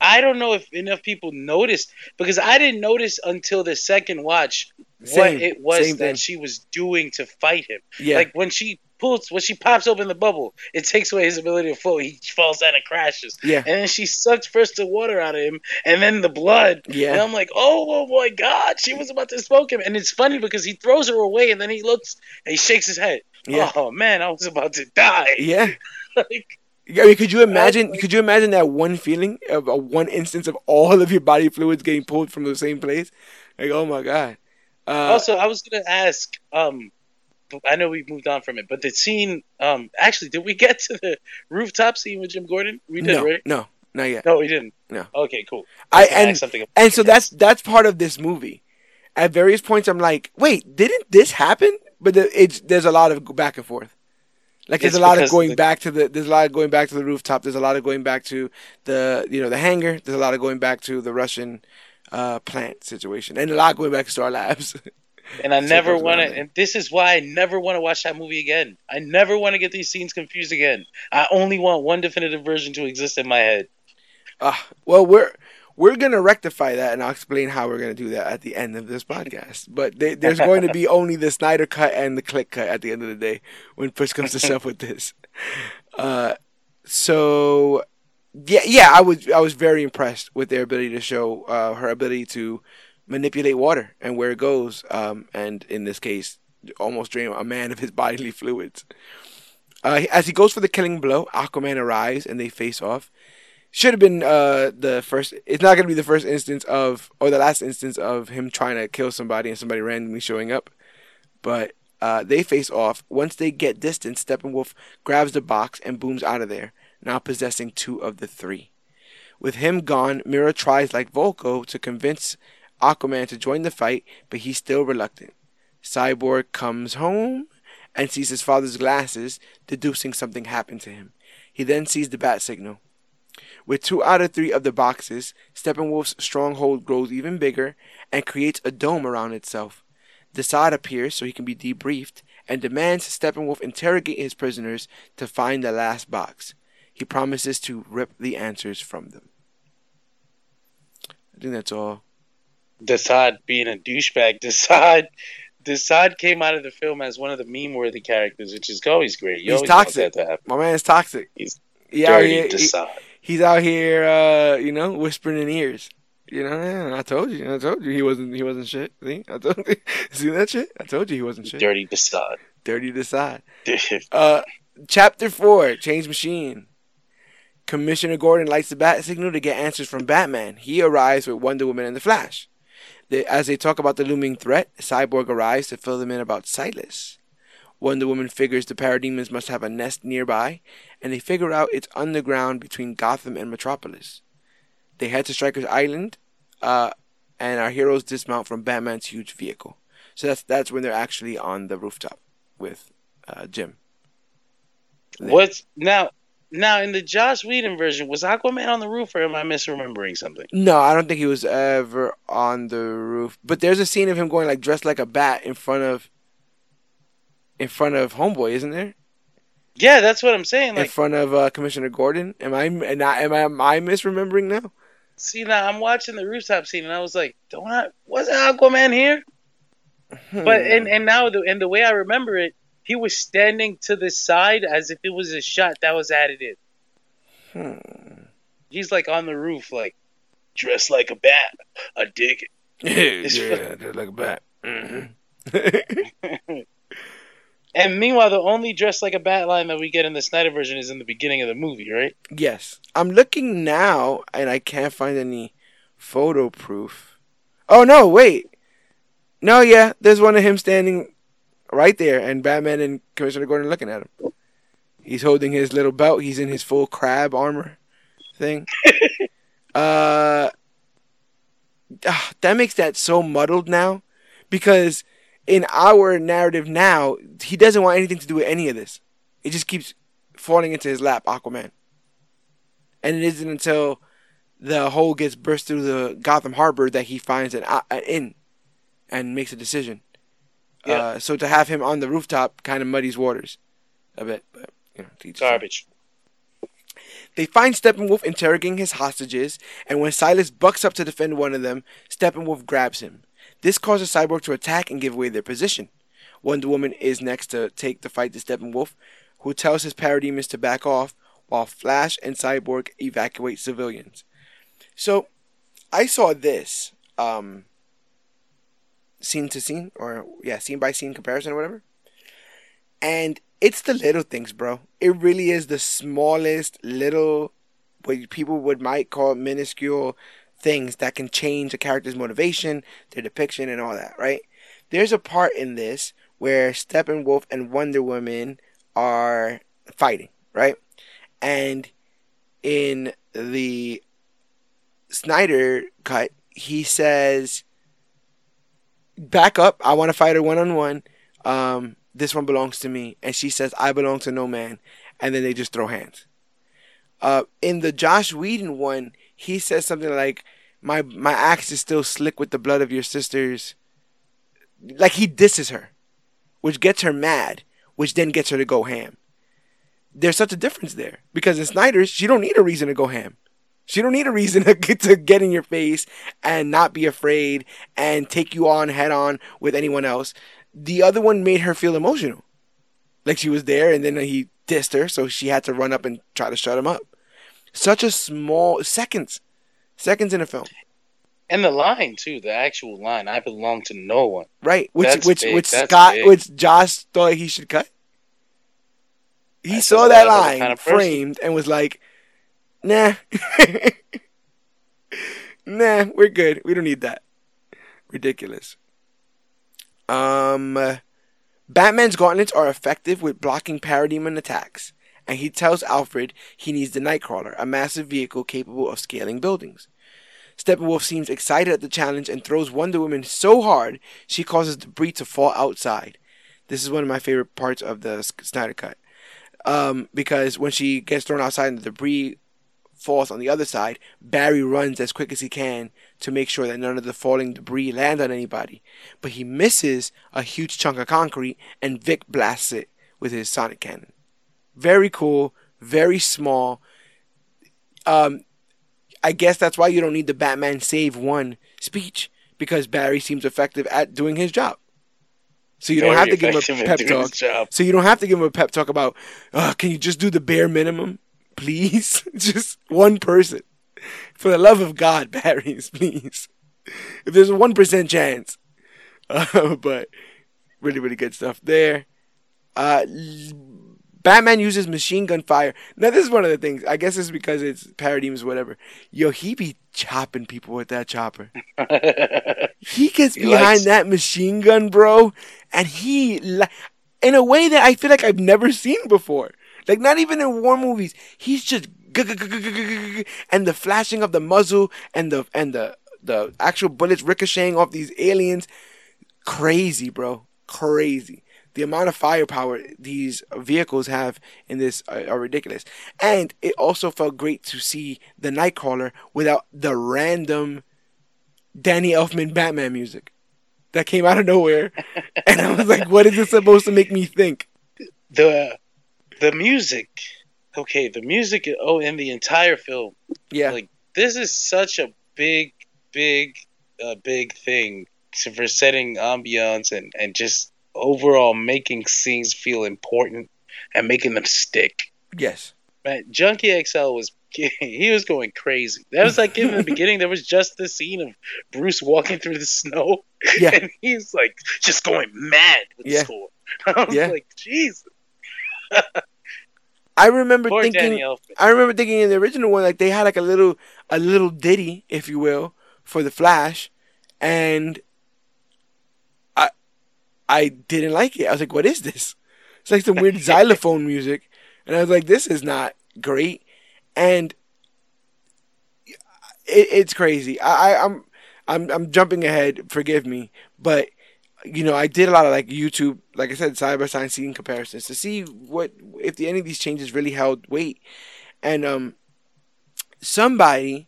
I don't know if enough people noticed because I didn't notice until the second watch what Same, it was that thing. she was doing to fight him. yeah. Like when she pulls, when she pops open the bubble, it takes away his ability to float. He falls down and crashes. yeah. And then she sucks first the water out of him, and then the blood. And Yeah. I'm like, oh, oh my god, she was about to smoke him. And it's funny because he throws her away, and then he looks and he shakes his head. Yeah. Oh man, I was about to die. Yeah. [laughs] like, I mean, could you imagine? like- Could you imagine that one feeling of a one instance of all of your body fluids getting pulled from the same place? Like, oh my god. Uh, also, I was gonna ask. Um, I know we moved on from it, but the scene. Um, actually, did we get to the rooftop scene with Jim Gordon? We did, no, right? no, not yet. No, we didn't. No. Okay, cool. I was and something and so that's that's part of this movie. At various points, I'm like, wait, didn't this happen? But the, it's there's a lot of back and forth. Like there's It's a lot of going the- back to the there's a lot of going back to the rooftop. There's a lot of going back to the you know the hangar. There's a lot of going back to the Russian uh, plant situation, and a lot going back to Star Labs. [laughs] And I never want to. And this is why I never want to watch that movie again. I never want to get these scenes confused again. I only want one definitive version to exist in my head. Uh, well, we're we're gonna rectify that, and I'll explain how we're gonna do that at the end of this podcast. But they, there's going to be [laughs] only the Snyder cut and the click cut at the end of the day when push comes to shove with this. Uh, so yeah, yeah, I was I was very impressed with their ability to show uh, her ability to manipulate water and where it goes, um, and in this case, almost drain a man of his [laughs] bodily fluids. Uh, as he goes for the killing blow, Aquaman arrives and they face off. Should have been uh the first it's not gonna be the first instance of or the last instance of him trying to kill somebody and somebody randomly showing up. But uh they face off. Once they get distance steppenwolf grabs the box and booms out of there now possessing two of the three. With him gone mera tries like vulko to convince aquaman to join the fight but he's still reluctant cyborg comes home and sees his father's glasses deducing something happened to him he then sees the bat signal with two out of three of the boxes, Steppenwolf's stronghold grows even bigger and creates a dome around itself. Desaad appears so he can be debriefed and demands Steppenwolf interrogate his prisoners to find the last box. He promises to rip the answers from them. I think that's all. Desaad being a douchebag. [laughs] Desaad, Desaad came out of the film as one of the meme-worthy characters, which is always great. You He's always toxic. that to happen. My man's toxic. He's He out Dirty here, he- he's out here, uh, you know, whispering in ears. You know, I told you, I told you he wasn't, he wasn't shit. See, I told you, [laughs] see that shit? I told you he wasn't shit. Dirty Desaad. Dirty Desaad. [laughs] Uh, chapter four, Change Machine. Commissioner Gordon lights the bat signal to get answers from Batman. He arrives with Wonder Woman and the Flash. They, as they talk about the looming threat, Cyborg arrives to fill them in about Silas. Wonder Woman figures the parademons must have a nest nearby, and they figure out it's underground between Gotham and Metropolis. They head to Stryker's Island, uh, and our heroes dismount from Batman's huge vehicle. So that's that's when they're actually on the rooftop with uh, Jim. What's now? Now in the Joss Whedon version, was Aquaman on the roof, or am I misremembering something? No, I don't think he was ever on the roof. But there's a scene of him going like dressed like a bat in front of in front of Homeboy, isn't there? Yeah, that's what I'm saying. in front of uh, Commissioner Gordon. Am I am I am I, am I misremembering now? see now I'm watching the rooftop scene, and I was like, don't I? Wasn't Aquaman here? But Hmm. and and now the and the way I remember it, he was standing to the side as if it was a shot that was added in. Hmm. He's like on the roof, like dressed like a bat. I dig [laughs] It's yeah, just like a bat. Mhm. [laughs] And meanwhile, the only dressed like a bat line that we get in the Snyder version is in the beginning of the movie, right? yes, I'm looking now, and I can't find any photo proof. Oh no, wait. No, yeah, there's one of him standing right there, and Batman and Commissioner Gordon looking at him. He's holding his little belt. He's in his full crab armor thing. [laughs] uh, ah, that makes that so muddled now, because in our narrative now, he doesn't want anything to do with any of this. It just keeps falling into his lap, Aquaman. And it isn't until the hole gets burst through the Gotham Harbor that he finds an, uh, an inn and makes a decision. Yeah. Uh, so to have him on the rooftop kind of muddies waters a bit. But, you know, to each his own. Garbage. They find Steppenwolf interrogating his hostages, and when Silas bucks up to defend one of them, Steppenwolf grabs him. This causes Cyborg to attack and give away their position. Wonder Woman is next to take the fight to Steppenwolf, who tells his parademons to back off, while Flash and Cyborg evacuate civilians. So, I saw this, um, scene to scene, or yeah, scene by scene comparison or whatever. And it's the little things, bro. It really is the smallest little, what people would might call minuscule things that can change a character's motivation, their depiction, and all that, right? There's a part in this where Steppenwolf and Wonder Woman are fighting, right? And in the Snyder cut, he says, "Back up! I want to fight her one on one. This one belongs to me." And she says, "I belong to no man." And then they just throw hands. Uh, in the Joss Whedon one, he says something like, "My my axe is still slick with the blood of your sisters." like he disses her, which gets her mad, which then gets her to go ham. There's such a difference there because in Snyder's, she don't need a reason to go ham. She don't need a reason [laughs] to get, to get in your face and not be afraid and take you on head on with anyone else. The other one made her feel emotional, like she was there, and then he dissed her, so she had to run up and try to shut him up. Such a small seconds, seconds in a film. And the line too, the actual line, "I belong to no one." Right, which That's which big. which That's Scott, big. which Joss thought he should cut. He saw that line kind of framed and was like, "Nah, [laughs] nah, we're good. We don't need that." Ridiculous. Um, Batman's gauntlets are effective with blocking parademon attacks, and he tells Alfred he needs the Knightcrawler, a massive vehicle capable of scaling buildings. Steppenwolf seems excited at the challenge and throws Wonder Woman so hard she causes debris to fall outside. This is one of my favorite parts of the Snyder Cut. Um, because when she gets thrown outside and the debris falls on the other side, Barry runs as quick as he can to make sure that none of the falling debris land on anybody. But he misses a huge chunk of concrete and Vic blasts it with his sonic cannon. Very cool, very small. Um, I guess that's why you don't need the Batman Save One speech because Barry seems effective at doing his job. So you don't Very have to give him a pep talk. So you don't have to give him a pep talk about, uh, can you just do the bare minimum, please? [laughs] just one person. For the love of God, [laughs] Barry, please. If there's a one percent chance, uh, [laughs] but really, really good stuff there. Uh, Batman uses machine gun fire. Now this is one of the things. I guess it's because it's parademons, whatever. Yo, he be chopping people with that chopper. He gets He behind likes- that machine gun, bro, and he, li- in a way that I feel like I've never seen before. Like not even in war movies. He's just and the flashing of the muzzle and the and the the actual bullets ricocheting off these aliens. Crazy, bro. Crazy. The amount of firepower these vehicles have in this are, are ridiculous. And it also felt great to see the Knightcrawler without the random Danny Elfman Batman music that came out of nowhere. [laughs] and I was like, what is this supposed to make me think? the the music. Okay, the music. Oh, in the entire film, Yeah. Like, this is such a big, big, uh, big thing for setting ambiance and and just overall making scenes feel important and making them stick. yes. Man, Junkie XL was [laughs] he was going crazy. That was like in the [laughs] beginning. There was just the scene of Bruce walking through the snow, Yeah. [laughs] and he's like just going mad with Yeah. the score. I was Yeah. like, Jesus, [laughs] I remember poor thinking I remember thinking in the original one, like they had like a little a little ditty, if you will, for the Flash, and I I didn't like it. I was like, what is this? It's like some weird [laughs] xylophone music, and I was like, this is not great, and it, it's crazy. I, I I'm I'm I'm jumping ahead. Forgive me, but you know, I did a lot of like YouTube, like I said, side by side scene comparisons to see what if the, any of these changes really held weight. And um, somebody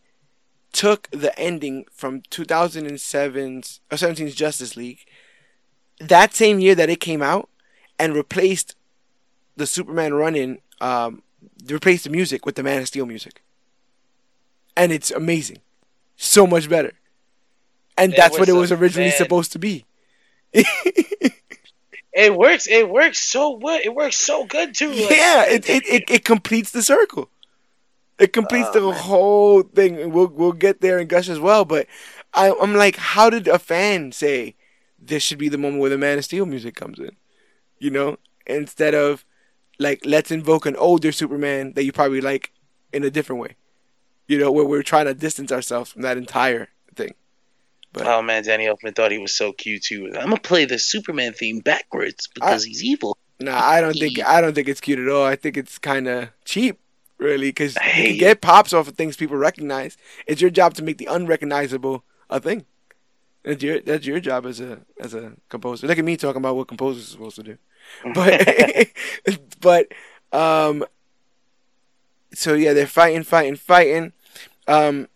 took the ending from 2007's or 17's Justice League that same year that it came out and replaced the Superman run-in, um, replaced the music with the Man of Steel music, and it's amazing, so much better. And It that's what it was originally bad- supposed to be. It works. It works so well. It works so good too. like- yeah, it, it, it, it completes the circle. It completes Oh, the man. whole thing. and We'll we'll get there and gush as well. But I, I'm like, how did a fan say this should be the moment where the Man of Steel music comes in? You know, instead of like let's invoke an older Superman that you probably like in a different way. You know, where we're trying to distance ourselves from that entire. But Oh man, Danny Elfman thought he was so cute too. I'm gonna play the Superman theme backwards because he's evil. Nah, I don't think I don't think it's cute at all. I think it's kind of cheap, really, because you can get pops off of things people recognize. It's your job to make the unrecognizable a thing. That's your that's your job as a as a composer. Look at me talking about what composers are supposed to do, but [laughs] [laughs] but um. So yeah, they're fighting, fighting, fighting. Um,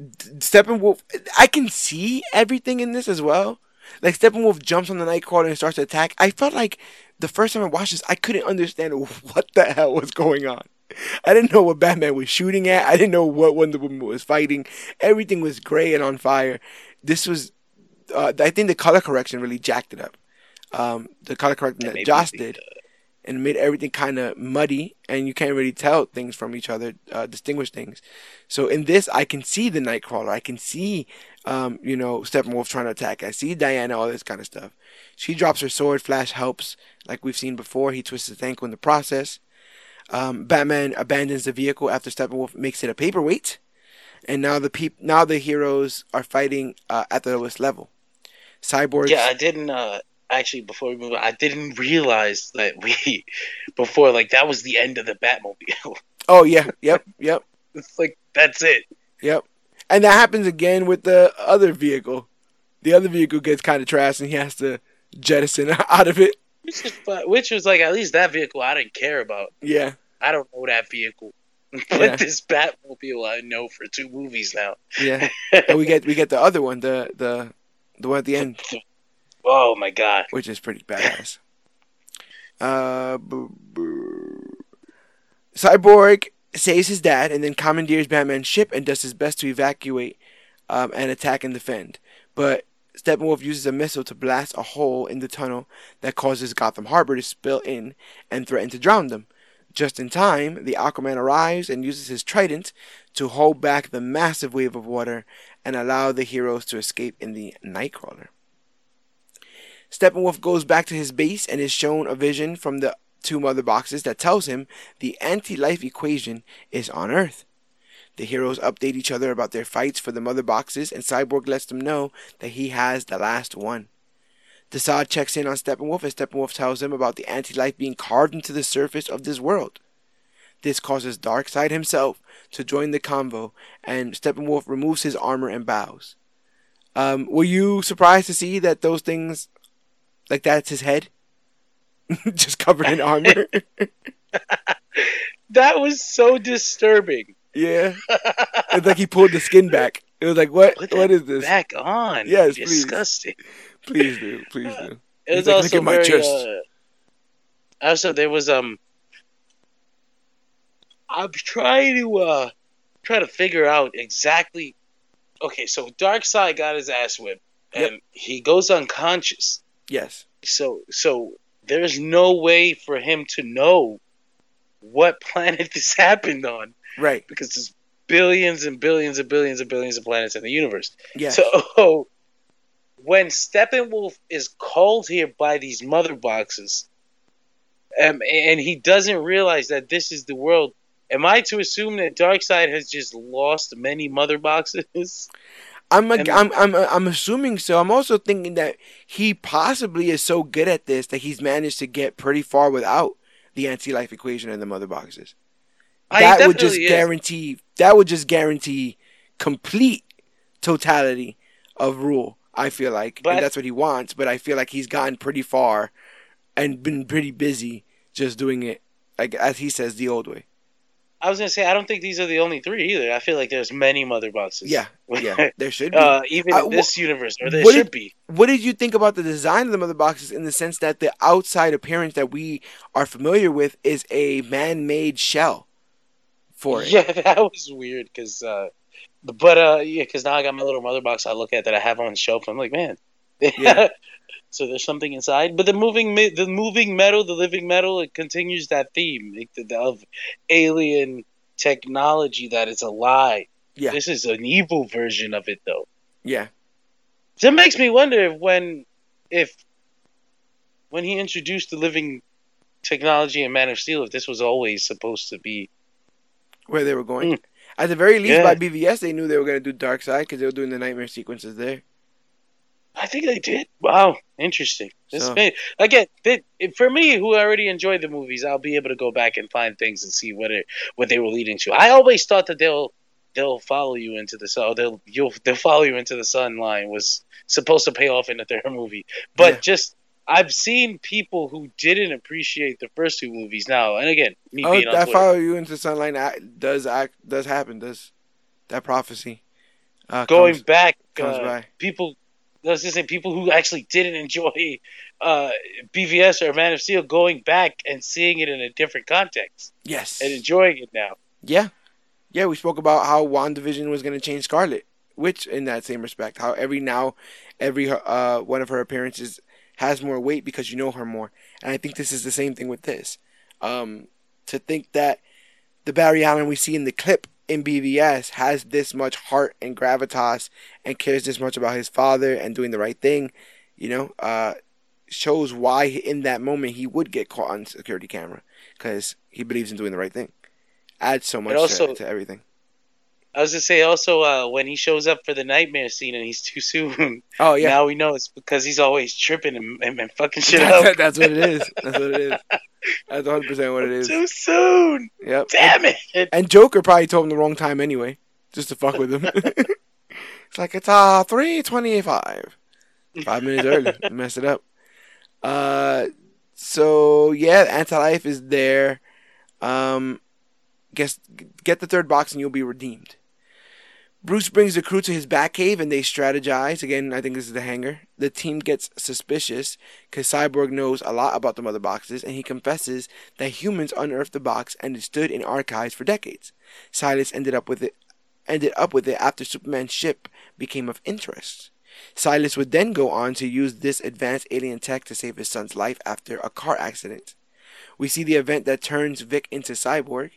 Steppenwolf, I can see everything in this as well Like Steppenwolf jumps on the Knightcrawler and starts to attack. I felt like the first time I watched this, I couldn't understand [laughs] what the hell was going on. I didn't know what Batman was shooting at. I didn't know what Wonder Woman was fighting. Everything was gray and on fire. This was, uh, I think the color correction really jacked it up. Um, the color correction that Joss did, and made everything kind of muddy, and you can't really tell things from each other, uh, distinguish things. So in this, I can see the Knightcrawler. I can see, um, you know, Steppenwolf trying to attack. I see Diana, all this kind of stuff. She drops her sword. Flash helps, like we've seen before. He twists his ankle in the process. Um, Batman abandons the vehicle after Steppenwolf makes it a paperweight, and now the peop- now the heroes are fighting uh, at the lowest level. Cyborg. Yeah, I didn't. Uh, actually, before we move, on, I didn't realize that we [laughs] before like that was the end of the Batmobile. [laughs] Oh yeah, yep, yep, it's like that's it. yep. And that happens again with the other vehicle. The other vehicle gets kind of trashed, and he has to jettison [laughs] out of it. Which, is, which was like at least that vehicle I didn't care about. Yeah, I don't know that vehicle. But Yeah. this Batmobile I know for two movies now. yeah. and we get we get the other one, the the the one at the end, Oh my god. which is pretty [laughs] badass. Uh, boo, boo. Cyborg saves his dad and then commandeers Batman's ship and does his best to evacuate um, and attack and defend. But Steppenwolf uses a missile to blast a hole in the tunnel that causes Gotham Harbor to spill in and threaten to drown them. Just in time, the Aquaman arrives and uses his trident to hold back the massive wave of water and allow the heroes to escape in the Knightcrawler. Steppenwolf goes back to his base and is shown a vision from the two mother boxes that tells him the anti life equation is on Earth. The heroes update each other about their fights for the mother boxes, and Cyborg lets them know that he has the last one. Desaad checks in on Steppenwolf, and Steppenwolf tells him about the anti life being carved into the surface of this world. This causes Darkseid himself to join the convo, and Steppenwolf removes his armor and bows. Um, were you surprised to see that those things, like that's his head, [laughs] just covered in armor? [laughs] That was so disturbing. yeah, [laughs] it's like he pulled the skin back. It was like, what? What this? Back on. Yes, please. Disgusting. Please do, please do. It was like, "Look also at my very. chest." Uh, also, there was um. I'm trying to uh, try to figure out exactly. Okay, so Darkseid got his ass whipped, and Yep. he goes unconscious. Yes, So, so there's no way for him to know what [laughs] planet this happened on right. because there's billions and billions and billions and billions of planets in the universe. Yeah, So [laughs] when Steppenwolf is called here by these mother boxes, um, and he doesn't realize that this is the world, am I to assume that Darkseid has just lost many mother boxes? [laughs] I'm, I'm, I'm, I'm assuming so. I'm also thinking that he possibly is so good at this that he's managed to get pretty far without the anti-life equation and the mother boxes. I that would just is. guarantee. That would just guarantee complete totality of rule. I feel like, But- and that's what he wants. But I feel like he's gotten pretty far, and been pretty busy just doing it, like as he says, the old way. I was gonna say I don't think these are the only three either. I feel like there's many mother boxes. Yeah, yeah, [laughs] there should be. uh, even in this universe, or there should did- be. what did you think about the design of the mother boxes in the sense that the outside appearance that we are familiar with is a man-made shell for it? Yeah, [laughs] that was weird because, uh, but uh, yeah, because now I got my little mother box I look at that I have on the shelf. I'm like, man, [laughs] Yeah. So there's something inside. But the moving, the moving metal, the living metal, it continues that theme of alien technology that is a lie. Yeah. This is an evil version of it, though. Yeah, So it makes me wonder if when, if when he introduced the living technology in Man of Steel, if this was always supposed to be. where they were going. Hmm. At the very least, Yeah. by BvS, they knew they were going to do Darkseid because they were doing the nightmare sequences there. I think they did. Wow, interesting. This So- may, again, they, for me, who already enjoyed the movies, I'll be able to go back and find things and see what it what they were leading to. I always thought that they'll they'll follow you into the sun. They'll you'll they'll follow you into the sun line was supposed to pay off in the third [laughs] movie, but Yeah. just. I've seen people who didn't appreciate the first two movies now, and again, me Oh, being on that Twitter, follow you into the Sunlight act, does act does happen. Does that prophecy uh, going comes, back, comes uh, by? people I was just saying people who actually didn't enjoy uh, BvS or Man of Steel going back and seeing it in a different context Yes. and enjoying it now. Yeah. Yeah, we spoke about how WandaVision was going to change Scarlet, which, in that same respect, how every now, every uh, one of her appearances has more weight because you know her more. And I think this is the same thing with this. Um, to think that the Barry Allen we see in the clip in BvS has this much heart and gravitas and cares this much about his father and doing the right thing, you know, uh, shows why in that moment he would get caught on security camera because he believes in doing the right thing. Adds so much also- to, to everything. I was gonna say also uh, when he shows up for the nightmare scene and he's too soon. Oh yeah, Now we know it's because he's always tripping and, and, and fucking shit [laughs] up. that's what it is. That's what it is. [laughs] That's 100 percent what it is. Too soon. Yep. Damn it. And Joker probably told him the wrong time anyway, just to fuck with him. [laughs] it's like it's uh three twenty five. Five minutes early. Messed it up. Uh so yeah, anti life is there. Um guess get the third box and you'll be redeemed. Bruce brings the crew to his Batcave and they strategize. Again, I think this is the hangar. The team gets suspicious because Cyborg knows a lot about the mother boxes and he confesses that humans unearthed the box and it stood in archives for decades. Silas ended up with it ended up with it after Superman's ship became of interest. Silas would then go on to use this advanced alien tech to save his son's life after a car accident. We see the event that turns Vic into Cyborg,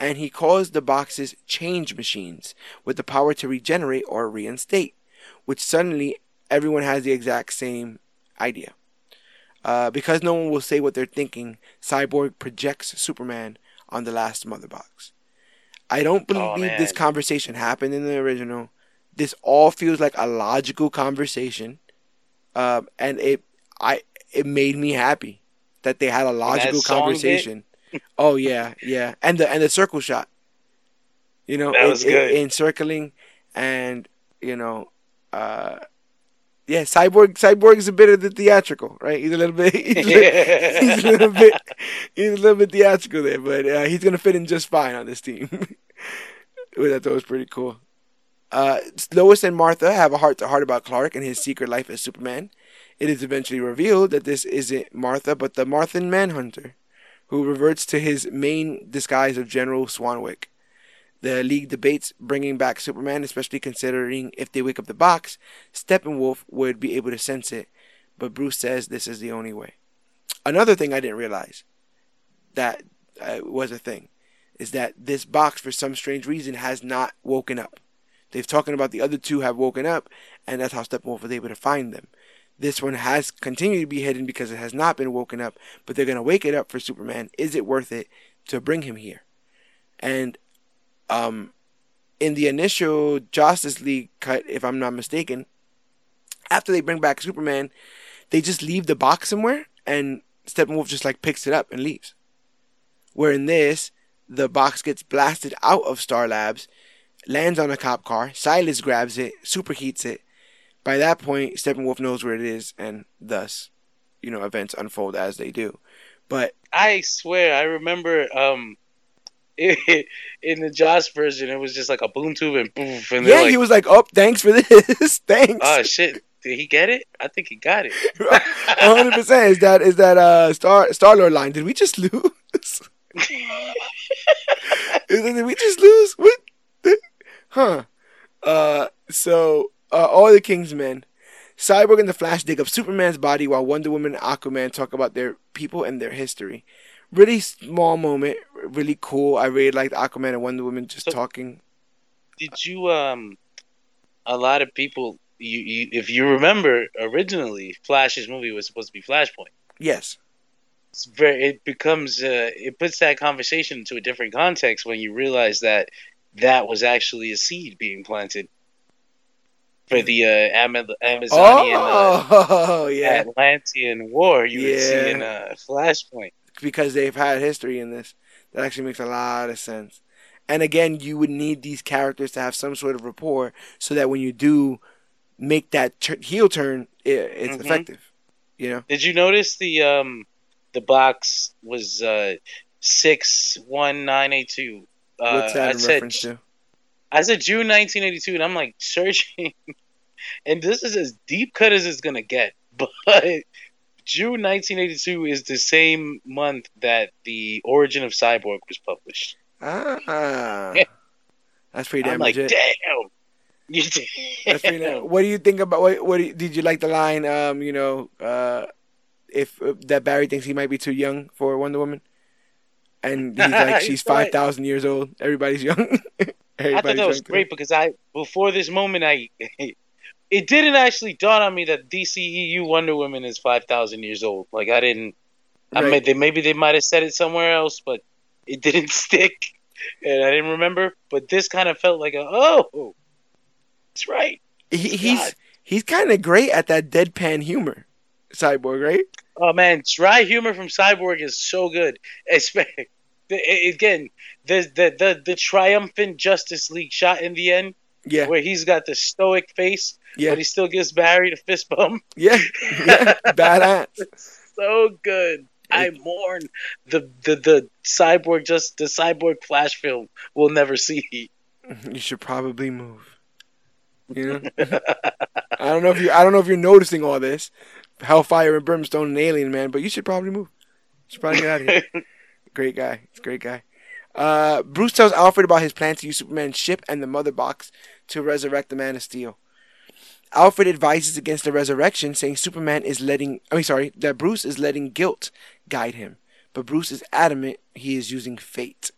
and he calls the boxes change machines with the power to regenerate or reinstate, which suddenly everyone has the exact same idea. Uh, because no one will say what they're thinking, Cyborg projects Superman on the last mother box. I don't Oh, believe this conversation happened in the original. This all feels like a logical conversation, um, and it I it made me happy that they had a logical conversation. hit? Oh yeah, yeah, and the and the circle shot. You know, That was good. encircling, and you know, uh, yeah, cyborg cyborg is a bit of the theatrical, right? He's a little bit, [laughs] he's a little, [laughs] he's a little bit, he's a little bit theatrical there, but uh, he's gonna fit in just fine on this team. Which I thought was pretty cool. Uh, Lois and Martha have a heart to heart about Clark and his secret life as Superman. It is eventually revealed that this isn't Martha, but the Martian Manhunter, who reverts to his main disguise of General Swanwick. The League debates bringing back Superman, especially considering if they wake up the box, Steppenwolf would be able to sense it, but Bruce says this is the only way. Another thing I didn't realize that uh, was a thing is that this box, for some strange reason, has not woken up. They've talking about the other two have woken up, and that's how Steppenwolf was able to find them. This one has continued to be hidden because it has not been woken up, but they're gonna wake it up for Superman. Is it worth it to bring him here? And um, in the initial Justice League cut, if I'm not mistaken, after they bring back Superman, they just leave the box somewhere, and Steppenwolf just like picks it up and leaves. Where in this, the box gets blasted out of Star Labs, lands on a cop car. Silas grabs it, superheats it. By that point, Steppenwolf knows where it is, and thus, you know, events unfold as they do. But I swear, I remember um, [laughs] in the Joss version, it was just like a boom tube and poof, and yeah, like, he was like, "Oh, thanks for this, [laughs] thanks." "Oh shit, did he get it? I think he got it." [laughs] hundred percent. Is that is that uh Star Star Lord line? Did we just lose? Did we just lose? What? Huh. Uh. So, uh, all the Kingsmen, Cyborg and the Flash dig up Superman's body while Wonder Woman and Aquaman talk about their people and their history. Really small moment, really cool. I really liked Aquaman and Wonder Woman just So- talking. Did you um? A lot of people, you, you if you remember, originally Flash's movie was supposed to be Flashpoint. Yes. It's very. It becomes. Uh, it puts that conversation into a different context when you realize that that was actually a seed being planted for the uh, Ama- Amazonian uh, Oh, [laughs] yeah. Atlantean War. You would see in uh, Flashpoint. because they've had history in this. That actually makes a lot of sense. And again, you would need these characters to have some sort of rapport so that when you do make that heel turn, it, it's Mhm. effective. You know? Did you notice the um the box was uh six one nine eight two? Uh, What's that I in said reference to? I said June nineteen eighty two, and I'm like searching [laughs] and this is as deep cut as it's gonna get. [laughs] But June 1982 is the same month that the Origin of Cyborg was published. Ah, [laughs] that's pretty damn I'm like, legit. damn. You That's pretty damn. What do you think about what? What you- did you like the line? Um, you know, uh, if uh, that Barry thinks he might be too young for Wonder Woman, and he's like, she's It's all right. five thousand years old. Everybody's young. I thought that was great because I before this moment I [laughs] it didn't actually dawn on me that DCEU Wonder Woman is five thousand years old. Like I didn't. I mean, they, maybe they might have said it somewhere else, but it didn't [laughs] stick, and I didn't remember. But this kind of felt like a oh, that's right. He, he's God. he's kind of great at that deadpan humor, Cyborg, right? Oh man, dry humor from Cyborg is so good. [laughs] Espe- the- Again, the, the the the triumphant Justice League shot in the end, Yeah, where he's got the stoic face, yeah, but he still gives Barry the fist bump. yeah, yeah. Badass. [laughs] so good. I mourn the, the the cyborg just the cyborg flash film we'll never see. [laughs] You should probably move. You know, [laughs] I don't know if you I don't know if you're noticing all this, Hellfire and Brimstone and Alien Man, but you should probably move. You should probably get out of here. Great guy. A great guy. Uh, Bruce tells Alfred about his plan to use Superman's ship and the Mother Box to resurrect the Man of Steel. Alfred advises against the resurrection, saying Superman is letting I mean sorry, that Bruce is letting guilt guide him. But Bruce is adamant he is using fate.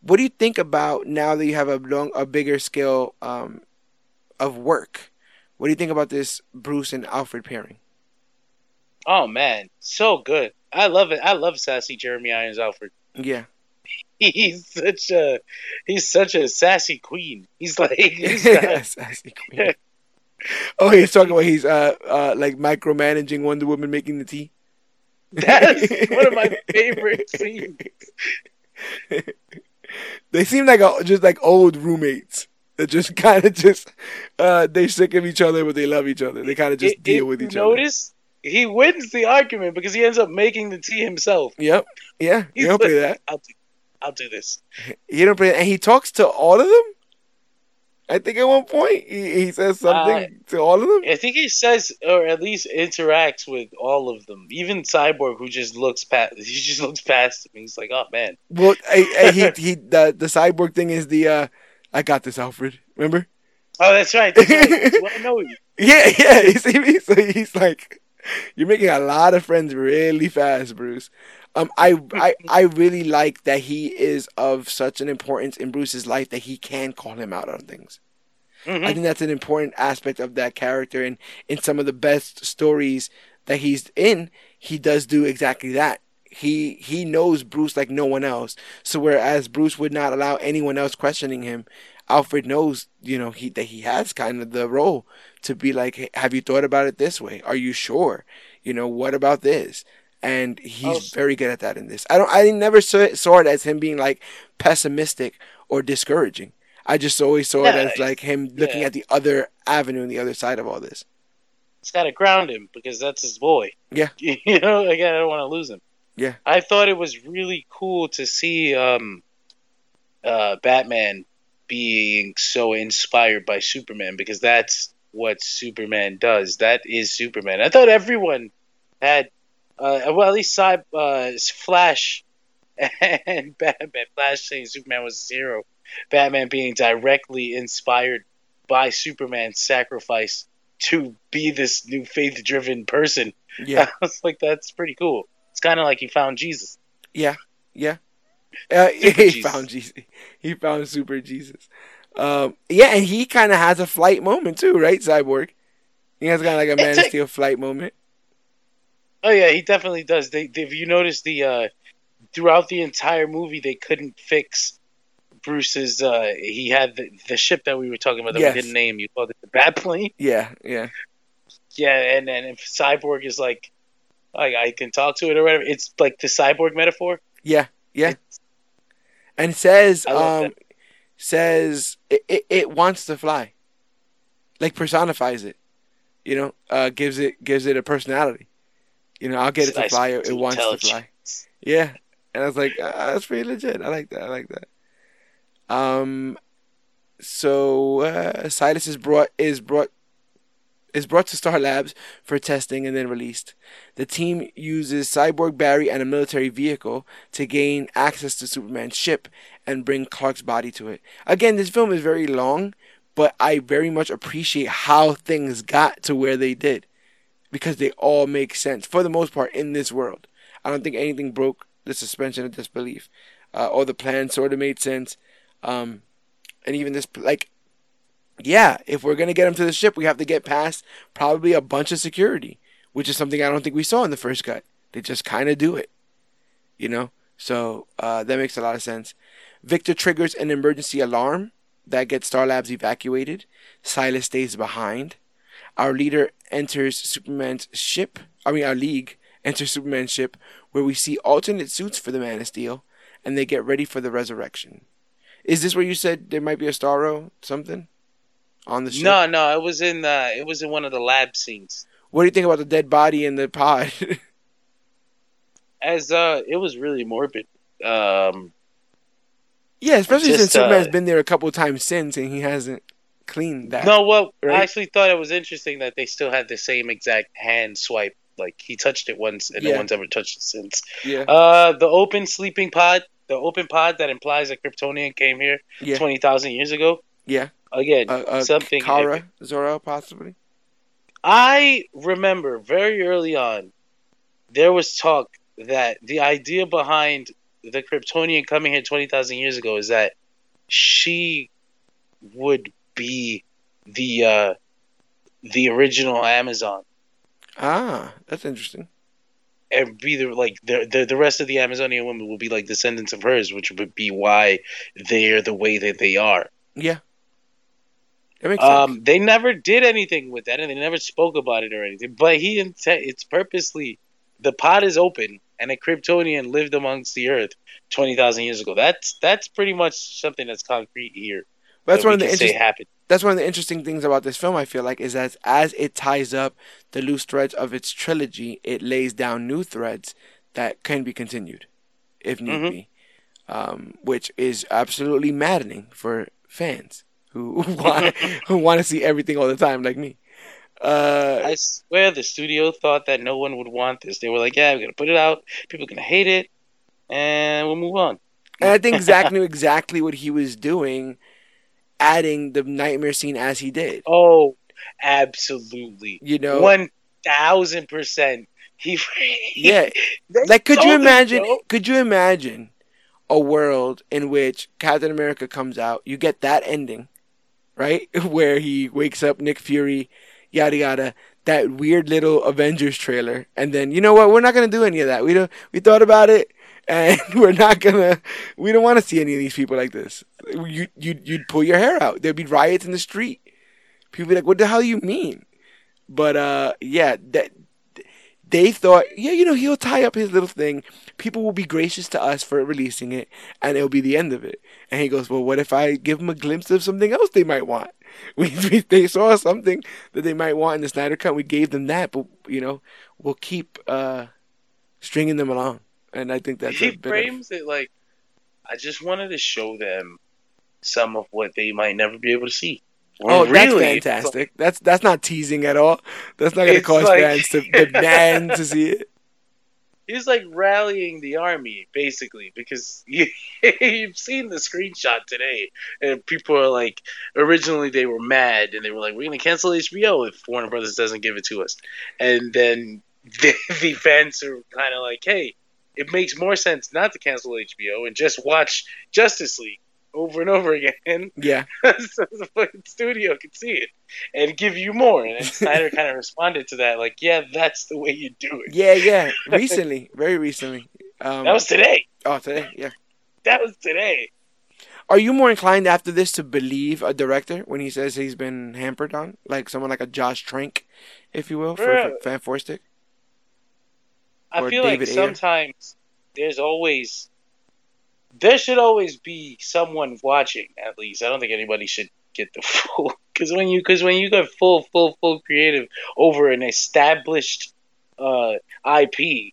What do you think about now that you have a long a bigger scale um, of work? What do you think about this Bruce and Alfred pairing? oh man, so good. I love it. I love sassy Jeremy Irons Alfred. Yeah. [laughs] He's such a he's such a sassy queen. He's like [laughs] he's I [laughs] see Queen. Oh, he's talking about he's uh uh like micromanaging Wonder Woman making the tea. that's one of my favorite scenes. They seem like a, just like old roommates. That just kind of just uh they sick of each other, but they love each other. They kind of just If- deal if with each other. Notice he wins the argument because he ends up making the tea himself. Yep. Yeah. He's You don't play that. I'll do, I'll do this. He don't play, and he talks to all of them. I think at one point he, he says something Uh, to all of them. I think he says, or at least interacts with all of them. Even Cyborg, who just looks past, he just looks past him. He's like, "Oh man, Well, I, I, he [laughs] he the the cyborg thing is the uh I got this, Alfred. Remember? oh that's right." That's right. [laughs] Well, I know you. Yeah, yeah. You see me? So he's like, you're making a lot of friends really fast, Bruce. Um, I, I, I really like that he is of such an importance in Bruce's life that he can call him out on things. Mhm. I think that's an important aspect of that character, and in some of the best stories that he's in, he does do exactly that. He he knows Bruce like no one else. So whereas Bruce would not allow anyone else questioning him, Alfred knows, you know, he that he has kind of the role to be like, hey, have you thought about it this way? Are you sure? You know, what about this? And he's Oh. very good at that in this. I don't. I never saw, saw it as him being like pessimistic or discouraging. I just always saw it as like him looking yeah. at the other avenue and the other side of all this. It's got to ground him because that's his boy. Yeah. [laughs] you know, again, I don't want to lose him. Yeah. I thought it was really cool to see um, uh, Batman being so inspired by Superman because that's what Superman does. That is Superman. I thought everyone had, uh, well, at least Cy, uh, Flash [laughs] and Batman. Flash saying Superman was a hero. Batman being directly inspired by Superman's sacrifice to be this new faith-driven person. Yeah, [laughs] I was like, that's pretty cool. It's kind of like he found Jesus. yeah, yeah. Uh, [laughs] he Jesus. found Jesus. He found Super Jesus. Um, yeah, and he kind of has a flight moment too, right? Cyborg. He has kind of like a Man of Steel flight moment. Oh yeah, he definitely does. They, they if you notice the uh, throughout the entire movie, they couldn't fix Bruce's. Uh, he had the, the ship that we were talking about that Yes. we didn't name. You called it the Bat Plane. Yeah, yeah, Yeah, and and if Cyborg is like, like I can talk to it or whatever, it's like the cyborg metaphor. yeah, yeah. And says, um, says it, it, it wants to fly, like personifies it. You know, uh, gives it gives it a personality. You know, I'll get it to Nice fly. It, to wants to fly. Yeah, and I was like, ah, that's pretty legit. I like that. I like that. Um, so uh, Silas is brought is brought is brought to Star Labs for testing and then released. The team uses Cyborg Barry and a military vehicle to gain access to Superman's ship and bring Clark's body to it. Again, this film is very long, but I very much appreciate how things got to where they did because they all make sense for the most part in this world. I don't think anything broke the suspension of disbelief. Uh, or the plan sort of made sense. Um, and even this, like, yeah, if we're gonna get him to the ship, we have to get past probably a bunch of security, which is something I don't think we saw in the first cut. They just kind of do it, you know. So uh, that makes a lot of sense. Victor triggers an emergency alarm that gets Star Labs evacuated. Silas stays behind. Our leader enters Superman's ship. I mean, our league enters Superman's ship, where we see alternate suits for the Man of Steel, and they get ready for the resurrection. Is this where you said there might be a Starro something on the ship? No, no, it was in the it was in one of the lab scenes. What do you think about the dead body in the pod? [laughs] As uh, it was really morbid. Um, yeah, especially Just, since Superman's uh, been there a couple of times since, and he hasn't cleaned that. no, well, right? I actually thought it was interesting that they still had the same exact hand swipe. Like he touched it once, and Yeah. no one's ever touched it since. Yeah, Uh, the open sleeping pod, the open pod that implies a Kryptonian came here yeah, twenty thousand years ago. yeah. Again, Uh, uh, something. Kara Zor-El possibly. I remember very early on, there was talk that the idea behind the Kryptonian coming here 20,000 years ago is that she would be the uh, the original Amazon Ah, that's interesting. and be the like the, the the rest of the Amazonian women will be like descendants of hers, which would be why they're the way that they are. Yeah, that makes sense. Um, they never did anything with that, and they never spoke about it or anything. But he int- it's purposely the pot is open, and a Kryptonian lived amongst the Earth twenty thousand years ago. That's that's pretty much something that's concrete here. That's that one of the can say interest- happened. that's one of the interesting things about this film. I feel like is that as it ties up the loose threads of its trilogy, it lays down new threads that can be continued, if need Mhm. be, um, which is absolutely maddening for fans who want [laughs] who want to see everything all the time, like me. Uh, I swear the studio thought that no one would want this. They were like, "Yeah, we're gonna put it out. People are gonna hate it, and we'll move on." and I think Zack knew exactly what he was doing, adding the nightmare scene as he did. Oh, absolutely, You know, one thousand percent. He [laughs] yeah. Like could you imagine could you imagine a world in which Captain America comes out you get that ending right? [laughs] Where he wakes up Nick Fury yada yada. That weird little Avengers trailer. And then you know what? We're not to do any of that. We don't we thought about it [laughs] and we're not to we don't want to see any of these people like this. You you you'd pull your hair out. There'd be riots in the street. People be like what the hell do you mean? But uh yeah that they thought, yeah, you know, he'll tie up his little thing. People will be gracious to us for releasing it, and it'll be the end of it. And he goes, well, what if I give them a glimpse of something else they might want? [laughs] We, we they saw something that they might want in the Snyder Cut. We gave them that, but you know, we'll keep uh, stringing them along. And I think that's he a bit of- frames it like I just wanted to show them some of what they might never be able to see. Oh, Really, that's fantastic. That's that's not teasing at all. That's not going to cause like- fans to [laughs] demand to see it. He's like rallying the army, basically, because you, [laughs] you've seen the screenshot today, and people are like, originally they were mad, and they were like, "We're gonna cancel HBO if Warner Brothers doesn't give it to us," and then [laughs] the, the fans are kind of like, "Hey, it makes more sense not to cancel HBO and just watch Justice League over and over again, [laughs] Yeah, so the fucking studio could see it and give you more." And Snyder kind of [laughs] responded to that, like, "Yeah, that's the way you do it." yeah, yeah. [laughs] Recently, very recently. Um, That was today. oh today. Yeah. That was today. Are you more inclined after this to believe a director when he says he's been hampered on, like someone like a Josh Trank, if you will, for, for Bro. Fan Four Stick? I feel David like Ayer. sometimes there's always there should always be someone watching at least. I don't think anybody should get the [laughs] full because when you because when you go full full full creative over an established uh, IP, you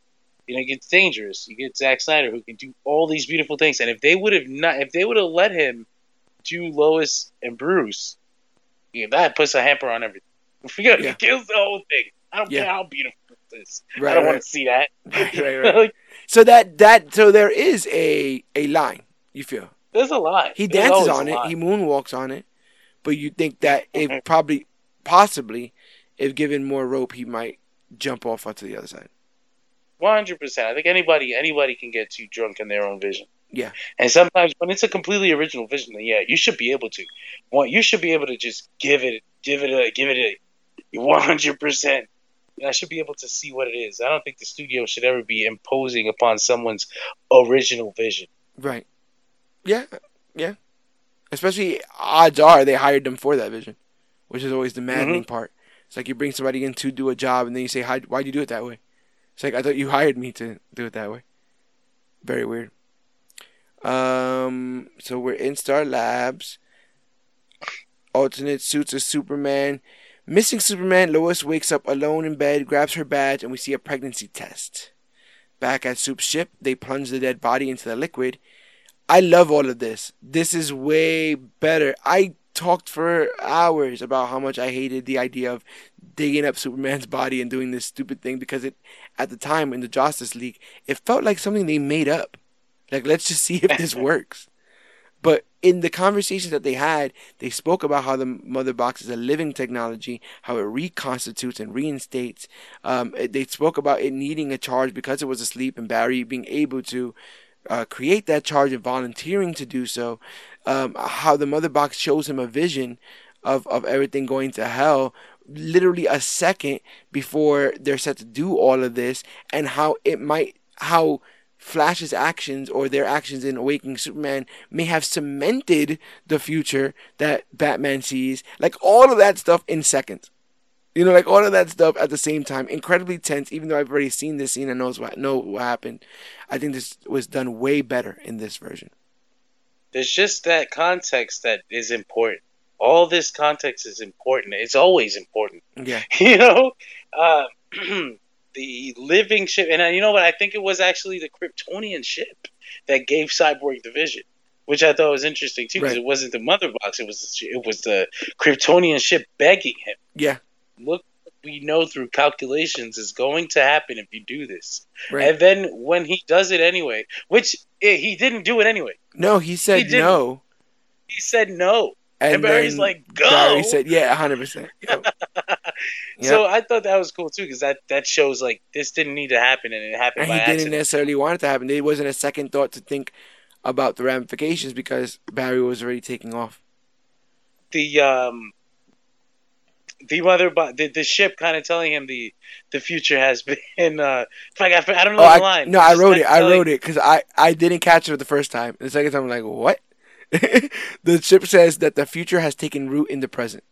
know, it gets dangerous. You get Zack Snyder who can do all these beautiful things, and if they would have not, if they would have let him do Lois and Bruce, yeah, that puts a hamper on everything. [laughs] Forget Yeah. it kills the whole thing. I don't Yeah. care how beautiful it is. Right, I don't right. want to see that. [laughs] Right, right, right. Like, So that that so there is a a line. You feel There's a lot. he There's dances on it. He moonwalks on it. But you think that if probably possibly if given more rope, he might jump off onto the other side. One hundred percent. I think anybody anybody can get too drunk in their own vision. Yeah. And sometimes when it's a completely original vision, then yeah, you should be able to. One, you should be able to just give it, give it a, give it a, one hundred percent. I should be able to see what it is. I don't think the studio should ever be imposing upon someone's original vision. Right. Yeah. Yeah. Especially odds are they hired them for that vision, which is always the maddening part. It's like you bring somebody in to do a job and then you say, "How? Why'd you do it that way?" It's like I thought you hired me to do it that way. Very weird. Um. So we're in Star Labs. Alternate suits of Superman. Missing Superman, Lois wakes up alone in bed, grabs her badge, and we see a pregnancy test. Back at Soup's ship, they plunge the dead body into the liquid. I love all of this. This is way better. I talked for hours about how much I hated the idea of digging up [laughs] Superman's body and doing this stupid thing because it, at the time in the Justice League, it felt like something they made up. Like, let's just see if this [laughs] works. In the conversations that they had, they spoke about how the mother box is a living technology, how it reconstitutes and reinstates. Um, they spoke about it needing a charge because it was asleep, and Barry being able to uh, create that charge and volunteering to do so. Um, how the mother box shows him a vision of, of everything going to hell, literally a second before they're set to do all of this, and how it might how Flash's actions or their actions in Awakening Superman may have cemented the future that Batman sees. Like all of that stuff in seconds. You know, like all of that stuff at the same time. Incredibly tense, even though I've already seen this scene and knows what know what happened. I think this was done way better in this version. There's just that context that is important. All this context is important. It's always important. Yeah. [laughs] you know, uh, [clears throat] the living ship, and uh, you know what? I think it was actually the Kryptonian ship that gave Cyborg the vision, which I thought was interesting too, because Right. it wasn't the mother box; it was it was the Kryptonian ship begging him. Yeah. Look, we know through calculations is going to happen if you do this. Right. And then when he does it anyway, which eh, he didn't do it anyway, no, he said He no. he said no. And, And Barry's like, "Go!" Barry said, yeah, 100%. [laughs] So I thought that was cool too, because that that shows like this didn't need to happen, and it happened and he didn't necessarily want it to happen. It wasn't a second thought to think about the ramifications because Barry was already taking off. the um the mother the, the ship kind of telling him the the future has [laughs] been uh if I, I don't know Oh, the I, line no, I wrote like it. I wrote it because I, I didn't catch it the first time. The second time, I'm like, what? [laughs] the chip says that the future has taken root in the present.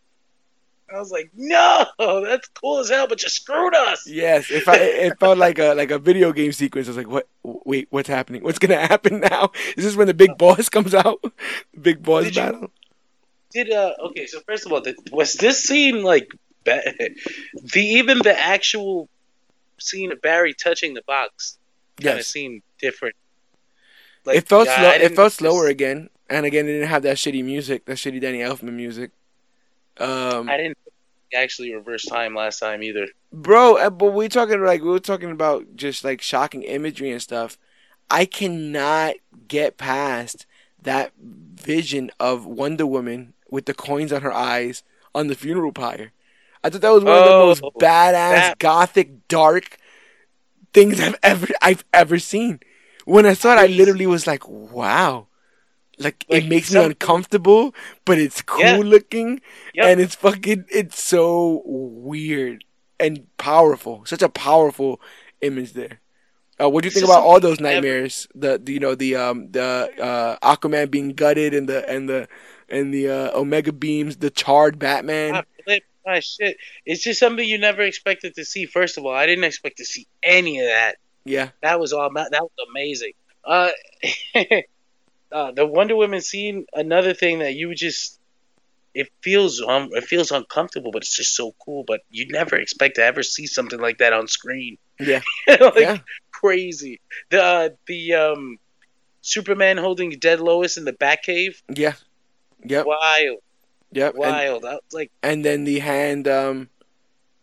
I was like no that's cool as hell but you screwed us Yes, if I, it felt like a like a video game sequence. I was like, what? Wait, what's happening? What's gonna [laughs] happen now? Is this when the big boss comes out? [laughs] Big boss Did you- battle? did uh okay so first of all the, was this scene like the even the actual scene of Barry touching the box kind of seemed different it felt yeah, slow. It felt slower again, and again, it didn't have that shitty music, that shitty Danny Elfman music. Um, I didn't actually reverse time last time either. Bro uh, but we're talking like we were talking about just like shocking imagery and stuff. I cannot get past that vision of wonder woman with the coins on her eyes on the funeral pyre. I thought that was one of the Oh, most badass that- gothic dark things i've ever i've ever seen. When i saw it i literally was like wow like, Like, it makes me uncomfortable but it's cool Yeah. looking Yep. and it's fucking it's so weird and powerful such a powerful image there uh, what do you think about all those nightmares the, the you know the um the uh aquaman being gutted and the and the and the uh, omega beams the charred batman Ah, my shit. It's just something you never expected to see. First of all, I didn't expect to see any of that. yeah That was all. That was amazing. Uh, [laughs] uh, the Wonder Woman scene. Another thing that you just. It feels um, it feels uncomfortable, but it's just so cool. But you never expect to ever see something like that on screen. yeah [laughs] like yeah crazy. The uh, the um, Superman holding dead Lois in the Batcave. yeah yep Wild, yep and, wild. I was like, and then the hand um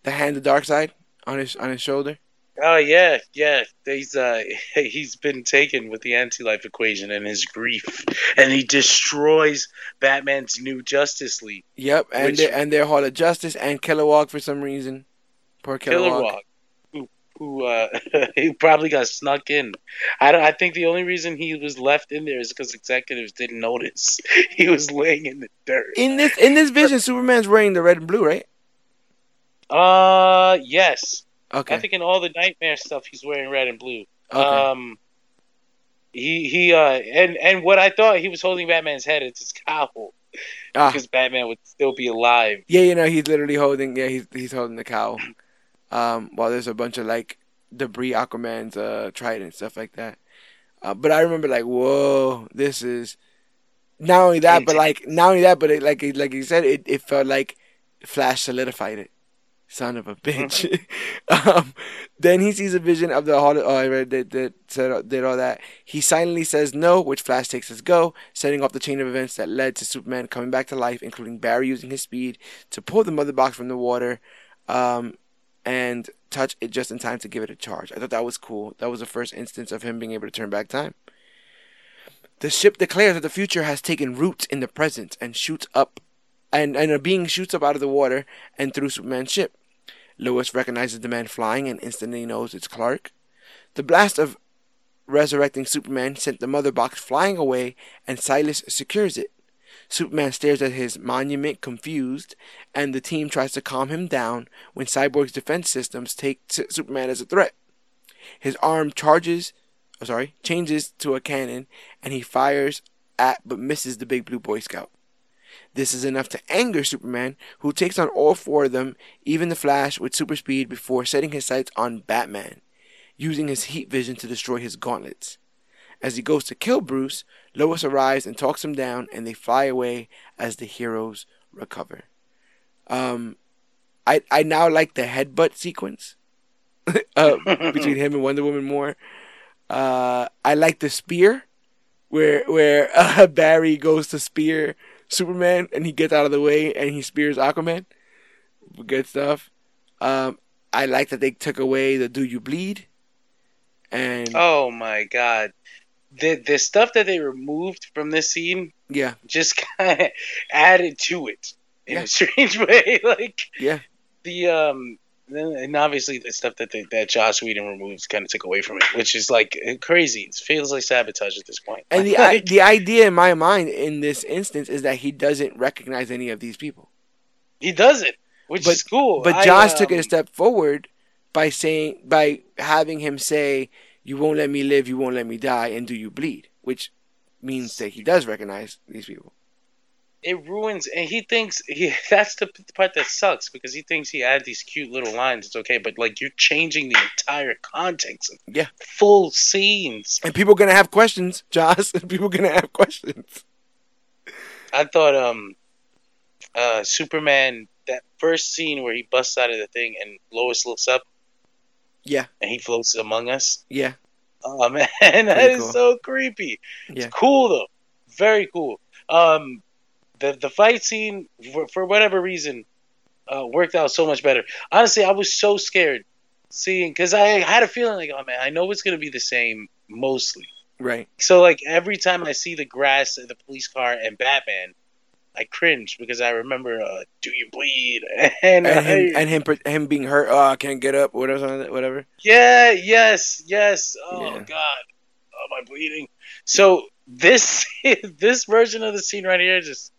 the hand of Darkseid on his on his shoulder. Oh yeah, yeah. He's uh [laughs] he's been taken with the anti-life equation and his grief, and he destroys Batman's new Justice League. Yep, and Which- their, and their Hall of Justice and Kilowog for some reason. Poor Kilowog. Kilowog, who who uh [laughs] he probably got snuck in. I don't. I think the only reason he was left in there is because executives didn't notice [laughs] he was laying in the dirt. In this in this vision, Superman's wearing the red and blue, right? Uh, yes. Okay. I think in all the nightmare stuff, he's wearing red and blue. okay. Um, he he uh and and what I thought he was holding Batman's head it's his cowl ah, because Batman would still be alive. yeah, you know he's literally holding. Yeah, he's he's holding the cowl. Um, while there's a bunch of like debris, Aquaman's uh trident stuff like that. Uh, but I remember like, whoa, this is not only that, but like not only that, but it, like like you said, it, it felt like Flash solidified it. Son of a bitch. [laughs] um, then he sees a vision of the hall. Oh, I read that that said did all that. He silently says no, which Flash takes as go, setting off the chain of events that led to Superman coming back to life, including Barry using his speed to pull the mother box from the water, um, and touch it just in time to give it a charge. I thought that was cool. That was the first instance of him being able to turn back time. The ship declares that the future has taken root in the present and shoots up, and, and a being shoots up out of the water and through Superman's ship. Lois recognizes the man flying and instantly knows it's Clark. The blast of resurrecting Superman sent the mother box flying away, and Silas secures it. Superman stares at his monument confused, and the team tries to calm him down when Cyborg's defense systems take Superman as a threat. His arm charges, oh, sorry, changes to a cannon, and he fires at but misses the big blue Boy Scout. This is enough to anger Superman, who takes on all four of them, even the Flash, with super speed before setting his sights on Batman, using his heat vision to destroy his gauntlets. As he goes to kill Bruce, Lois arrives and talks him down, and they fly away as the heroes recover. Um, I I now like the headbutt sequence [laughs] uh, between him and Wonder Woman more. Uh, I like the spear, where where uh, [laughs] Barry goes to spear Superman and he gets out of the way and he spears Aquaman. Good stuff. Um, I like that they took away the "Do you bleed?" and Oh my god. The the stuff that they removed from this scene yeah, just [laughs] kind of added to it in Yeah. a strange [laughs] way. Like yeah, the um and obviously the stuff that they, that Joss Whedon removes kind of took away from it, which is like crazy. It feels like sabotage at this point. and the Like, the idea in my mind in this instance is that he doesn't recognize any of these people. he doesn't, which But- is cool. But I, Joss took it um, a step forward by saying by having him say, "You won't let me live, you won't let me die, and do you bleed?" Which means that he does recognize these people. It ruins and he thinks he [laughs] that's the part that sucks because he thinks he added these cute little lines it's okay but like you're changing the entire context of Yeah. full scenes And people are gonna have questions, [laughs] Joss. [laughs] people are gonna have questions. i thought um uh superman that first scene where he busts out of the thing and lois looks up Yeah. and he floats among us Yeah, oh man that is so creepy Yeah. it's cool though very cool um the the fight scene for, for whatever reason uh, worked out so much better. Honestly, I was so scared seeing because I had a feeling like, oh man, I know it's gonna be the same mostly. right. So like every time I see the grass, the police car, and Batman, I cringe because I remember, uh, "Do you bleed?" [laughs] And, And him I- and him him being hurt. Oh, I can't get up. Whatever. Whatever. yeah, yes, yes. Oh Yeah. God, oh I bleeding. So this [laughs] this version of the scene right here just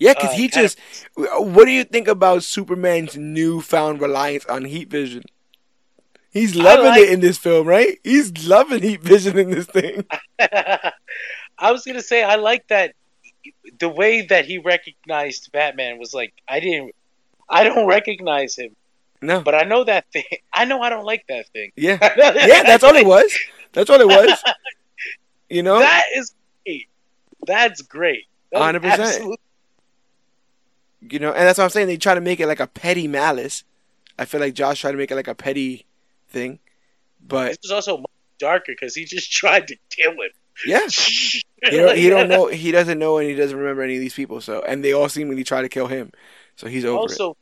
Yeah, because Uh, he just. What do you think about Superman's newfound reliance on heat vision? He's loving like- it in this film, right? He's loving heat vision in this thing. [laughs] I was gonna say I like that the way that he recognized Batman was like I didn't I don't recognize him, No. but I know that thing. [laughs] I know I don't like that thing. Yeah. [laughs] Yeah, that's all it was. That's all it was. You know? That is great. That's great. 100%. absolute- You know, and that's what I'm saying. They try to make it like a petty malice. I feel like Joss tried to make it like a petty thing. But This was also darker because he just [laughs] tried to kill him. yeah. [laughs] He don't, he don't know he doesn't know and he doesn't remember any of these people, so and they all seemingly try to kill him. So he's over it. Also,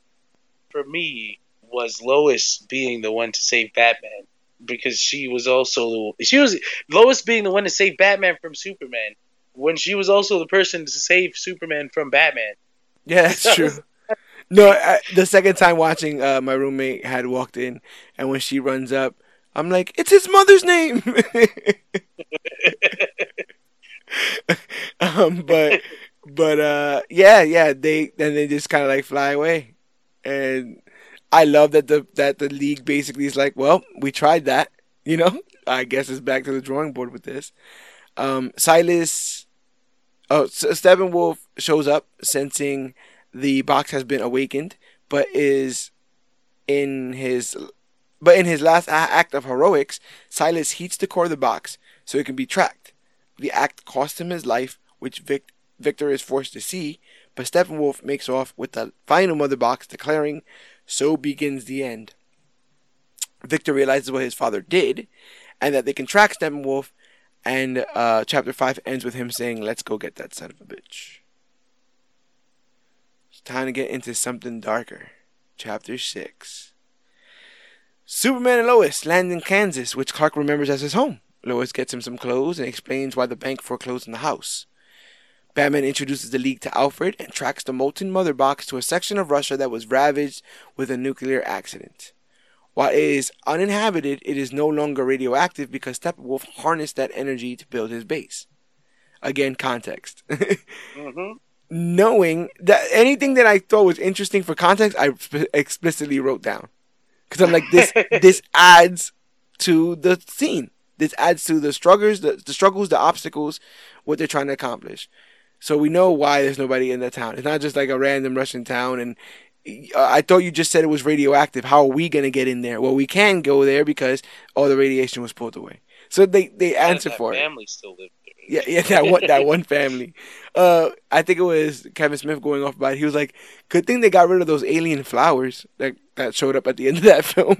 for me, was Lois being the one to save Batman because she was also she was Lois being the one to save Batman from Superman when she was also the person to save Superman from Batman. Yeah, that's true. No, I, the second time watching, uh, my roommate had walked in, and when she runs up, I'm like, "It's his mother's name." [laughs] um, but but uh, yeah, yeah, they then they just kind of like fly away, and I love that the that the league basically is like, well, we tried that, you know. I guess it's back to the drawing board with this. Um, Silas, oh, Steppenwolf shows up, sensing the box has been awakened, but is in his but in his last act of heroics, Silas heats the core of the box so it can be tracked. The act costs him his life, which Vic- Victor is forced to see, but Steppenwolf makes off with the final mother box, declaring, So begins the end. Victor realizes what his father did, and that they can track Steppenwolf, and uh, chapter 5 ends with him saying, Let's go get that son of a bitch. It's time to get into something darker. Chapter 6. Superman and Lois land in Kansas, which Clark remembers as his home. Lois gets him some clothes and explains why the bank foreclosed on the house. Batman introduces the League to Alfred and tracks the molten mother box to a section of Russia that was ravaged with a nuclear accident. While it is uninhabited, it is no longer radioactive because Steppenwolf harnessed that energy to build his base. Again, context. [laughs] mm-hmm. Knowing that anything that I thought was interesting for context, I explicitly wrote down because I'm like this. [laughs] this adds to the scene. This adds to the struggles, the, the struggles, the obstacles, what they're trying to accomplish. So we know why there's nobody in the town. It's not just like a random Russian town. And uh, I thought you just said it was radioactive. How are we gonna get in there? Well, we can go there because all the radiation was pulled away. So they they answer for family it. Family still live there. Yeah, yeah, that one that one family. Uh, I think it was Kevin Smith going off about it. He was like, "Good thing they got rid of those alien flowers that that showed up at the end of that [laughs] film."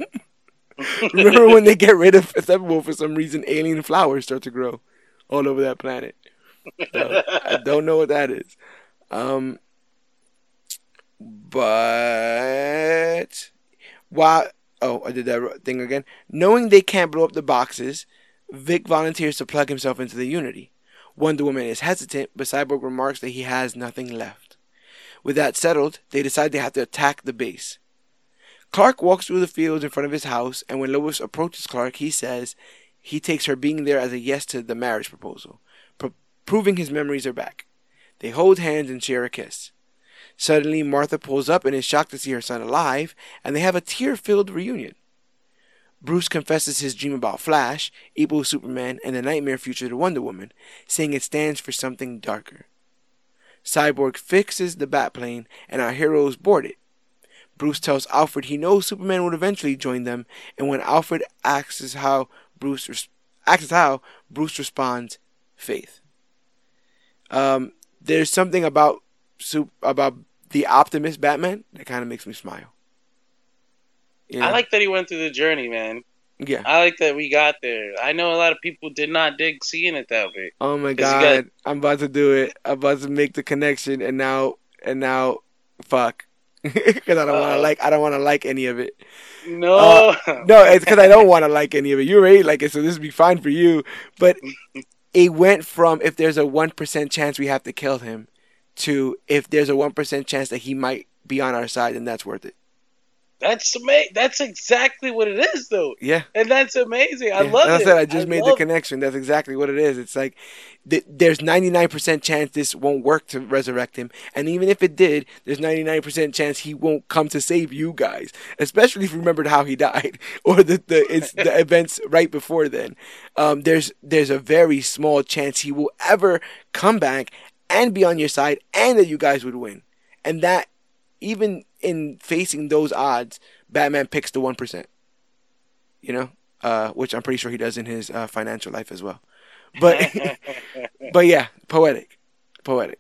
Remember when they get rid of Steppenwolf for some reason, alien flowers start to grow all over that planet. So, I don't know what that is. Um, but why? Oh, I did that thing again. Knowing they can't blow up the boxes, Vic volunteers to plug himself into the Unity. Wonder Woman is hesitant, but Cyborg remarks that he has nothing left. With that settled, they decide they have to attack the base. Clark walks through the fields in front of his house, and when Lois approaches Clark, he says he takes her being there as a yes to the marriage proposal, pro- proving his memories are back. They hold hands and share a kiss. Suddenly, Martha pulls up and is shocked to see her son alive, and they have a tear filled reunion. Bruce confesses his dream about Flash, evil Superman, and the nightmare future to Wonder Woman, saying it stands for something darker. Cyborg fixes the Batplane, and our heroes board it. Bruce tells Alfred he knows Superman would eventually join them, and when Alfred asks how Bruce res- asks how Bruce responds, "Faith." Um, there's something about about the optimist Batman that kind of makes me smile. Yeah. I like that he went through the journey, man. Yeah. I like that we got there. I know a lot of people did not dig seeing it that way. Oh my god. Got... I'm about to do it. I'm about to make the connection and now and now fuck. [laughs] Cuz I don't want to like I don't want to like any of it. No. Uh, no, it's cuz I don't want to like any of it. You already like it, so this would be fine for you, but [laughs] it went from if there's a 1% chance we have to kill him to if there's a 1% chance that he might be on our side then that's worth it. That's amazing. That's exactly what it is, though. Yeah, and that's amazing. I yeah. love and it. I I just I made the connection. That's exactly what it is. It's like th- there's 99% chance this won't work to resurrect him, and even if it did, there's 99% chance he won't come to save you guys. Especially if you remembered how he [laughs] died or the the it's the [laughs] events right before then. Um, there's there's a very small chance he will ever come back and be on your side, and that you guys would win. And that even in facing those odds, Batman picks the one percent. You know, uh, which I'm pretty sure he does in his uh, financial life as well. But [laughs] but yeah, poetic, poetic.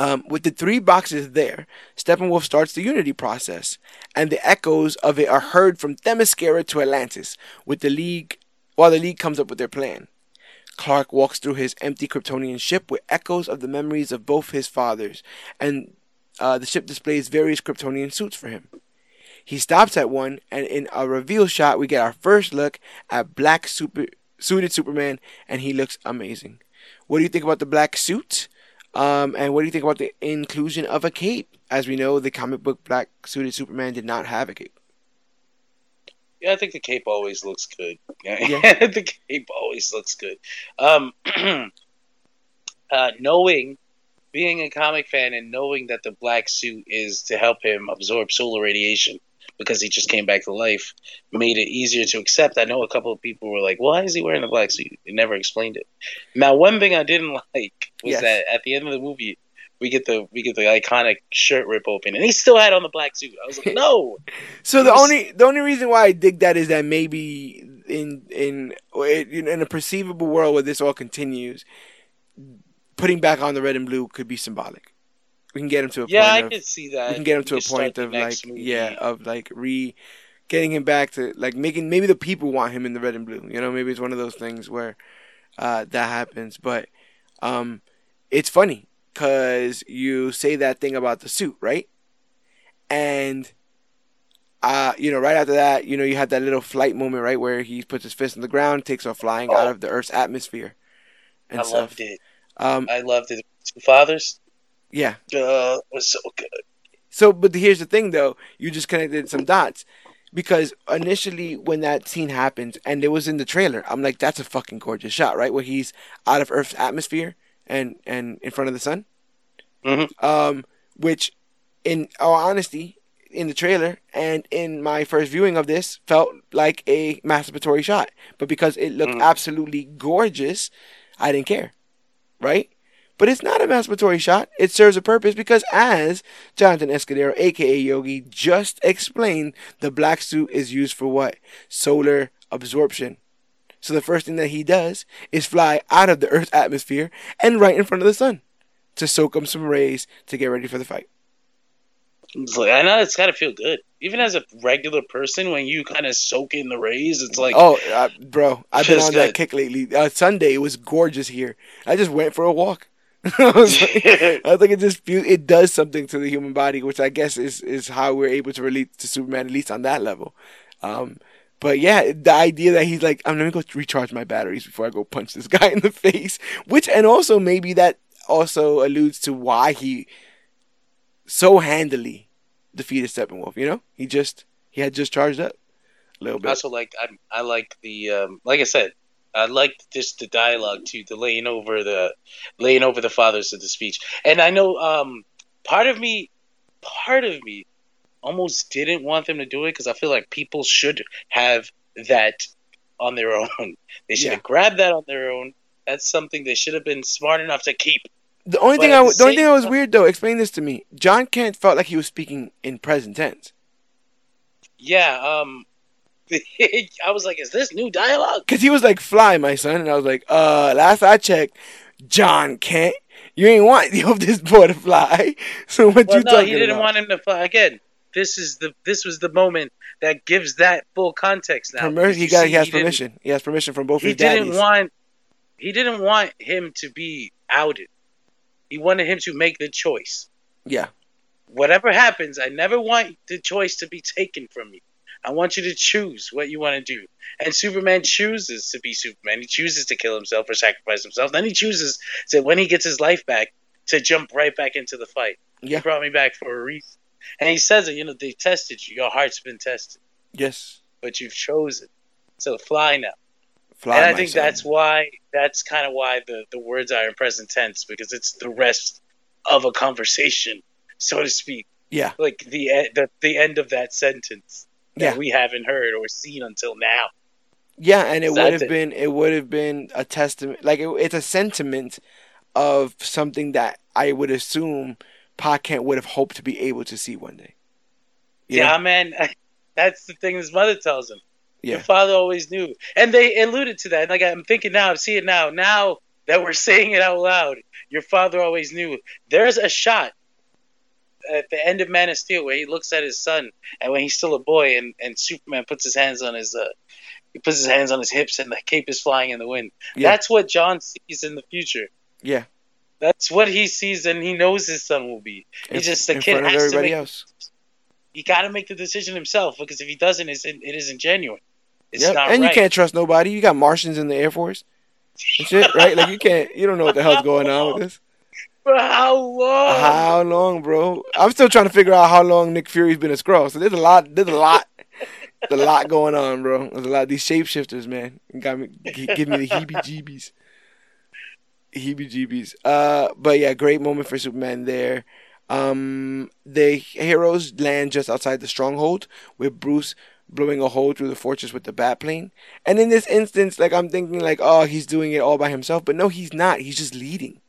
Um, with the three boxes there, Steppenwolf starts the Unity process, and the echoes of it are heard from Themyscira to Atlantis. With the League, while the League comes up with their plan. Clark walks through his empty Kryptonian ship with echoes of the memories of both his fathers, and uh, the ship displays various Kryptonian suits for him. He stops at one, and in a reveal shot, we get our first look at black super suited Superman, and he looks amazing. What do you think about the black suit? Um, and what do you think about the inclusion of a cape? As we know, the comic book black suited Superman did not have a cape. Yeah, I think the cape always looks good. Yeah, [laughs] the cape always looks good. Um, [clears throat] uh, knowing, being a comic fan, and knowing that the black suit is to help him absorb solar radiation because he just came back to life, made it easier to accept. I know a couple of people were like, "Why is he wearing the black suit?" They never explained it. Now, one thing I didn't [laughs] like was yes. that at the end of the movie, we get the we get the iconic shirt rip open, and he still had on the black suit. I was like, no. [laughs] so the was... only the only reason why I dig that is that maybe in in in a perceivable world where this all continues, putting back on the red and blue could be symbolic we can get him to a yeah, point. I of, can see that. We can get him to a point of like movie. yeah, of like re getting him back to like making maybe the people want him in the red and blue. You know, maybe it's one of those things where uh, that happens. But um, it's funny because you say that thing about the suit, right? And uh, you know, right after that, you know, you had that little flight moment, right, where he puts his fist on the ground, takes off flying oh. out of the Earth's atmosphere. And I stuff. loved it. Um, I loved it. Two fathers. Yeah. Uh, was so good. So, but here's the thing, though. You just connected some dots because initially when that scene happens and it was in the trailer, I'm like, that's a fucking gorgeous shot, right? Where he's out of Earth's atmosphere and and in front of the sun. Mm-hmm. Um, which, in all honesty, in the trailer and in my first viewing of this, felt like a masturbatory shot. But because it looked mm-hmm. absolutely gorgeous, I didn't care, right? But it's not a masturbatory shot. It serves a purpose because, as Jonathan Escudero, aka Yogi, just explained, the black suit is used for what? Solar absorption. So the first thing that he does is fly out of the Earth's atmosphere and right in front of the sun to soak up some rays to get ready for the fight. I know it's gotta feel good. Even as a regular person, when you kind of soak in the rays, it's like oh, uh, bro, I've been on good. that kick lately. Uh, Sunday it was gorgeous here. I just went for a walk. [laughs] I was like, [laughs] I think it just it does something to the human body, which I guess is is how we're able to relate to Superman at least on that level. Um, but yeah, the idea that he's like, I'm gonna go recharge my batteries before I go punch this [laughs] guy in the face, which and also maybe that also alludes to why he so handily defeated Steppenwolf. You know, he just he had just charged up a little bit. Also, like I, I like the um, like I said, I liked just the dialogue too, the laying over the laying over the fathers of the speech. And I know um, part of me, part of me, almost didn't want them to do it because I feel like people should have that on their [laughs] own. They should yeah. have grabbed that on their own. That's something they should have been smart enough to keep. The only but thing I the, the only thing that was weird though, explain this to me. John Kent felt like he was speaking in present tense. Yeah, um, [laughs] I was like, "Is this new dialogue?" Because he was like, "Fly, my son," and I was like, "Uh, last I checked, John Kent, you ain't want [laughs] this boy to fly." [laughs] So what well, you no, talking he didn't about? want him to fly again. This is the this was the moment that gives that full context. Now Permer- he got see, he has he permission. He has permission from both. He didn't daddies. want he didn't want him to be outed. He wanted him to make the choice. Yeah. Whatever happens, I never want the choice to be taken from me. I want you to choose what you want to do. And Superman chooses to be Superman. He chooses to kill himself or sacrifice himself. Then he chooses to, when he gets his life back, to jump right back into the fight. Yeah. He brought me back for a reason. And he says it, you know, they tested you. Your heart's been tested. Yes. But you've chosen. So fly now. Fly, and I think that's why, that's kind of why the, the words are in present tense, because it's the rest of a conversation, so to speak. Yeah. Like the, the, the end of that sentence that yeah. we haven't heard or seen until now. Yeah, and it would have it. been it would have been a testament, like it, it's a sentiment of something that I would assume Pa Kent would have hoped to be able to see one day. You yeah, know? man, [laughs] that's the thing his mother tells him. Yeah. Your father always knew, and they alluded to that. Like I'm thinking now, I see it now. Now that we're [laughs] saying it out loud, your father always knew. There's a shot at the end of Man of Steel where he looks at his son and when he's still a boy and, and Superman puts his hands on his uh he puts his hands on his hips and the cape is flying in the wind. Yeah. That's what John sees in the future. Yeah. That's what he sees and he knows his son will be. He's just the kid has to make, else. he got to make the decision himself because if he doesn't, it's, it isn't genuine. It's Yep, and right. you can't trust nobody. You got Martians in the Air Force and shit, [laughs] right? Like you can't. You don't know what the hell's going on with this. For how long? How long, bro? I'm still trying to figure out how long Nick Fury's been a Skrull. So there's a lot. There's a lot. There's a lot going on, bro. There's a lot of these shapeshifters, man. Got me, give me the heebie-jeebies. Heebie-jeebies. Uh, but yeah, great moment for Superman there. Um, the heroes land just outside the stronghold with Bruce blowing a hole through the fortress with the bat plane. And in this instance, like I'm thinking, like, oh, he's doing it all by himself, but no, he's not. He's just leading.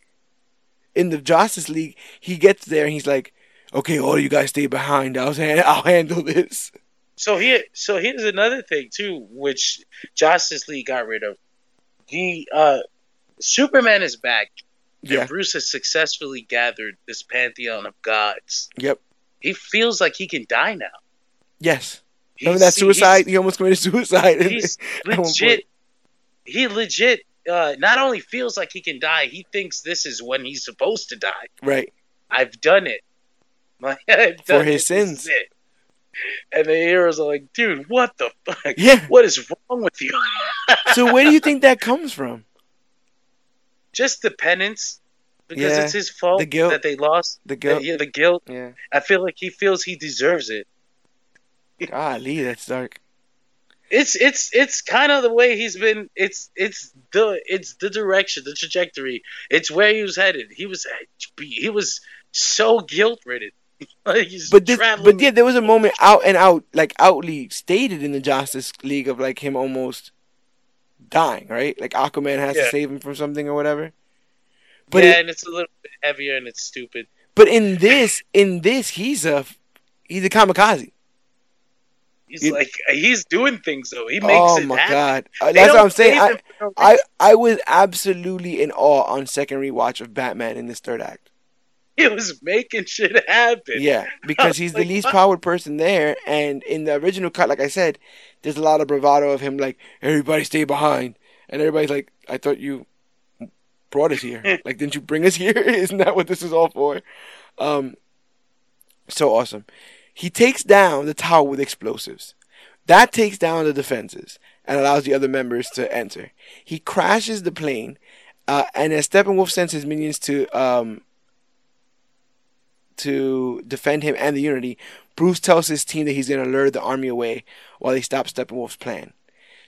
In the Justice League, he gets there and he's like, okay, all you guys stay behind. I'll hand- I'll handle this. So here, so here's another thing too, which Justice League got rid of. The uh, Superman is back, Yeah. and Bruce has successfully gathered this pantheon of gods. Yep. He feels like he can die now. Yes. Remember that suicide? He almost committed suicide. He's, he's [laughs] At one legit. He legit. Uh, not only feels like he can die, he thinks this is when he's supposed to die. right. I've done it. [laughs] My, I've For his it. Sins. And the heroes are like, dude, what the fuck? Yeah. What is wrong with you? [laughs] So where do you think that comes from? Just the penance, because Yeah, it's his fault the guilt. that they lost. The guilt. yeah, the guilt. Yeah. I feel like he feels he deserves it. Golly, that's dark. It's it's it's kind of the way he's been. It's it's the it's the direction, the trajectory. It's where he was headed. He was he was so guilt ridden. [laughs] like But this, but yeah, there was a moment out and out, like outly stated in the Justice League of like him almost dying, right? Like Aquaman has to save him from something or whatever. But yeah, it, and it's a little bit heavier and it's stupid. but in this, in this, he's a he's a kamikaze. He's You- like he's doing things though. He makes Oh it my happen. god, Uh, They that's what I'm saying. I, I. I was absolutely in awe on second rewatch of Batman in this third act. he was making shit happen. Yeah, [laughs] because he's the Like, least powered person there, and in the original cut, like I said, there's a lot of bravado of him, like everybody stay behind, and everybody's like, I thought you brought us here, [laughs] like didn't you bring us here? [laughs] Isn't that what this is all for? Um, so awesome. He takes down the tower with explosives. That takes down the defenses and allows the other members to enter. He crashes the plane, uh, and as Steppenwolf sends his minions to um, to defend him and the Unity, Bruce tells his team that he's going to lure the army away while they stop Steppenwolf's plan.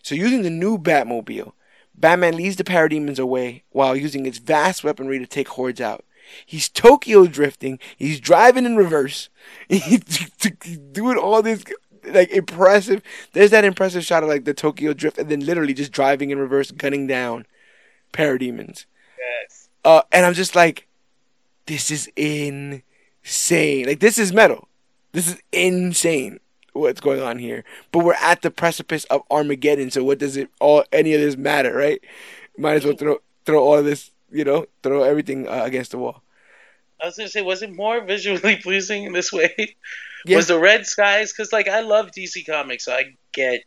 So, using the new Batmobile, Batman leads the parademons away while using its vast weaponry to take hordes out. He's Tokyo drifting. He's driving in reverse. [laughs] He's doing all this like impressive. There's that impressive shot of like the Tokyo drift, and then literally just driving in reverse, gunning down parademons. Yes. Uh, and I'm just like, this is insane. Like this is metal. This is insane. What's going on here? But we're at the precipice of Armageddon. So what does it all? Any of this matter, right? Might as well throw throw all of this. You know, throw everything uh, against the wall. I was gonna say, was it more visually [laughs] pleasing in this way? Yeah. Was the red skies? Because like I love DC Comics, so I get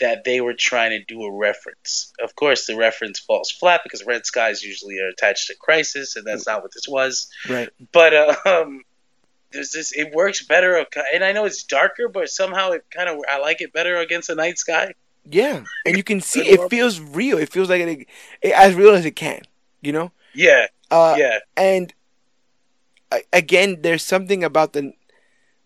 that they were trying to do a reference. Of course, the reference falls flat because red skies usually are attached to Crisis, and that's not what this was. Right. But uh, um, there's this. It works better, and I know it's darker, but somehow it kind of I like it better against the night sky. Yeah, and you can see it feels real. It feels like it, it as real as it can. You know. Yeah, Uh, yeah, and again there's something about the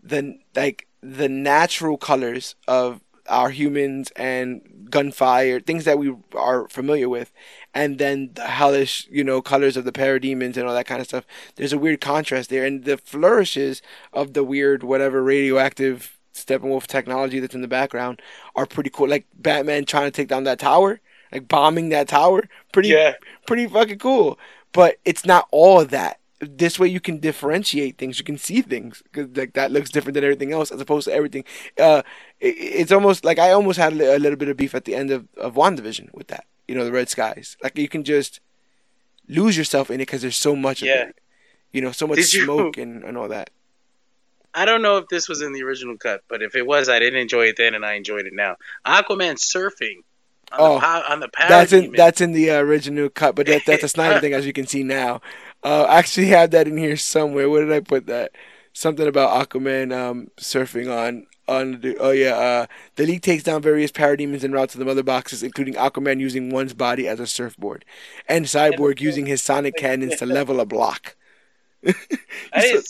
the like the natural colors of our humans and gunfire things that we are familiar with and then the hellish you know colors of the parademons and all that kind of stuff. There's a weird contrast there and the flourishes of the weird whatever radioactive steppenwolf technology that's in the background are pretty cool. Like batman trying to take down that tower like bombing that tower pretty yeah. pretty fucking cool. But it's not all of that. This way you can differentiate things. You can see things because like that looks different than everything else, as opposed to everything. Uh, it, it's almost like I almost had a, li- a little bit of beef at the end of of WandaVision with that. You know, the red skies. Like you can just lose yourself in it because there's so much Yeah. of it. You know, so much Did you- smoke and, and all that. I don't know if this was in the original cut, but if it was, I didn't enjoy it then, and I enjoyed it now. Aquaman surfing on Oh, the on the That's in that's in the uh, original cut, but that, that's a [laughs] Snyder thing, as you can see now. Uh, I actually have that in here somewhere. Where did I put that? something about Aquaman um, surfing on on the oh yeah uh, the league takes down various parademons en route to the mother boxes, including Aquaman using one's body as a surfboard, and Cyborg using his sonic [laughs] cannons to level a block. [laughs] So-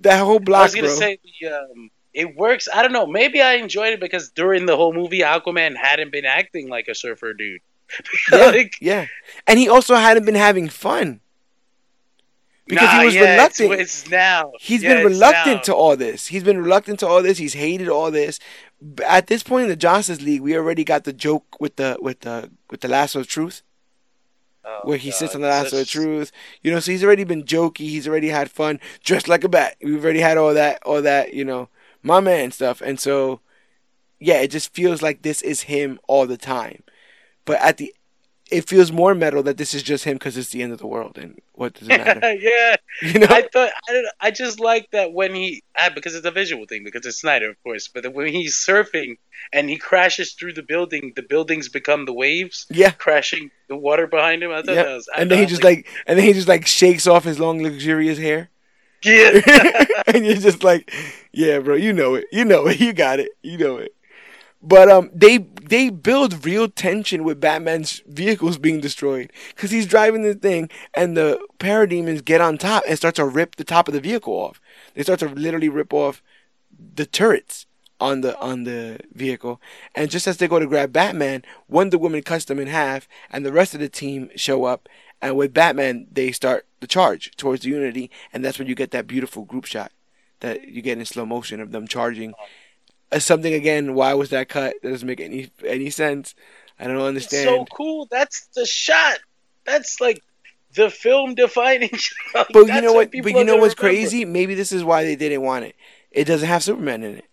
that whole block, I was gonna bro. say the, um, it works. I don't know. Maybe I enjoyed it because during the whole movie, Aquaman hadn't been acting like a surfer dude. [laughs] Yeah. like, Yeah, and he also hadn't been having fun because nah, he was yeah, reluctant. It's, now. He's Yeah, been reluctant to all this. He's been reluctant to all this. He's hated all this. At this point in the Justice League, we already got the joke with the with the with the lasso of truth, Oh, where he sits on the lasso of truth. You know, so he's already been jokey. He's already had fun, dressed like a bat. We've already had all that, all that. You know, my man stuff. And so, yeah, it just feels like this is him all the time. But at the, it feels more metal that this is just him because it's the end of the world, and what does it [laughs] matter? [laughs] yeah, [laughs] you know? I thought I don't. I just like that when he ah, because it's a visual thing because it's Snyder, of course. But when he's surfing and he crashes through the building, the buildings become the waves yeah. crashing the water behind him. I thought Yep. that was. I and then he just like, and then he just like shakes off his long luxurious hair, yeah. and you're just like, yeah, bro, you know it, you know it, [laughs] you got it, you know it. But um, they they build real tension with Batman's vehicles being destroyed. Because he's driving the thing, and the parademons get on top and start to rip the top of the vehicle off. They start to literally rip off the turrets on the on the vehicle, and just as they go to grab Batman, Wonder Woman cuts them in half, and the rest of the team show up. And with Batman, they start the charge towards the Unity, and that's when you get that beautiful group shot that you get in slow motion of them charging. Uh, something again. Why was that cut? That doesn't make any any sense. I don't It's understand. so cool. That's the shot. That's like the film defining [laughs] shot. but you know what? But you know what's remember. crazy? Maybe this is why they didn't want it. It doesn't have Superman in it.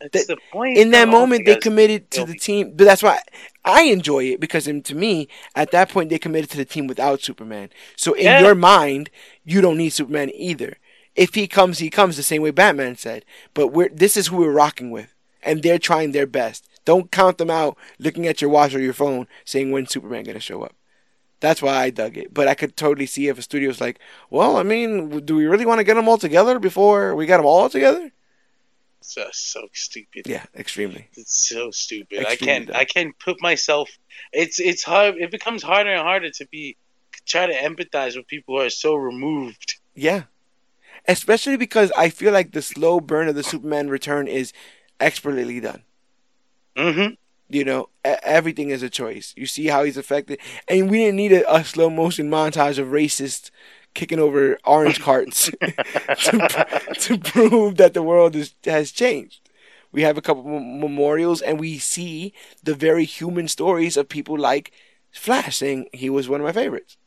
That's the point. in that moment they committed to the team but that's why i enjoy it because to me at that point they committed to the team without superman so in Yeah. your mind you don't need superman either if he comes he comes the same way batman said but we're this is who we're rocking with and they're trying their best don't count them out looking at your watch or your phone saying when superman going to show up that's why I dug it. But I could totally see if a studio's like, well, I mean, do we really want to get them all together before we got them all together? So, so stupid. Yeah, extremely. It's so stupid. Extremely I can't. dumb. I can't put myself. It's it's hard. It becomes harder and harder to be try to empathize with people who are so removed. Yeah. Especially because I feel like the slow burn of the Superman return is expertly done. Mm-hmm. You know, everything is a choice. You see how he's affected. And we didn't need a, a slow motion montage of racists kicking over orange carts [laughs] to, to prove that the world is, has changed. We have a couple memorials and we see the very human stories of people like Flash saying he was one of my favorites.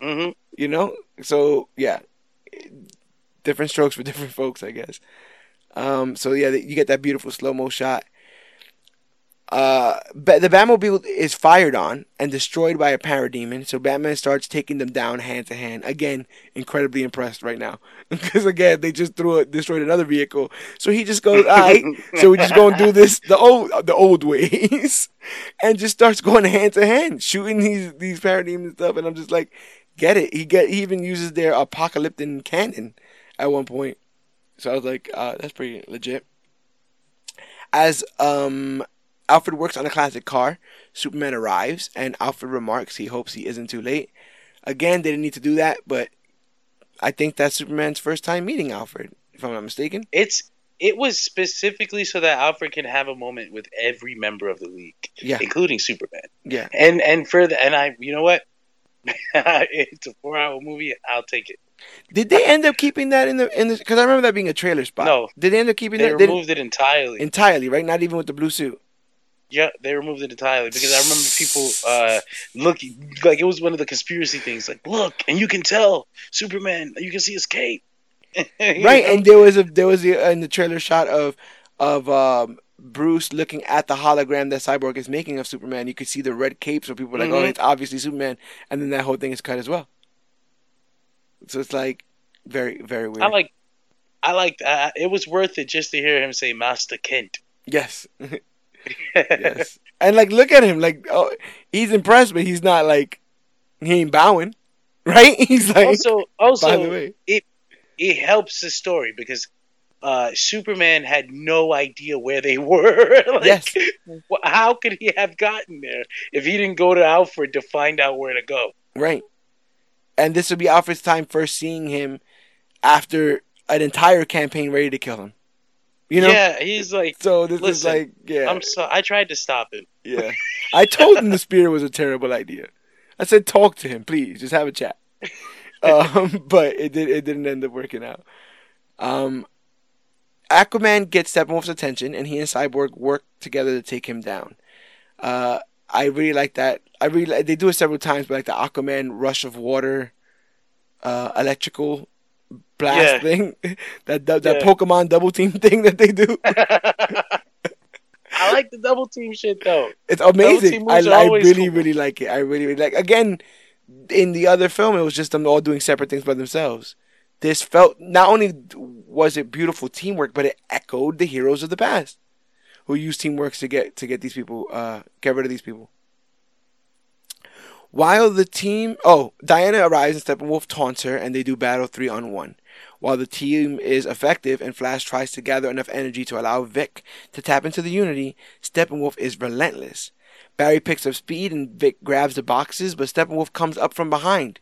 Mm-hmm. You know? So, yeah. Different strokes for [laughs] different folks, I guess. Um, so, yeah, you get that beautiful slow mo shot. Uh, the Batmobile is fired on and destroyed by a parademon. So Batman starts taking them down hand to hand. Again, incredibly impressed right now [laughs] because again they just threw it, destroyed another vehicle. So he just goes, "All right, [laughs] so we just gonna do this the old the old ways," and just starts going hand to hand, shooting these these parademons stuff. And I'm just like, get it? He get he even uses their apocalyptic cannon at one point. So I was like, uh, that's pretty legit. As um Alfred works on a classic car. Superman arrives, and Alfred remarks he hopes he isn't too late. Again, they didn't need to do that, but I think that's Superman's first time meeting Alfred, if I'm not mistaken. It's it was specifically so that Alfred can have a moment with every member of the league, Yeah, including Superman. yeah. And and for the and I, you know what? [laughs] it's a four-hour movie. I'll take it. Did they end up keeping that in the in the? Because I remember that being a trailer spot. No. Did they end up keeping They that They removed it entirely. entirely? Right, not even with the blue suit. Yeah, they removed it entirely because I remember people uh, looking like it was one of the conspiracy things. Like, look, and you can tell Superman. You can see his cape. [laughs] Right, know? and there was a there was a, in the trailer shot of of um, Bruce looking at the hologram that Cyborg is making of Superman. You could see the red cape, so people were like, "Oh, Mhm. it's obviously Superman," and then that whole thing is cut as well. So it's like very very weird. I like, I liked. Uh, it was worth it just to hear him say Master Kent. yes, [laughs] yes, [laughs] and like look at him, like oh, he's impressed, but he's not like he ain't bowing, [laughs] right? He's like, also, also, way, it helps the story because uh, Superman had no idea where they were. like, Yes. How could he have gotten there if he didn't go to Alfred to find out where to go? Right. And this would be Alfred's time first seeing him after an entire campaign ready to kill him. You know? Yeah, he's like, So this is like, yeah. I'm so. I tried to stop him. Yeah. I told him the [laughs] spear was a terrible idea. I said, talk to him, please. Just have a chat. [laughs] um, but it did. It didn't end up working out. Um, Aquaman gets Steppenwolf's attention, and he and Cyborg work together to take him down. Uh, I really like that. I really they do it several times, but like the Aquaman rush of water, uh, electrical blast Yeah. thing, [laughs] that that, that Yeah. Pokemon double team thing that they do. [laughs] I like the double team shit though. It's amazing. I, I really, cool. really like it. I really, really like. Again, in the other film, it was just them all doing separate things by themselves. This felt not only was it beautiful teamwork, but it echoed the heroes of the past, who used teamwork to get to get these people, uh, get rid of these people. While the team, oh, Diana arrives and Steppenwolf taunts her, and they do battle three on one. While the team is effective and Flash tries to gather enough energy to allow Vic to tap into the Unity, Steppenwolf is relentless. Barry picks up speed and Vic grabs the boxes, but Steppenwolf comes up from behind.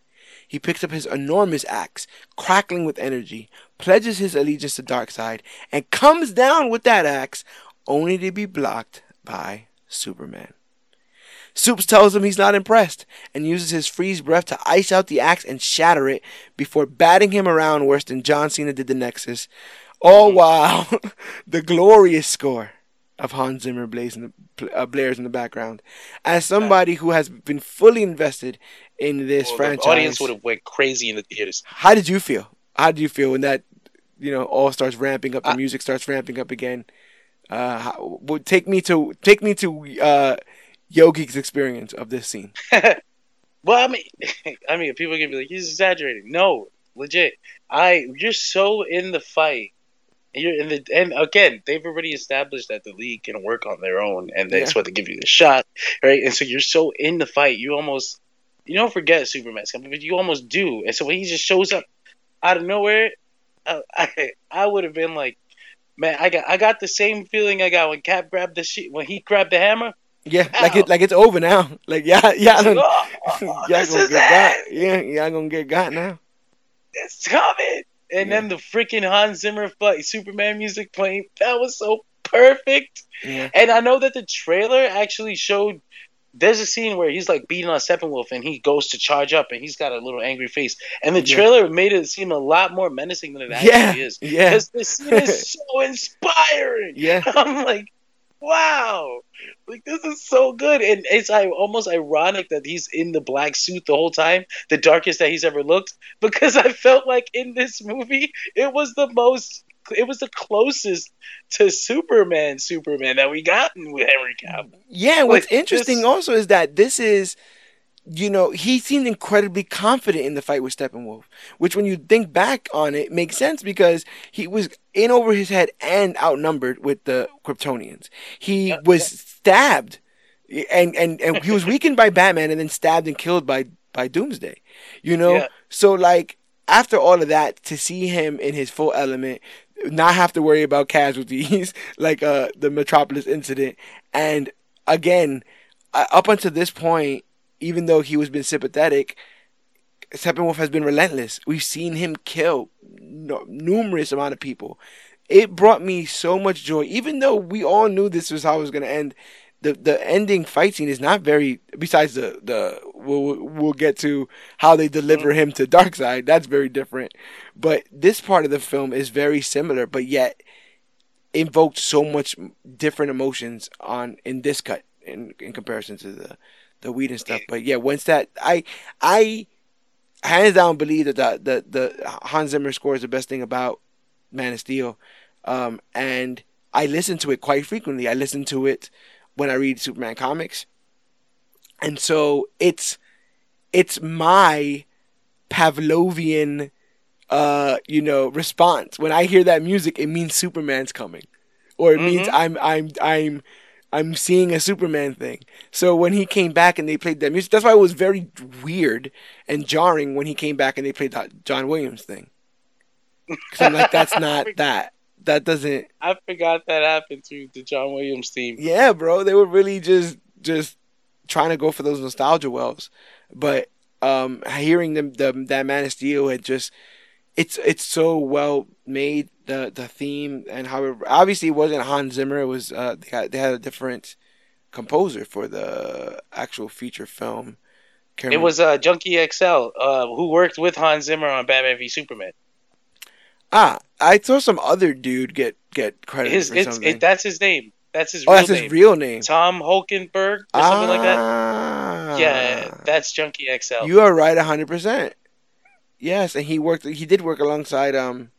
He picks up his enormous axe, crackling with energy, pledges his allegiance to Darkseid, and comes down with that axe, only to be blocked by Superman. Supes tells him he's not impressed and uses his freeze breath to ice out the axe and shatter it before batting him around worse than John Cena did the Nexus. All while [laughs] the glorious score of Hans Zimmer blares in the, uh, blares in the background. As somebody who has been fully invested in this Well, franchise, the audience would have went crazy in the theaters. how did you feel? How did you feel when that, you know, all starts ramping up, the I- music starts ramping up again? Uh, how, well, take me to take me to uh, Yogi's experience of this scene. [laughs] Well, I mean, [laughs] I mean, people gonna be like, he's exaggerating. No, legit. I, you're so in the fight. And You're in the, and again, they've already established that the league can work on their own, and that's Yeah. what they give you the shot, right? And so you're so in the fight, you almost, you don't forget Superman's coming, but you almost do. And so when he just shows up out of nowhere, I, uh, [laughs] I, I would have been like, man, I got, I got the same feeling I got when Cap grabbed the shit, when he grabbed the hammer. Yeah, like it like it's over now. [laughs] Like yeah, yeah, It's [laughs] like, y'all oh, y'all gonna [laughs] get got. Yeah, y'all gonna get got now. it's coming. And Yeah. then the freaking Hans Zimmer fight, Superman music playing. That was so perfect. Yeah, And I know that the trailer actually showed. There's a scene where he's like beating on Steppenwolf and he goes to charge up and he's got a little angry face. And the Yeah. trailer made it seem a lot more menacing than it actually yeah, is. yeah, Because the scene is so inspiring. yeah. I'm like, wow, like this is so good, and it's almost ironic that he's in the black suit the whole time, the darkest that he's ever looked, [laughs] because I felt like in this movie it was the most, it was the closest to Superman, Superman that we gotten with Henry Cavill. Yeah, what's Like, interesting this- also is that this is, you know, he seemed incredibly confident in the fight with Steppenwolf, which when you think back on it makes sense because he was in over his head and outnumbered with the Kryptonians. He was stabbed, and, and and he was weakened by Batman and then stabbed and killed by by Doomsday. You know, Yeah. so like after all of that, to see him in his full element, not have to worry about casualties [laughs] like uh the Metropolis incident, and again, uh, up until this point, even though he was been sympathetic, Steppenwolf has been relentless. We've seen him kill no, numerous amount of people. It brought me so much joy, even though we all knew this was how it was going to end. The the ending fight scene is not very. Besides the the we'll we'll get to how they deliver him to Darkseid. That's very different. But this part of the film is very similar, but yet invoked so much different emotions on in this cut in in comparison to the the Whedon stuff. But yeah, once that I I hands down believe that the the, the Hans Zimmer score is the best thing about Man of Steel, um, and I listen to it quite frequently. I listen to it when I read Superman comics, and so it's it's my Pavlovian, uh, you know, response when I hear that music. It means Superman's coming, or it means Mhm. I'm I'm I'm I'm seeing a Superman thing. So when he came back and they played that music, that's why it was very weird and jarring when he came back and they played that John Williams thing. Because I'm like, that's not [laughs] that. That doesn't. I forgot that happened to the John Williams theme. Yeah, bro. They were really just just trying to go for those nostalgia wells, but um, hearing them the that Man of Steel had just it's it's so well made the the theme and how it, obviously it wasn't Hans Zimmer. It was uh, they had, they had a different composer for the actual feature film. Can't It was uh, Junkie XL, uh, who worked with Hans Zimmer on Batman v Superman. ah. I saw some other dude get get credit His, for something. it, that's his name. That's his oh, real that's name. his real name. Tom Holkenborg or something like that. Ah. Yeah, that's Junkie XL. You are right, hundred percent. Yes, and he worked. He did work alongside um.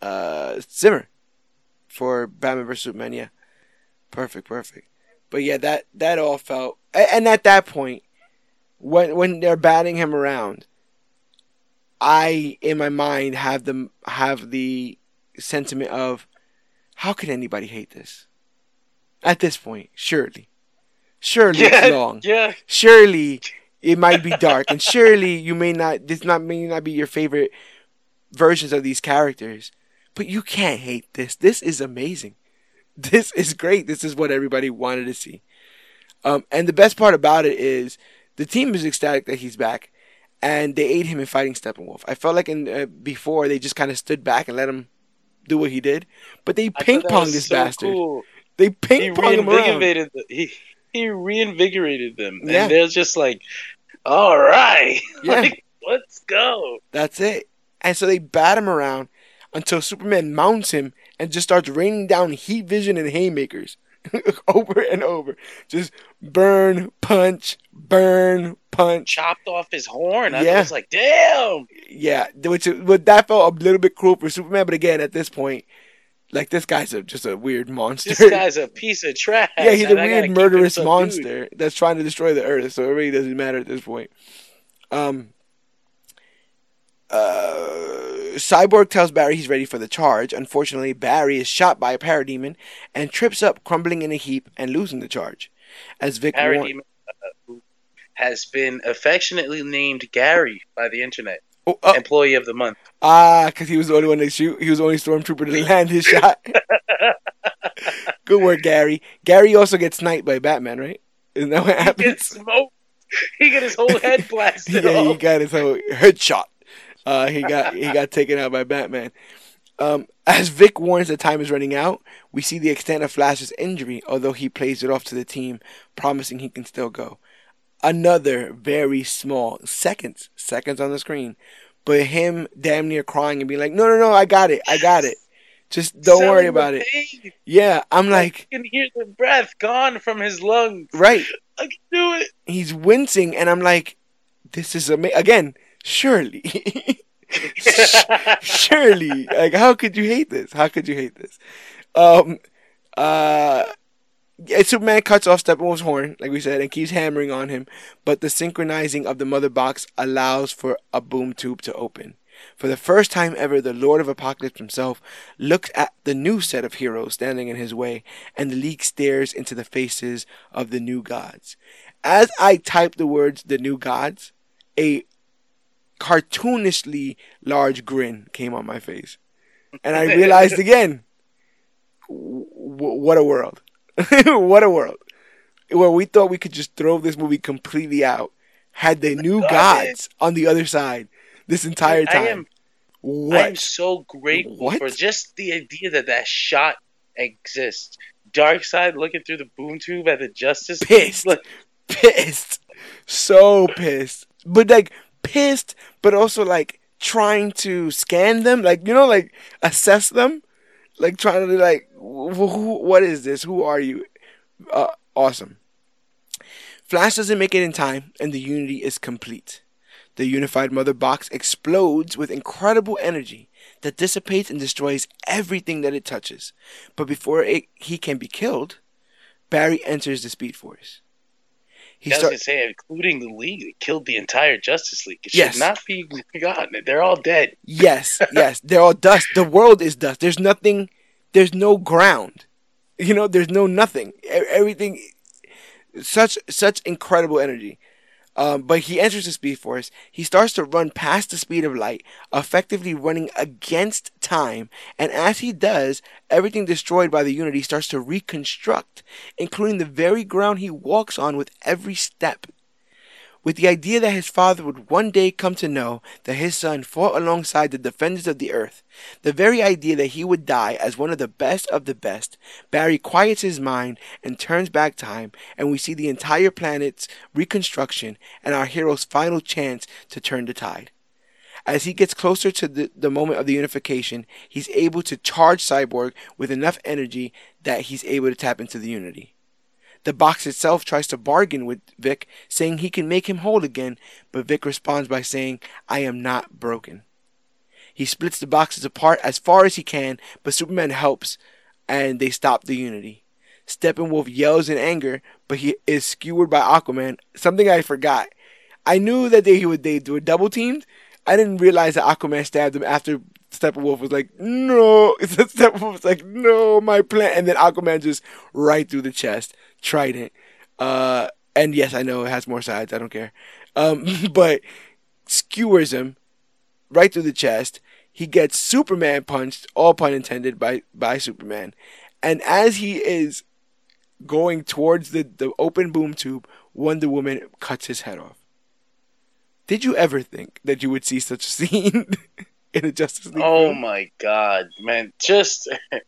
Uh, Zimmer, for Batman vs Superman. Yeah, perfect, perfect. But yeah, that that all felt. And at that point, when when they're batting him around, I in my mind have them have the sentiment of, how can anybody hate this? At this point, surely, surely it's long yeah. surely it might be dark and surely you may not this not may not be your favorite versions of these characters but you can't hate this this is amazing [laughs] this is great this is what everybody wanted to see um, and the best part about it is the team is ecstatic that he's back and they aid him in fighting steppenwolf i felt like in uh, before they just kind of stood back and let him do what he did but they ping pong this so bastard cool. they ping pong him around reinvigorated. The, he he reinvigorated them, Yeah. and they're just like, "All right, [laughs] Yeah. like, let's go." That's it. And so they bat him around until Superman mounts him and just starts raining down heat vision and haymakers [laughs] over and over. Just burn, punch, burn, punch. Chopped off his horn. I Yeah. was like, "Damn!" Yeah, which but that felt a little bit cruel for Superman. But again, at this point, like this guy's a, just a weird monster. This guy's a piece of trash. yeah, he's a and I gotta weird murderous monster that's trying to destroy the Earth. So it really doesn't matter at this point. Um. Uh, Cyborg tells Barry he's ready for the charge. Unfortunately, Barry is shot by a parademon and trips up, crumbling in a heap and losing the charge. As Vic warn- Parademon uh, has been affectionately named Gary by the internet. oh, oh, Employee of the month. ah, because he was the only one to shoot. He was the only stormtrooper to land his shot. [laughs] Good work, Gary. Gary also gets sniped by Batman, right? Isn't that what He happens? gets smoked. [laughs] He got his whole head [laughs] blasted yeah, he got his whole headshot. Uh, he got he got taken out by Batman. Um, as Vic warns that time is running out, we see the extent of Flash's injury, although he plays it off to the team, promising he can still go. Another very small seconds, seconds on the screen, but him damn near crying and being like, "No, no, no, I got it, I got it. Just don't worry Selling the about it." pain. Yeah, I'm like, can hear the breath gone from his lungs. right. I can do it. He's wincing, and I'm like, "This is amazing." Again, surely. [laughs] surely like how could you hate this how could you hate this um uh yeah, Superman cuts off Steppenwolf's horn, like we said, and keeps hammering on him, but the synchronizing of the mother box allows for a boom tube to open. For the first time ever, the Lord of Apokolips himself looks at the new set of heroes standing in his way, and the League stares into the faces of the new gods. As I type the words "the new gods," a cartoonishly large grin came on my face. And I [laughs] realized again, w- what a world. [laughs] what a world. Where we thought we could just throw this movie completely out, had the new gods on the other side this entire I time. am, I am so grateful What? for just the idea that that shot exists. Darkseid looking through the boom tube at the Justice Pissed. like, [laughs] Pissed. So pissed. But like, pissed, but also like trying to scan them, like, you know, like assess them. Like trying to like, wh- wh- what is this? Who are you? Uh, awesome. Flash doesn't make it in time, and the Unity is complete. The unified mother box explodes with incredible energy that dissipates and destroys everything that it touches. But before it, he can be killed, Barry enters the Speed Force. He I was start- say, including the League, it killed the entire Justice League. It Yes. should not be forgotten. They're all dead. Yes, [laughs] yes. They're all dust. The world is dust. There's nothing. There's no ground. You know, there's no nothing. Everything. Such such incredible energy. Um, but he enters the Speed Force. He starts to run past the speed of light, effectively running against time. And as he does, everything destroyed by the Unity starts to reconstruct, including the very ground he walks on with every step with the idea that his father would one day come to know that his son fought alongside the defenders of the earth, the very idea that he would die as one of the best of the best, Barry quiets his mind and turns back time, and we see the entire planet's reconstruction and our hero's final chance to turn the tide. As he gets closer to the, the moment of the unification, he's able to charge Cyborg with enough energy that he's able to tap into the Unity. The box itself tries to bargain with Vic, saying he can make him whole again, but Vic responds by saying, I am not broken. He splits the boxes apart as far as he can, but Superman helps, and they stop the unity. Steppenwolf yells in anger, but he is skewered by Aquaman, something I forgot. I knew that they would they were double teamed. I didn't realize that Aquaman stabbed him after Steppenwolf was like, no. [laughs] Steppenwolf was like, no, my plan. And then Aquaman just right through the chest trident. Uh, and yes, I know it has more sides. I don't care. Um, [laughs] but skewers him right through the chest. He gets Superman punched, all pun intended, by by Superman. And as he is going towards the, the open boom tube, Wonder Woman cuts his head off. Did you ever think that you would see such a [laughs] scene [laughs] in a Justice League? Oh film? my god, man! Just [laughs] I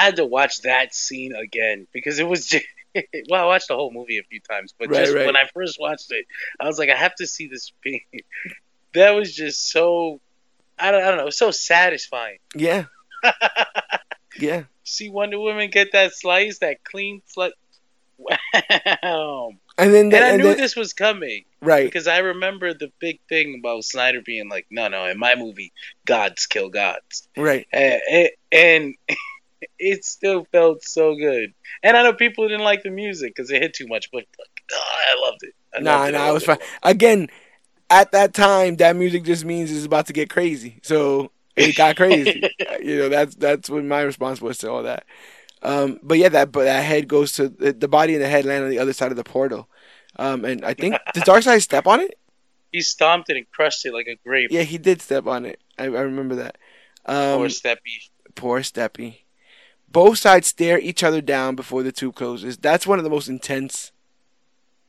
had to watch that scene again because it was just. [laughs] well, I watched the whole movie a few times, but Right, just right. when I first watched it, I was like, I have to see this that was just so. I don't, I don't know, so satisfying. Yeah. yeah. See Wonder Woman get that slice, that clean slice. Wow. And then, the, And I and knew then- this was coming right. because I remember the big thing about Snyder being like, no, no, in my movie, gods kill gods. Right. and, and [laughs] it still felt so good. And I know people didn't like the music because it hit too much, but like, oh, I loved it. I Nah, loved nah, I was fine. Again, at that time, that music just means it's about to get crazy. So it got crazy. [laughs] you know, that's that's what my response was to all that. Um, but yeah, that but that head goes to the, the body and the head land on the other side of the portal. Um, and I think the Darkseid step on it. [laughs] He stomped it and crushed it like a grape. Yeah, he did step on it. I, I remember that. Um, Poor Steppy. Poor Steppy. Both sides stare each other down before the tube closes. That's one of the most intense.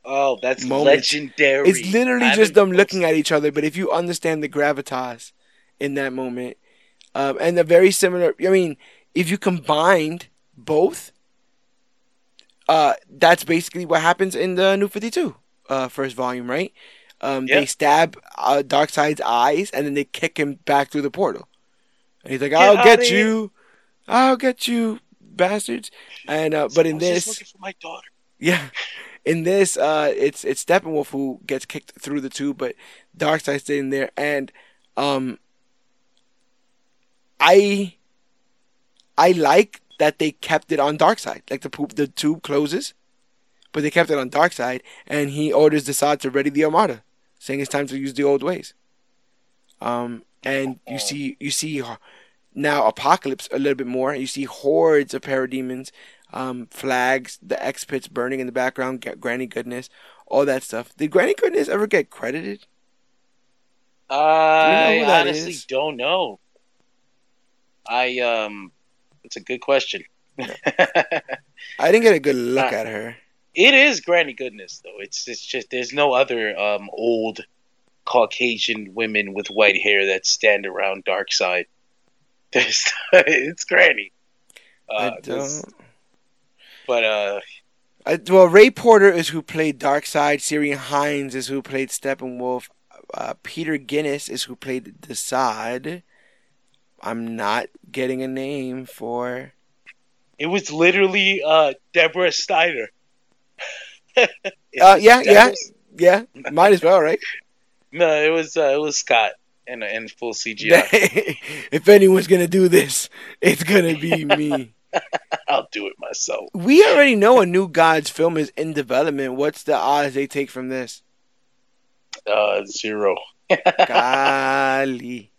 Oh, that's Moments. legendary. It's literally just them looking at each other. But if you understand the gravitas in that moment, um, and the very similar, I mean, if you combined both, uh, that's basically what happens in the New Fifty Two uh, first volume, right? Um, They stab uh, Darkseid's eyes, and then they kick him back through the portal. And he's like, Get "I'll get here." you, I'll get you, bastards!" And uh, but I in this, looking for my daughter. yeah. In this, uh, it's it's Steppenwolf who gets kicked through the tube, but Darkseid's sitting there, and um, I I like that they kept it on Darkseid. Like the poop, the tube closes, but they kept it on Darkseid, and he orders Desaad to ready the Armada, saying it's time to use the old ways. Um, and you see you see now Apokolips a little bit more. You see hordes of parademons um, flags, the X pits burning in the background, Granny Goodness, all that stuff. Did Granny Goodness ever get credited? I who that honestly is? don't know. I um, it's a good question. [laughs] I didn't get a good look Uh, at her. It is Granny Goodness though. It's it's just there's no other um old Caucasian women with white hair that stand around Darkseid. [laughs] It's Granny. Uh, I don't. but uh, I, well, Ray Porter is who played Darkseid. Ciarán Hinds is who played Steppenwolf. Uh, Peter Guinness is who played Desaad. I'm not getting a name for. it was literally uh Deborah Steiner. Uh, yeah, yeah, yeah. Might as well, right? No, it was uh, it was Scott in in full CGI. [laughs] if anyone's gonna do this, it's gonna be [laughs] me. I'll do it myself. We already know a new Gods film is in development. What's the odds they take from this? Uh, zero. [laughs] Golly.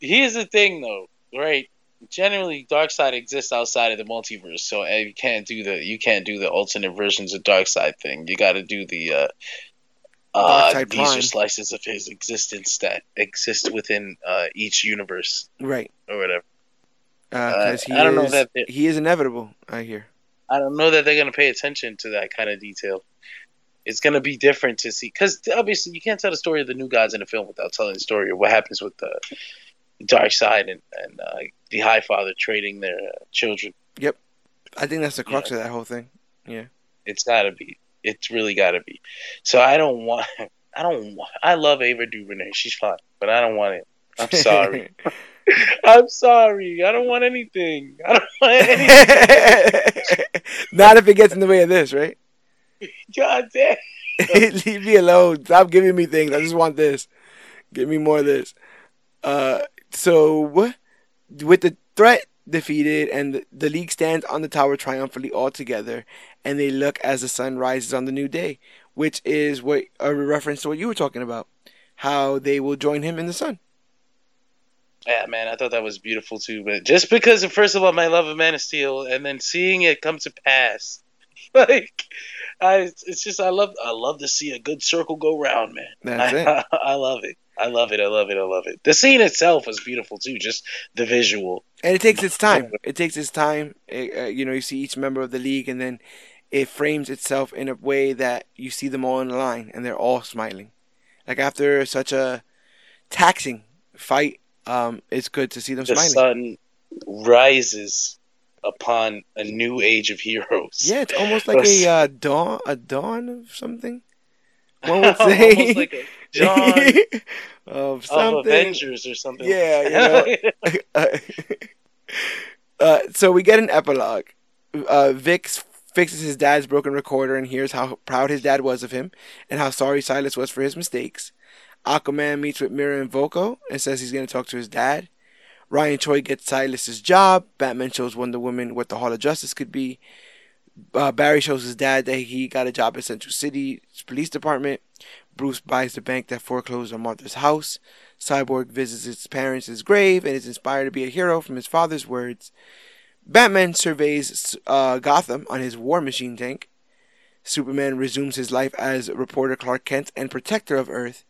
Here's the thing, though, right? Generally, Darkseid exists outside of the multiverse, so uh, you can't do the you can't do the alternate versions of Darkseid thing. You got to do the uh, Uh, these are slices of his existence that exist within uh, each universe Right. or whatever. Because he I don't know is that he is inevitable. I hear. I don't know that they're gonna pay attention to that kind of detail. It's gonna be different to see because obviously you can't tell the story of the new gods in a film without telling the story of what happens with the Darkseid and and uh, the High Father trading their uh, children. Yep, I think that's the crux of that whole thing. Yeah, it's gotta be. It's really gotta be. So I don't want. I don't. Want, I love Ava DuVernay. She's fine, but I don't want it. I'm sorry. [laughs] I'm sorry. I don't want anything. I don't want anything. [laughs] Not if it gets in the way of this, right? God damn. [laughs] Leave me alone. Stop giving me things. I just want this. Give me more of this. Uh, so with the threat defeated and the, the league stands on the tower triumphantly all together, and they look as the sun rises on the new day, which is what a reference to what you were talking about, how they will join him in the sun. Yeah, man, I thought that was beautiful too. But just because, of, first of all, my love of Man of Steel, and then seeing it come to pass, [laughs] like, I, it's just I love I love to see a good circle go round, man. That's [laughs] it. I, I love it. I love it. I love it. I love it. The scene itself was beautiful too. Just the visual. And it takes its time. It takes its time. It, uh, you know, you see each member of the league, and then it frames itself in a way that you see them all in a line, and they're all smiling. Like after such a taxing fight, um, it's good to see them The smiling. sun rises upon a new age of heroes. Yeah, it's almost like [laughs] a uh, dawn, a dawn of something. [laughs] One would say almost like a John [laughs] of of something. Avengers or something. Yeah, you uh, [laughs] uh, so we get an epilogue. Uh, Vic fixes his dad's broken recorder and hears how proud his dad was of him and how sorry Silas was for his mistakes. Aquaman meets with Mera and Vulko and says he's going to talk to his dad. Ryan Choi gets Silas's job. Batman shows Wonder Woman what the Hall of Justice could be. Uh, Barry shows his dad that he got a job at Central City's police department. Bruce buys the bank that foreclosed on Martha's house. Cyborg visits his parents' grave and is inspired to be a hero from his father's words. Batman surveys uh, Gotham on his War Machine tank. Superman resumes his life as reporter Clark Kent and protector of Earth.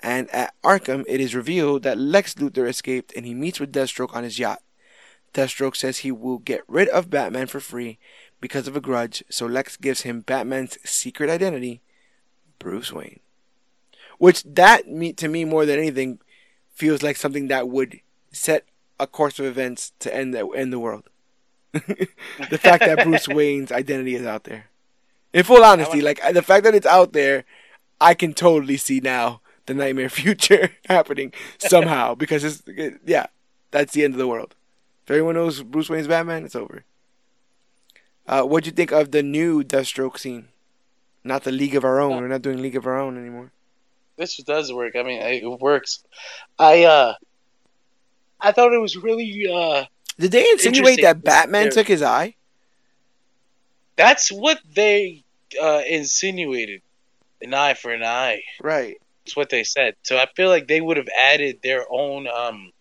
And at Arkham, it is revealed that Lex Luthor escaped and he meets with Deathstroke on his yacht. Deathstroke says he will get rid of Batman for free because of a grudge, so Lex gives him Batman's secret identity, Bruce Wayne. Which that me to me more than anything feels like something that would set a course of events to end the end the world. [laughs] the fact that Bruce [laughs] Wayne's identity is out there. In full honesty, like the fact that it's out there, I can totally see now the nightmare [laughs] future happening somehow because it's it- yeah, that's the end of the world. If everyone knows Bruce Wayne's Batman, it's over. Uh, what'd you think of the new Deathstroke scene? Not the League of Our Own. We're not doing League of Our Own anymore. This does work. I mean, it works. I uh, I thought it was really uh, Did they insinuate that Batman took his eye? that's what they uh insinuated, an eye for an eye. Right. That's what they said. So I feel like they would have added their own um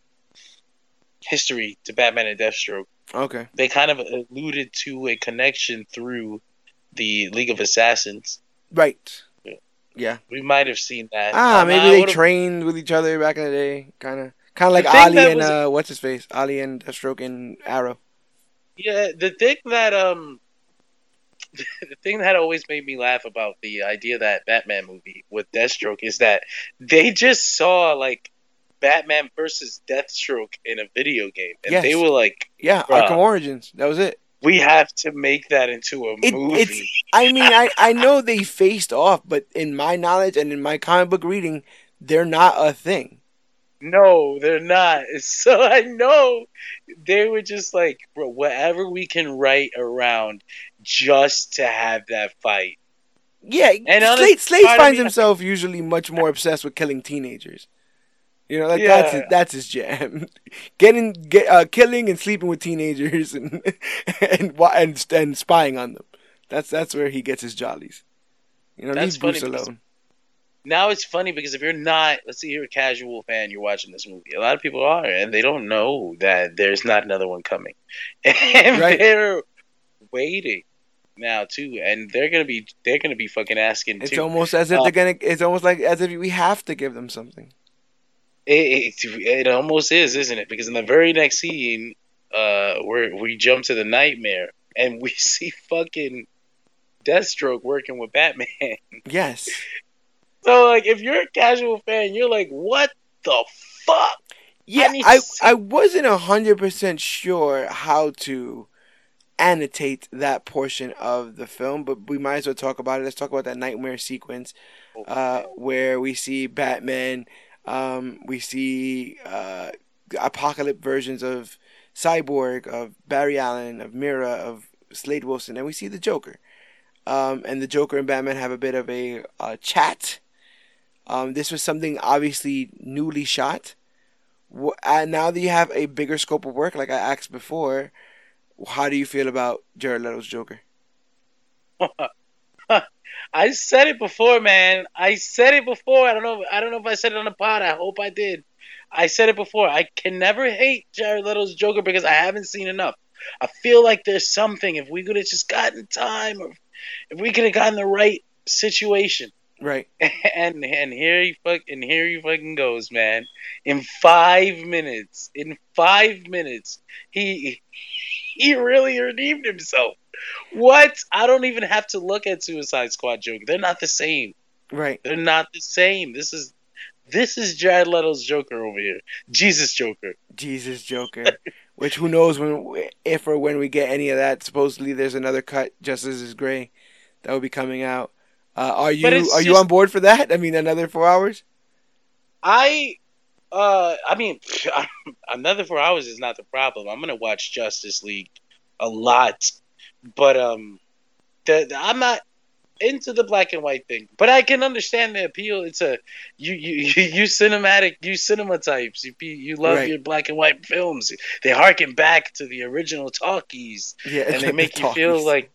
history to Batman and Deathstroke. Okay. They kind of alluded to a connection through the League of Assassins. Right. Yeah. We might have seen that. Ah, Um, maybe they trained with each other back in the day. Kind of, kind of like Ali and was- uh, what's his face? Ali and Deathstroke and Arrow. Yeah, the thing that um, [laughs] the thing that always made me laugh about the idea that Batman movie with Deathstroke is that they just saw like Batman versus Deathstroke in a video game, and Yes. they were like, Yeah. Arkham Origins. That was it. "We have to make that into a It- movie." I mean, I I know they faced off, but in my knowledge and in my comic book reading, they're not a thing. No, they're not. [laughs] So I know they were just like, bro, whatever we can write around just to have that fight. Yeah, And Slade, Slade finds himself usually much more obsessed with killing teenagers. You know, like Yeah. that's his, that's his jam. [laughs] Getting, get, uh, killing and sleeping with teenagers and [laughs] and and and spying on them. That's that's where he gets his jollies. You know, That's leave Bruce alone. Now it's funny because if you're not, let's say you're a casual fan, you're watching this movie. A lot of people are, and they don't know that there's not another one coming, [laughs] and Right. they're waiting now too, and they're gonna be they're gonna be fucking asking. It's too. almost as if Uh, they're gonna. It's almost like as if we have to give them something. It, it, it almost is, isn't it? Because in the very next scene, uh, where we jump to the nightmare and we [laughs] see fucking Deathstroke working with Batman. Yes. So like, if you're a casual fan, you're like, what the fuck? Yeah, I see- I wasn't a hundred percent sure how to annotate that portion of the film, but we might as well talk about it. Let's talk about that nightmare sequence uh, where we see Batman, um, we see uh, apocalypse versions of Cyborg, of Barry Allen, of Mera, of Slade Wilson, and we see the Joker. Um, and the Joker and Batman have a bit of a uh, chat. Um, this was something obviously newly shot. Wh- uh, now that you have a bigger scope of work, like I asked before, how do you feel about Jared Leto's Joker? [laughs] I said it before, man. I said it before. I don't know. I don't know if I said it on the pod. I hope I did. I said it before. I can never hate Jared Leto's Joker because I haven't seen enough. I feel like there's something. If we could have just gotten time, or if we could have gotten the right situation, Right. [laughs] and and here he fuck and here he fucking goes, man. In five minutes, in five minutes, he he really redeemed himself. What? I don't even have to look at Suicide Squad Joker. They're not the same. Right. They're not the same. This is this is Jared Leto's Joker over here. Jesus Joker. Jesus Joker. [laughs] Which who knows when, if or when we get any of that. Supposedly there's another cut, Justice is Gray, that will be coming out. Uh, are you are you on board for that? I mean, another four hours. I uh I mean [laughs] another four hours is not the problem. I'm gonna watch Justice League a lot. But um the, the- I'm not into the black and white thing. But I can understand the appeal. It's a you you [laughs] you cinematic you cinema types. You be- you love Right. your black and white films. They harken back to the original talkies Yeah, and they [laughs] the make you feel like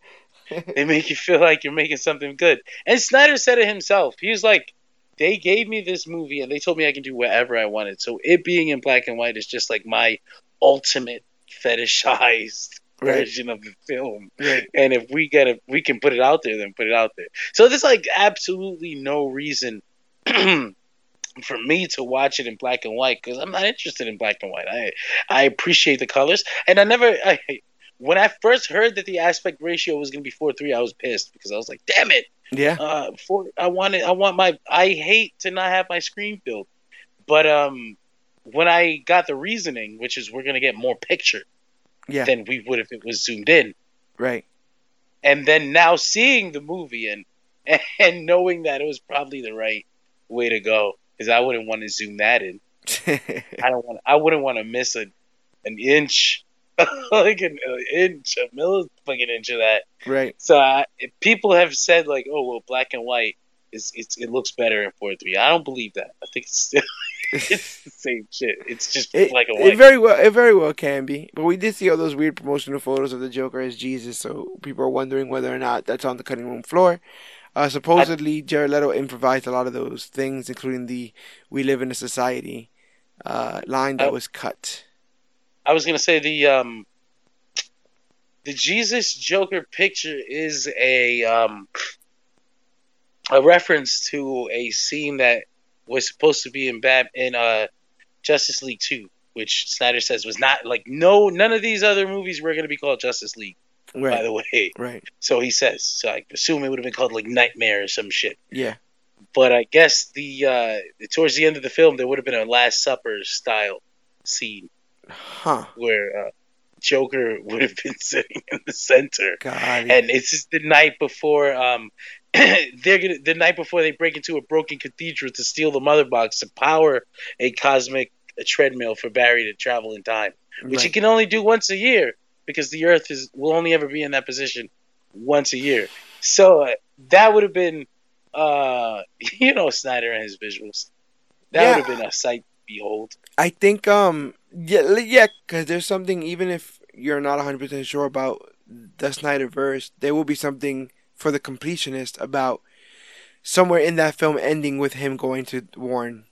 [laughs] they make you feel like you're making something good. And Snyder said it himself. He was like, they gave me this movie and they told me I can do whatever I wanted. So it being in black and white is just like my ultimate fetishized Right. version of the film. Right. And if we get it, we can put it out there, then put it out there. So there's like absolutely no reason [clears throat] for me to watch it in black and white because I'm not interested in black and white. I I appreciate the colors, and I never. I, when I first heard that the aspect ratio was going to be four three, I was pissed because I was like, "Damn it! Yeah. Uh, four, I want it. I want my. I hate to not have my screen filled." But um, when I got the reasoning, which is we're going to get more picture Yeah. than we would if it was zoomed in, Right. and then now seeing the movie and [laughs] and knowing that it was probably the right way to go because I wouldn't want to zoom that in. [laughs] I don't want. I wouldn't want to miss a an inch, [laughs] like an, an inch, a millifucking inch of that. right. So I, people have said like, "Oh well, black and white is it's it looks better in four three. I don't believe that. I think it's still [laughs] it's the [laughs] same shit. It's just It, a and it very well it very well can be. But we did see all those weird promotional photos of the Joker as Jesus, so people are wondering whether or not that's on the cutting room floor. Uh, supposedly, Jared Leto improvised a lot of those things, including the "We live in a society" uh, line that Uh, was cut. I was gonna say the um the Jesus Joker picture is a um a reference to a scene that was supposed to be in Bat in uh Justice League two, which Snyder says was not like no none of these other movies were gonna be called Justice League, by Right. the way. Right. So he says. So I assume it would have been called like Nightmare or some shit. Yeah. But I guess the uh towards the end of the film there would have been a Last Supper style scene Huh. where uh, Joker [laughs] would have been sitting in the center, God. and it's just the night before. Um, [coughs] they're gonna the night before they break into a broken cathedral to steal the mother box to power a cosmic treadmill for Barry to travel in time, which he can only do once a year because the Earth is will only ever be in that position once a year. So uh, that would have been, uh, [laughs] you know, Snyder and his visuals. That Yeah. would have been a sight to behold. I think um yeah yeah because there's something even if you're not 100 percent sure about the Snyderverse, there will be something for the completionist about somewhere in that film ending with him going to warn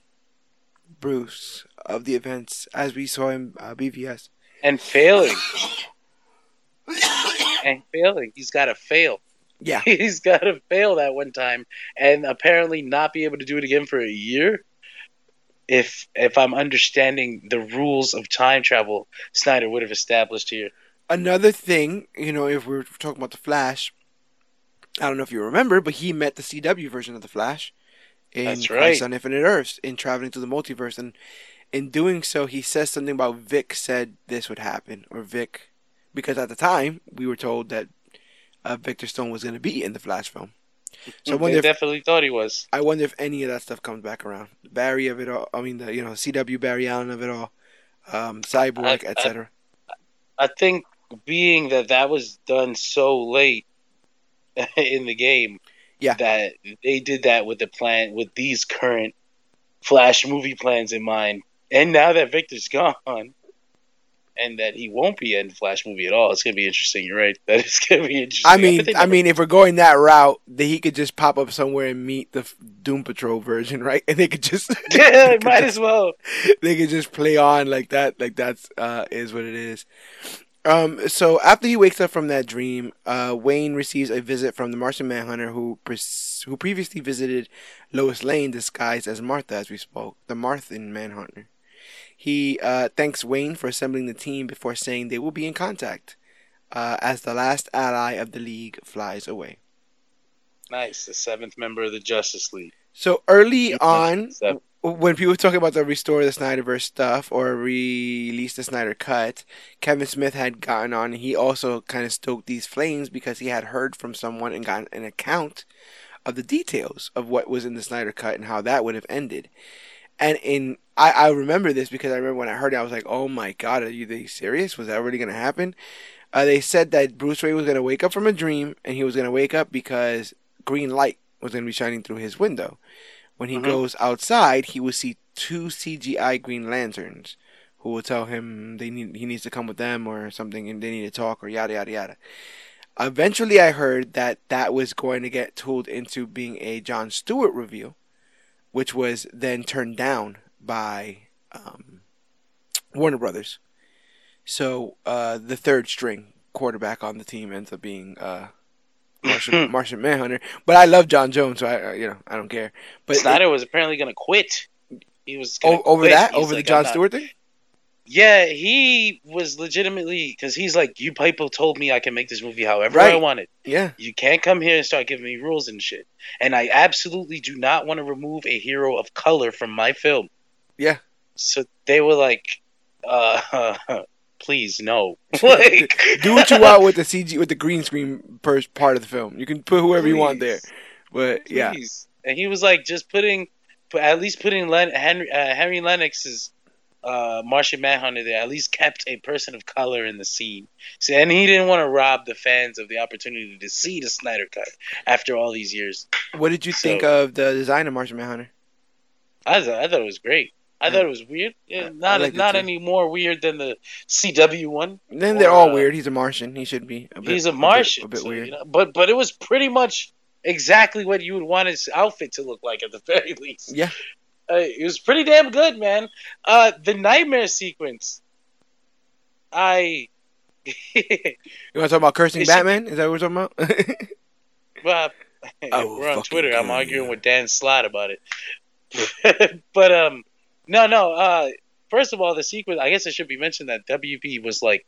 Bruce of the events as we saw in uh, BvS. and failing and failing. He's got to fail. Yeah. [laughs] He's got to fail that one time and apparently not be able to do it again for a year. If if I'm understanding the rules of time travel, Snyder would have established here. Another thing, you know, if we're talking about the Flash, I don't know if you remember, but he met the CW version of the Flash in right. on Infinite Earths in traveling to the multiverse, and in doing so, he says something about Vic said this would happen, or Vic, because at the time we were told that uh, Victor Stone was going to be in the Flash film. So I wonder if definitely thought he was. I wonder if any of that stuff comes back around. Barry of it all. I mean, the you know CW Barry Allen of it all, um, Cyborg, I- I- etc. I think being that that was done so late [laughs] in the game, Yeah. that they did that with the plan with these current Flash movie plans in mind, and now that Victor's [laughs] gone, and that he won't be in Flash movie at all, it's gonna be interesting. You're right. [laughs] That is gonna be interesting. I mean, they I mean, if we're going that route, then he could just pop up somewhere and meet the Doom Patrol version, right? And they could just yeah, might as well. they could just play on like that, like that's uh, is what it is. Um, so after he wakes up from that dream, uh, Wayne receives a visit from the Martian Manhunter, who pres- who previously visited Lois Lane disguised as Martha, as we spoke, the Martian Manhunter. He uh, thanks Wayne for assembling the team before saying they will be in contact uh, as the last ally of the League flies away. Nice, the seventh member of the Justice League. So early on, Seven. When people talk about the restore the Snyderverse stuff or release the Snyder cut, Kevin Smith had gotten on. He also kind of stoked these flames because he had heard from someone and gotten an account of the details of what was in the Snyder cut and how that would have ended. And in I, I remember this because I remember when I heard it, I was like, "Oh my god, are you they serious? Was that really going to happen?" Uh, they said that Bruce Wayne was going to wake up from a dream, and he was going to wake up because green light was going to be shining through his window. When he Mhm. goes outside, he will see two CGI Green Lanterns who will tell him they need he needs to come with them or something, and they need to talk or yada yada yada. Eventually, I heard that that was going to get tooled into being a John Stewart reveal, which was then turned down by um, Warner Brothers. So uh, the third string quarterback on the team ends up being uh, Martian, Martian Manhunter. But I love J'onn J'onzz, so I you know I don't care. But Snyder was apparently gonna quit. He was o- over quit. that, He's over the John not- Stewart thing. Yeah, he was legitimately because he's like, you people told me I can make this movie however I Right. want it. Yeah, You can't come here and start giving me rules and shit. And I absolutely do not want to remove a hero of color from my film. Yeah. So they were like, uh, [laughs] please no. [laughs] like, do what you want with the CG with the green screen per part of the film. You can put whoever you want there. Please. But yeah, Please. And he was like, just putting, at least putting Len, Henry uh, Harry Lennix's uh, Martian Manhunter there. At least kept a person of color in the scene. So, and he didn't want to rob the fans of the opportunity to see the Snyder cut after all these years. what did you So- think of the design of Martian Manhunter? I thought, I thought it was great. I thought it was weird. Yeah, not it not any more weird than the CW one. Then they're Or, all uh, weird. He's a Martian. He should be. A bit, He's a Martian, A bit, so, weird. you know, but but it was pretty much exactly what you would want his outfit to look like at the [laughs] very least. Yeah. Uh, it was pretty damn good, man. Uh, the nightmare sequence. I. [laughs] You want to talk about cursing should- Batman? Is that what we're talking about? [laughs] well, Oh, we're on Twitter. I'm arguing you. with Dan Slott about it. but um, no, no. Uh, first of all, the sequence. I guess it should be mentioned that WB was like,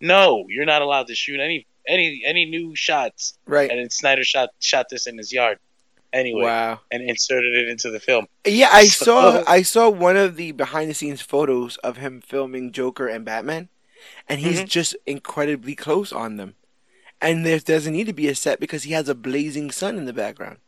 "No, you're not allowed to shoot any any any new shots." right. And then Snyder shot shot this in his yard anyway, Wow. and inserted it into the film. Yeah, I So- saw I saw one of the behind the scenes photos of him filming Joker and Batman, and he's Mhm. just incredibly close on them. And there doesn't need to be a set because he has a blazing sun in the background,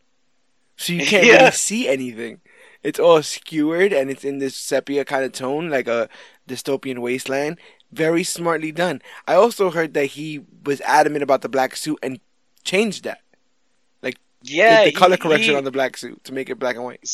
so you can't Yeah. really see anything. It's all skewered and it's in this sepia kind of tone, like a dystopian wasteland. Very smartly done. I also heard that he was adamant about the black suit and changed that. Like, yeah, the, the color he- correction he- on the black suit to make it black and white.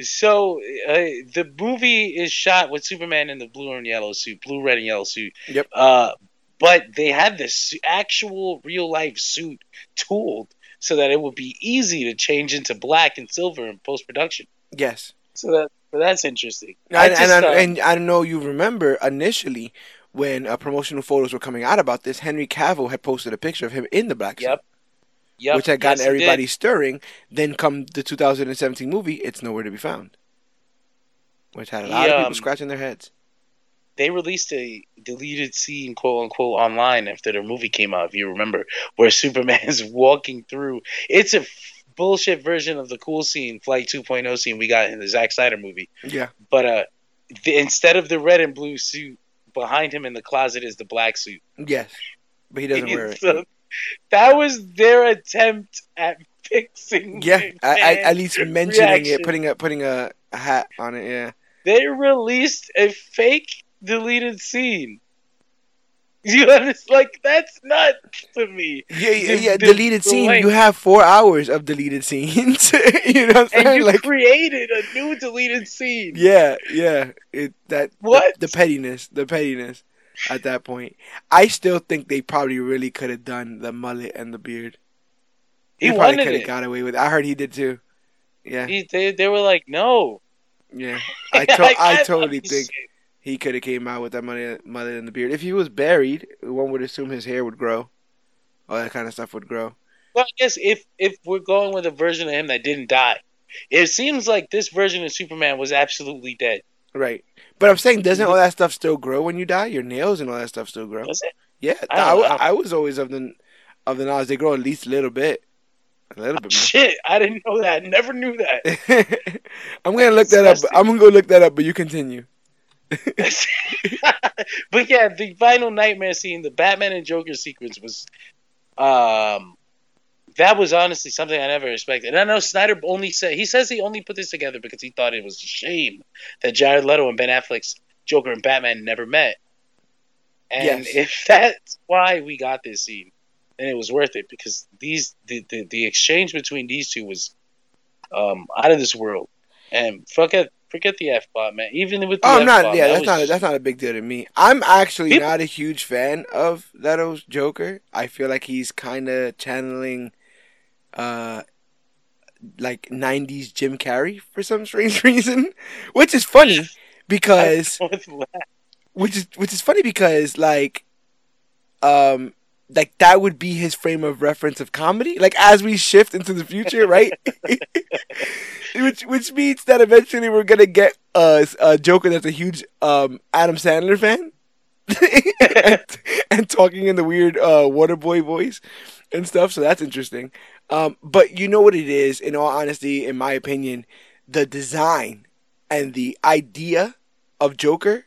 So uh, the movie is shot with Superman in the blue and yellow suit, blue, red, and yellow suit. Yep. Uh, but they had this actual real life suit tooled so that it would be easy to change into black and silver in post production. Yes. So that so that's interesting. I And, just, and, I, uh, and I know you remember initially when uh, promotional photos were coming out about this, Henry Cavill had posted a picture of him in the black suit, Yep. Yep. which had gotten yes, everybody stirring. Then come the 2017 movie, it's nowhere to be found, which had a lot He, of people um, scratching their heads. They released a deleted scene, quote unquote, online after the movie came out. If you remember, where [laughs] Superman is walking through. It's a bullshit version of the cool scene, Flight 2.0 scene we got in the Zack Snyder movie. Yeah, But uh, the, instead of the red and blue suit, behind him in the closet is the black suit. yes, but he doesn't [laughs] wear it. So, that was their attempt at [laughs] fixing. Yeah, I, I, at least mentioning reaction. it, putting a putting a, a hat on it. Yeah, They released a fake deleted scene. [laughs] You understand? Like that's nuts to me. yeah, yeah. Yeah. the- deleted the scene. length. You have four hours of deleted scenes. [laughs] you know what I'm And saying? you Like, created a new deleted scene. yeah, yeah. It that What? the, the pettiness, the pettiness. At that point, I still think they probably really could have done the mullet and the beard. He probably could have got away with. it. I heard he did too. Yeah, He, they, they were like, no. yeah. [laughs] I to- Like, I thought totally think shit- he could have came out with that money, mullet and the beard. If he was buried, one would assume his hair would grow. All that kind of stuff would grow. Well, I guess if if we're going with a version of him that didn't die, it seems like this version of Superman was absolutely dead. Right. But I'm saying, doesn't all mm-hmm. that stuff still grow when you die? Your nails and all that stuff still grow. Was it? Yeah, I I, don't w- know. I was always of the of the knowledge they grow at least a little bit, a little bit Shit, I didn't know that. Never knew that. [laughs] I'm gonna look that up. I'm gonna go look that up, but you continue. [laughs] but yeah, the final nightmare scene, the Batman and Joker sequence was, um, that was honestly something I never expected. And I know Snyder only said he says he only put this together because he thought it was a shame that Jared Leto and Ben Affleck's Joker and Batman never met. And Yes. if that's why we got this scene, then it was worth it because these the the, the exchange between these two was um out of this world. And forget forget the F bomb, man. Even with the Oh, I'm not. Yeah, that that's was not. A, that's not a big deal to me. I'm actually People- not a huge fan of Leto's Joker. I feel like he's kind of channeling, uh, like '90s Jim Carrey for some strange [laughs] reason, which is funny because [laughs] which is which is funny because like um like that would be his frame of reference of comedy? Like as we shift into the future right? [laughs] Which which means that eventually we're gonna get a, a joker that's a huge um adam sandler fan? [laughs] And, and talking in the weird uh waterboy voice and stuff so that's interesting. Um but you know what it is in all honesty in my opinion the design and the idea of joker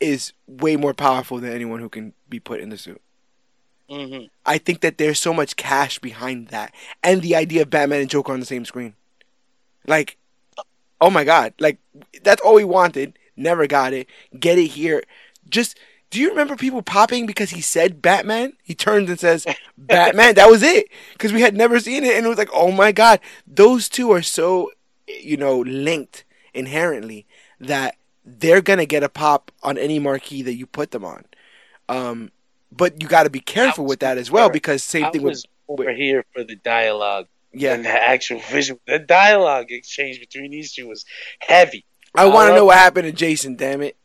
is way more powerful than anyone who can be put in the suit. Hmm I think that there's so much cash behind that, and the idea of Batman and Joker on the same screen. Like, oh my god! Like that's all we wanted. Never got it. Get it here. Just do you remember people popping because he said Batman? He turns and says [laughs] Batman. That was it. Because we had never seen it, and it was like, oh my god, those two are so, you know, linked inherently that they're gonna get a pop on any marquee that you put them on. Um, but you got to be careful with that as well because same I thing with was over here for the dialogue yeah. and the actual visual. The dialogue exchange between these two was heavy. I want to know what happened to Jason. Damn it!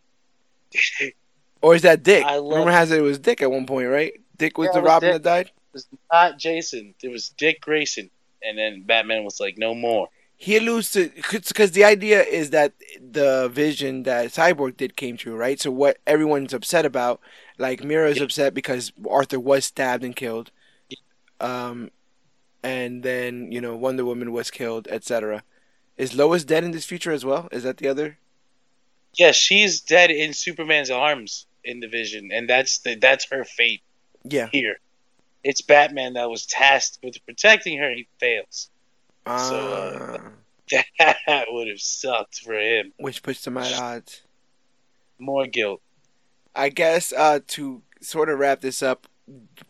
[laughs] Or is that Dick? I love- Remember, has it it was Dick at one point, right? Dick was Yeah, the was Robin Dick. that died. It was not Jason. It was Dick Grayson. And then Batman was like, no more. He alludes to because the idea is that the vision that Cyborg did came true, right? So what everyone's upset about, like Mera is Yeah. upset because Arthur was stabbed and killed, um, and then you know Wonder Woman was killed, etc. Is Lois dead in this future as well? Is that the other? Yeah, she's dead in Superman's arms in the vision, and that's the that's her fate Yeah. here. It's Batman that was tasked with protecting her. He fails. Uh, So, [laughs] That would have sucked for him. which puts them at odds. More guilt. I guess uh, to sort of wrap this up,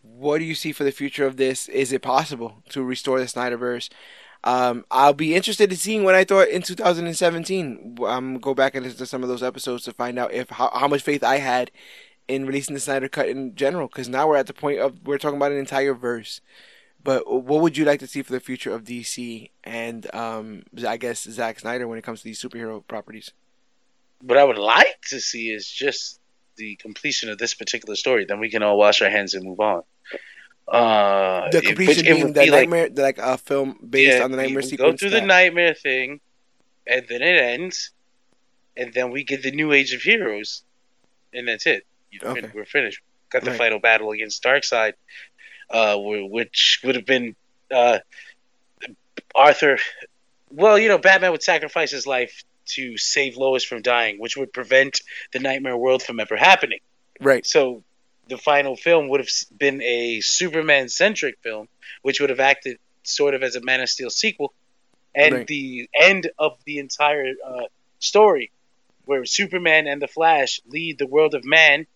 what do you see for the future of this? Is it possible to restore the Snyderverse? Um, I'll be interested in seeing what I thought in 2017. Um, go back and listen to some of those episodes to find out if how, how much faith I had in releasing the Snyder Cut in general. Because now we're at the point of we're talking about an entire verse. But what would you like to see for the future of DC and um, I guess Zack Snyder when it comes to these superhero properties? What I would like to see is just the completion of this particular story, then we can all wash our hands and move on. Uh, The completion it being the be nightmare, like a film based yeah, on the nightmare sequence. Go through the nightmare thing, and then it ends, and then we get the new age of heroes, and that's it. You know, Okay. We're finished. Got the Right. final battle against Darkseid, uh, which would have been uh, Arthur. Well, you know, Batman would sacrifice his life to save Lois from dying, which would prevent the nightmare world from ever happening. Right. So the final film would have been a Superman centric film, which would have acted sort of as a Man of Steel sequel. And Right. the end of the entire uh, story, where Superman and the Flash lead the world of man,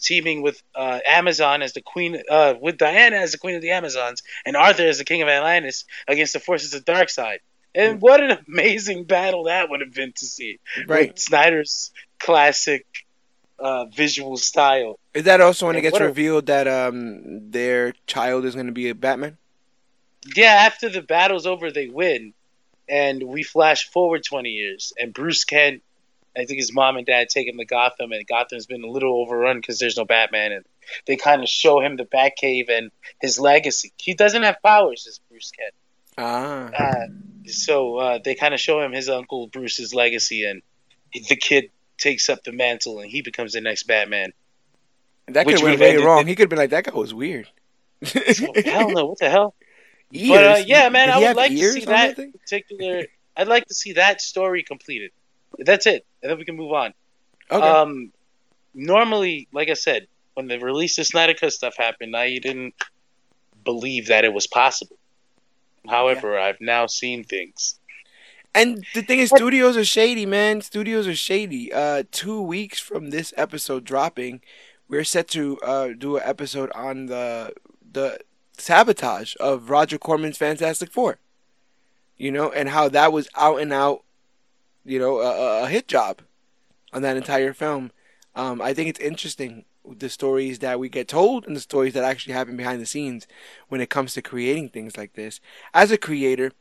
teaming with uh, Amazon as the queen, uh, with Diana as the queen of the Amazons, and Arthur as the king of Atlantis against the forces of Darkseid. And what an amazing battle that would have been to see Right. with Snyder's classic uh, visual style. Is that also when it gets what a- revealed that um their child is going to be a Batman? Yeah, after the battle's over, they win, and we flash forward 20 years, and Bruce Kent, I think his mom and dad take him to Gotham, and Gotham's been a little overrun because there's no Batman, and they kind of show him the Batcave and his legacy. He doesn't have powers as Bruce Kent. Ah. Uh, so uh, they kind of show him his uncle Bruce's legacy, and the kid takes up the mantle, and he becomes the next Batman. That could have went very wrong. the- He could have been like, that guy was weird. Hell no, what the hell? [laughs] Ears? But, uh, yeah, man, Did I would like to see that. particular. I'd like to see that story completed. That's it, and then we can move on. Okay. Um, normally, like I said, when the release of Snyder Cut stuff happened, I didn't believe that it was possible. However, I've now seen things. And the thing is, studios are shady, man. Studios are shady. Uh, two weeks from this episode dropping, we're set to uh do an episode on the the sabotage of Roger Corman's Fantastic Four. You know, and how that was out and out, you know, a, a- a hit job on that entire film. Um, I think it's interesting the stories that we get told and the stories that actually happen behind the scenes when it comes to creating things like this. As a creator,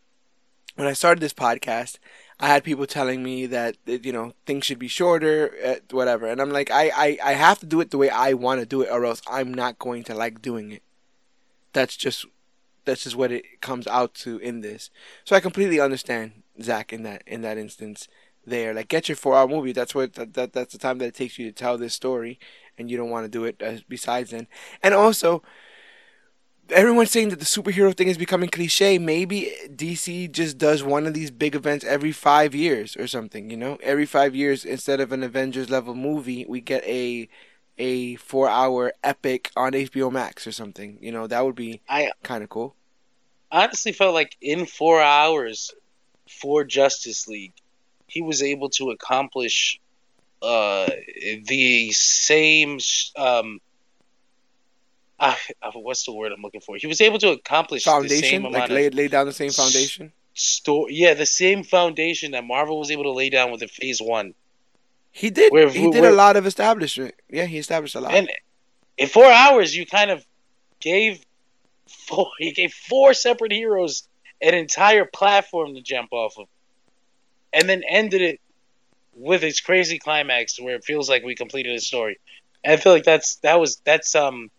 when I started this podcast, I had people telling me that you know things should be shorter, uh, whatever, and I'm like, I, I I have to do it the way I want to do it, or else I'm not going to like doing it. That's just that's just what it comes out to in this. So I completely understand Zack in that in that instance. There, like, get your four-hour movie. That's what that, that that's the time that it takes you to tell this story, and you don't want to do it uh, besides then. And also, everyone's saying that the superhero thing is becoming cliche. Maybe DC just does one of these big events every five years or something. You know, every five years instead of an Avengers level movie, we get a a four hour epic on HBO Max or something. You know, that would be kind of cool. honestly felt like in four hours for Justice League, he was able to accomplish uh, the same. Um, uh, uh, what's the word I'm looking for? He was able to accomplish the same Foundation, like lay lay down the same foundation. story. Yeah, the same foundation that Marvel was able to lay down with the Phase One. He did. Where- he did where- a lot of establishment. Yeah, he established a lot. And in four hours, you kind of gave four. He gave four separate heroes an entire platform to jump off of, and then ended it with its crazy climax where it feels like we completed a story. And I feel like that's that was that's um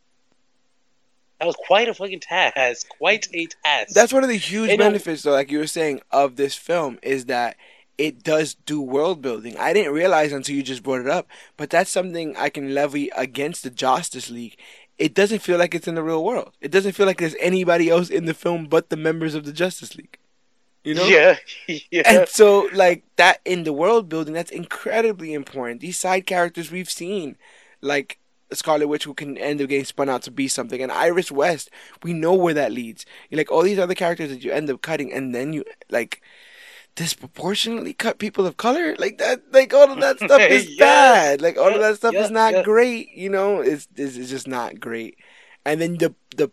that was quite a fucking task, quite a task. That's one of the huge They benefits, though, like you were saying, of this film is that it does do world building. I didn't realize until you just brought it up, but that's something I can levy against the Justice League. It doesn't feel like it's in the real world. It doesn't feel like there's anybody else in the film but the members of the Justice League. You know? yeah, [laughs] yeah. And so, like that in the world building, that's incredibly important. These side characters we've seen, like Scarlet Witch, who can end up getting spun out to be something, and Iris West, we know where that leads. You like all these other characters that you end up cutting, and then you like disproportionately cut people of color, like that. Like all of that stuff [laughs] is Yes. bad. Like all of that stuff yeah, is not yeah. great. You know, it's, it's it's just not great. And then the the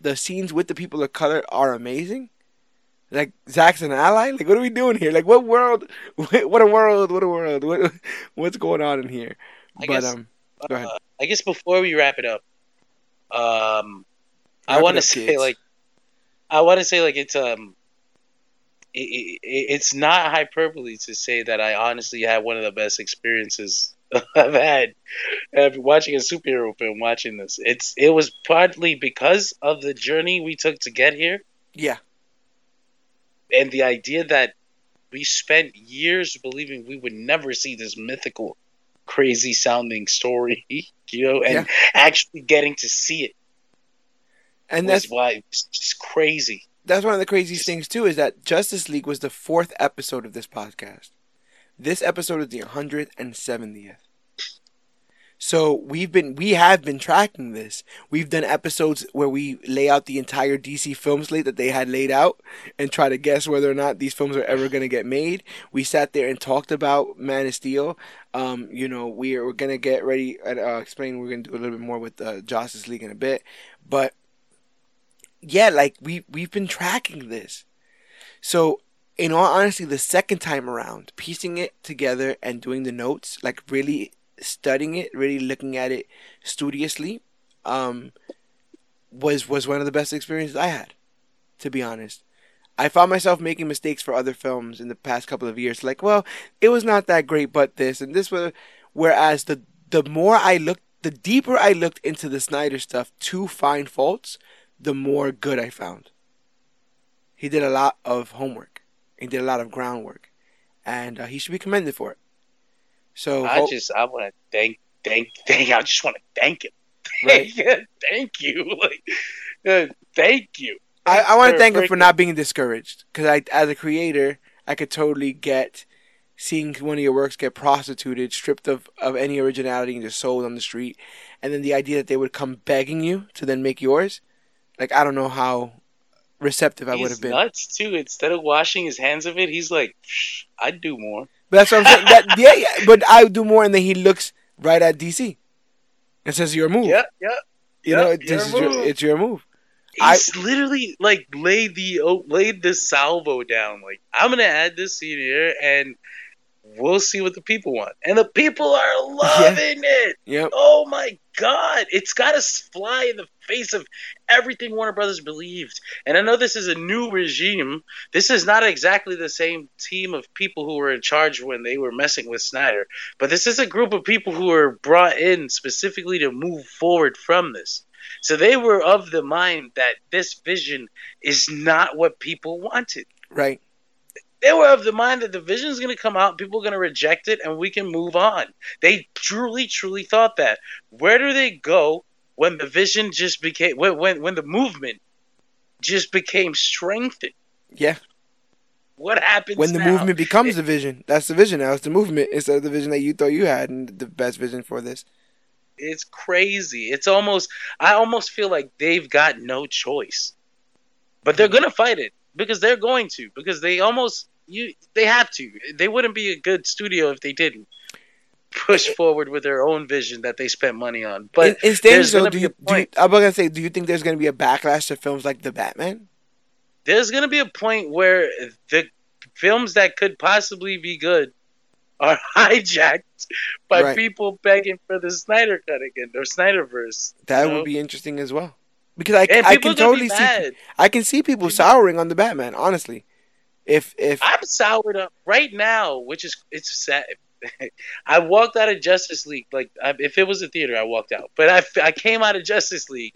the scenes with the people of color are amazing like Zack's an ally? Like, what are we doing here? Like, what world? [laughs] What a world! What a world! What [laughs] what's going on in here? I but guess- um, go ahead. Uh, I guess before we wrap it up, um, I Wrap it want to say kids. like, I want to say like it's um, it, it, it's not hyperbole to say that I honestly had one of the best experiences [laughs] I've had watching a superhero film. Watching this, it's it was partly because of the journey we took to get here. Yeah. And the idea that we spent years believing we would never see this mythical, crazy sounding story, [laughs] you know, and yeah. actually getting to see it. And that's why it's just crazy. That's one of the craziest things too is that Justice League was the fourth episode of this podcast. This episode is the 170th. So we've been we have been tracking this. We've done episodes where we lay out the entire DC film slate that they had laid out and try to guess whether or not these films are ever going to get made. We sat there and talked about Man of Steel. Um, you know, we are, we're going to get ready and uh, explain. We're going to do a little bit more with uh, Justice League in a bit, but yeah, like we we've been tracking this. So in all honesty, the second time around, piecing it together and doing the notes, like really studying it, really looking at it studiously, um, was was one of the best experiences I had. To be honest, I found myself making mistakes for other films in the past couple of years. Like, well, it was not that great, but this and this was. Whereas the the more I looked, the deeper I looked into the Snyder stuff to find faults, the more good I found. He did a lot of homework. He did a lot of groundwork, and uh, he should be commended for it. So I just I want to thank thank thank I just want to thank him. [laughs] Right. thank you. [laughs] Like, uh, thank you. I, I want to thank him for not being discouraged because I, as a creator, I could totally get seeing one of your works get prostituted, stripped of, of any originality, and just sold on the street. And then the idea that they would come begging you to then make yours, like I don't know how receptive I would have been. Nuts too. Instead of washing his hands of it, he's like, "I'd do more." But that's what I'm saying. That, yeah, yeah, but I do more, and then he looks right at DC and says, "Your move." Yeah, yeah. You know, it's your, it's your move. He's I, literally like laid the oh, laid the salvo down. Like I'm gonna add this scene here, and we'll see what the people want. And the people are [laughs] loving yeah. it. Yep. Oh my god, it's got to fly in the face of everything Warner Brothers believed. And I know this is a new regime. This is not exactly the same team of people who were in charge when they were messing with Snyder, but this is a group of people who were brought in specifically to move forward from this. So they were of the mind that this vision is not what people wanted. Right they were of the mind that the vision is going to come out, people are going to reject it, and we can move on. They truly, truly thought that. Where do they go when the vision just became when when, when the movement just became strengthened? Yeah. What happens when the now? movement becomes it, the vision? That's the vision now. It's the movement instead of the vision that you thought you had, and the best vision for this. It's crazy. It's almost. I almost feel like they've got no choice, but they're gonna fight it because they're going to because they almost you they have to. They wouldn't be a good studio if they didn't push forward with their own vision that they spent money on. But instead, there's so do you, do you, I'm gonna say, do you think there's gonna be a backlash to films like The Batman? There's gonna be a point where the films that could possibly be good are [laughs] hijacked by right. people begging for the Snyder cut again or Snyderverse. That would know? be interesting as well. Because I, I can totally see I can see people souring on the Batman, honestly. If if I'm soured up right now, which is it's sad. [laughs] I walked out of Justice League like I, if it was a theater, I walked out. But I I came out of Justice League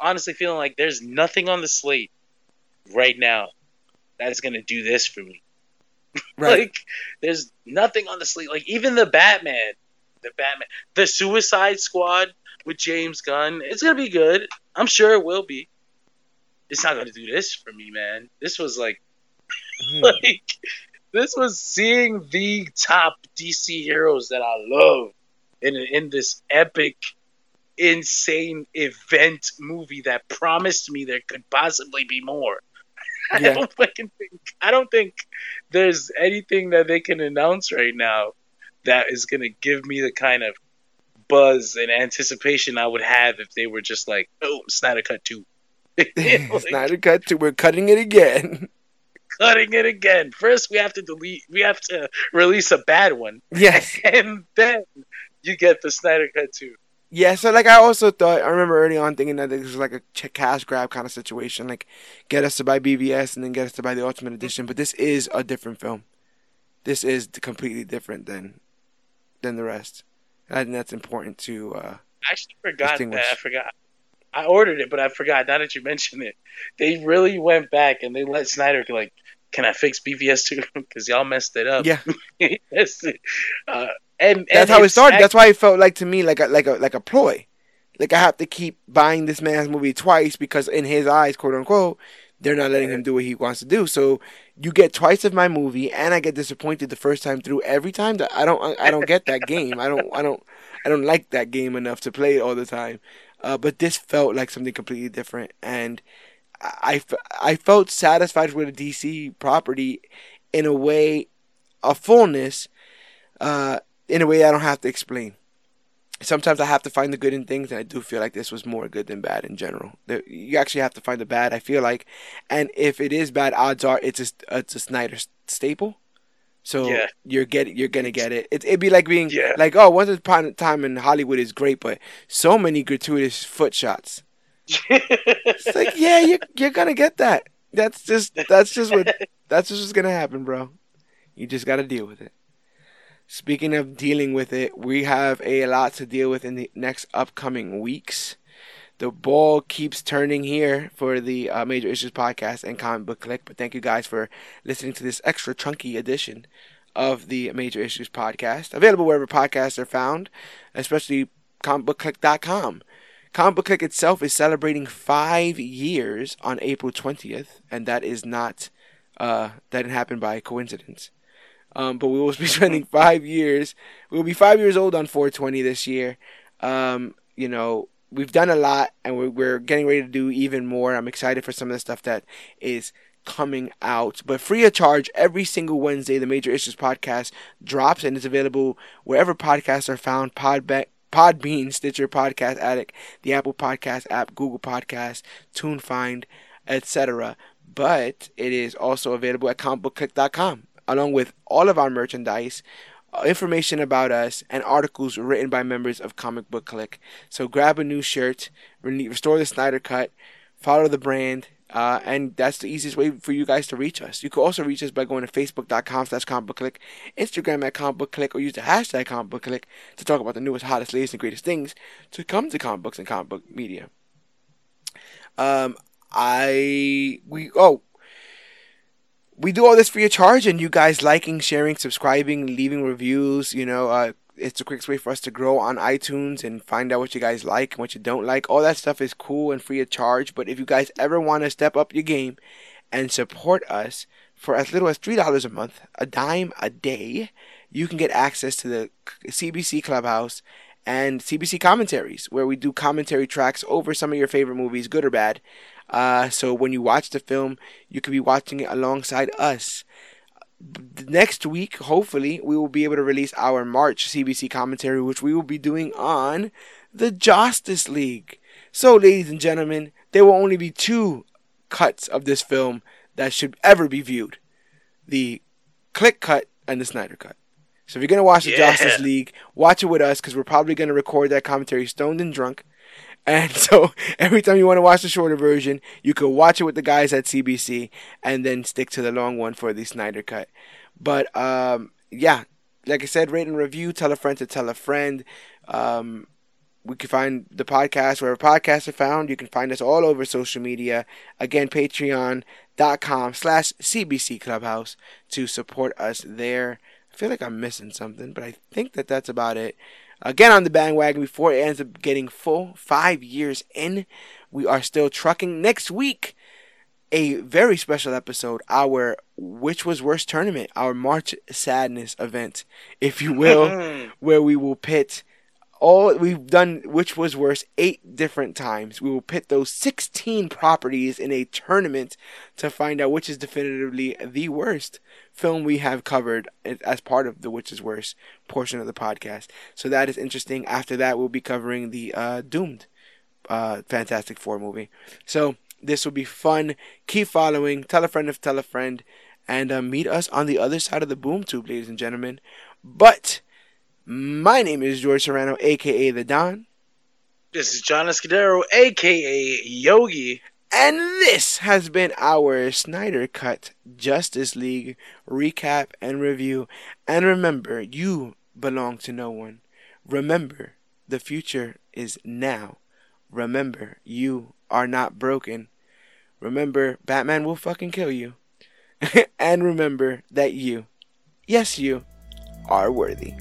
honestly feeling like there's nothing on the slate right now that is gonna do this for me. [laughs] Right. like there's nothing on the slate. Like even the Batman, the Batman, the Suicide Squad with James Gunn, it's gonna be good. I'm sure it will be. It's not gonna do this for me, man. This was like Hmm. like this was seeing the top DC heroes that I love in in this epic, insane event movie that promised me there could possibly be more. [laughs] Yeah. I don't fucking think I don't think there's anything that they can announce right now that is gonna give me the kind of buzz and anticipation I would have if they were just like, oh, Snyder Cut two. [laughs] [laughs] like, Snyder Cut two, we're cutting it again cutting it again. First, we have to delete. We have to release a bad one. Yes, [laughs] and then you get the Snyder Cut too. Yeah, so like I also thought I remember early on thinking that this was like a cash grab kind of situation, like get us to buy BVS and then get us to buy the Ultimate Edition. But this is a different film. This is completely different than than the rest. I think that's important to. Uh, I actually forgot that. I forgot. I ordered it, but I forgot. Now that you mention it, they really went back and they let Snyder like, "Can I fix BVS too? [laughs] Because y'all messed it up." Yeah. [laughs] uh, and, and that's how it started. That's why it felt like to me like a like a like a ploy. Like I have to keep buying this man's movie twice because in his eyes, quote unquote, they're not letting him do what he wants to do. So you get twice of my movie, and I get disappointed the first time through. Every time that I don't, I don't get that game. I don't, I don't, I don't like that game enough to play it all the time. Uh, but this felt like something completely different, and I, I felt satisfied with a DC property in a way, a fullness, uh, in a way I don't have to explain sometimes I have to find the good in things, and I do feel like this was more good than bad in general. You actually have to find the bad. I feel like, and if it is bad, odds are it's a it's a Snyder staple. So yeah. you're getting you're gonna get it. it. It'd be like being yeah. like, oh, once upon a time in Hollywood is great, but so many gratuitous foot shots. [laughs] it's like, yeah, you're you're gonna get that. That's just that's just what [laughs] that's just what's gonna happen, bro. You just gotta deal with it. Speaking of dealing with it, we have a lot to deal with in the next upcoming weeks. The ball keeps turning here for the uh, Major Issues podcast and Comic Book Click. But thank you guys for listening to this extra chunky edition of the Major Issues podcast. Available wherever podcasts are found, especially comicbookclick.com. Comic Book Click itself is celebrating five years on April 20th, and that is not, uh, that didn't happen by coincidence. Um, but we will be [laughs] spending five years. We'll be five years old on 420 this year. Um, you know, we've done a lot, and we're, we're getting ready to do even more. I'm excited for some of the stuff that is coming out, but free of charge every single Wednesday. The Major Issues podcast drops and is available wherever podcasts are found. Podbe- Podbean, Stitcher, Podcast Addict, the Apple Podcast app, Google Podcast, TuneFind, etc. But it is also available at comicbookclick.com along with all of our merchandise, information about us, and articles written by members of Comic Book Click. So grab a new shirt, restore the Snyder Cut, follow the brand, uh, and that's the easiest way for you guys to reach us. You can also reach us by going to facebook.com slash comicbookclick, Instagram at comicbookclick, or use the hashtag comicbookclick to talk about the newest, hottest, latest, and greatest things to come to comic books and comic book media. Um, I we oh we do all this for your charge, and you guys liking, sharing, subscribing, leaving reviews. You know, uh, it's the quickest way for us to grow on iTunes and find out what you guys like and what you don't like. All that stuff is cool and free of charge. But if you guys ever want to step up your game and support us for as little as three dollars a month, a dime a day, you can get access to the CBC Clubhouse and CBC commentaries, where we do commentary tracks over some of your favorite movies, good or bad. Uh, so when you watch the film, you could be watching it alongside us. Next week, hopefully, we will be able to release our March CBC commentary, which we will be doing on the Justice League. So, ladies and gentlemen, there will only be two cuts of this film that should ever be viewed the Click Cut and the Snyder Cut. So if you're gonna watch the yeah. Justice League, watch it with us because we're probably gonna record that commentary stoned and drunk. And [laughs] so every time you want to watch the shorter version, you could watch it with the guys at CBC and then stick to the long one for the Snyder cut. But um, yeah, like I said, rate and review, tell a friend to tell a friend. Um, we can find the podcast wherever podcasts are found. You can find us all over social media. Again, patreon.com slash CBC Clubhouse to support us there. I feel like I'm missing something, but I think that that's about it again on the bandwagon before it ends up getting full. Five years in, we are still trucking. Next week, a very special episode, our Which Was Worse tournament, our March Sadness event, if you will, [laughs] where we will pit all we've done which was worse eight different times. We will pit those 16 properties in a tournament to find out which is definitively the worst film we have covered as part of the which is worse portion of the podcast. So that is interesting. After that we'll be covering the uh, doomed uh, fantastic four movie. So this will be fun. Keep following. Tell a friend of tell a friend. And uh, meet us on the other side of the boom tube ladies and gentlemen. But my name is George Serrano, aka The Don. This is John Escudero, aka Yogi. And this has been our Snyder Cut Justice League recap and review. And remember, you belong to no one. Remember, the future is now. Remember, you are not broken. Remember, Batman will fucking kill you. [laughs] and remember that you, yes, you, are worthy.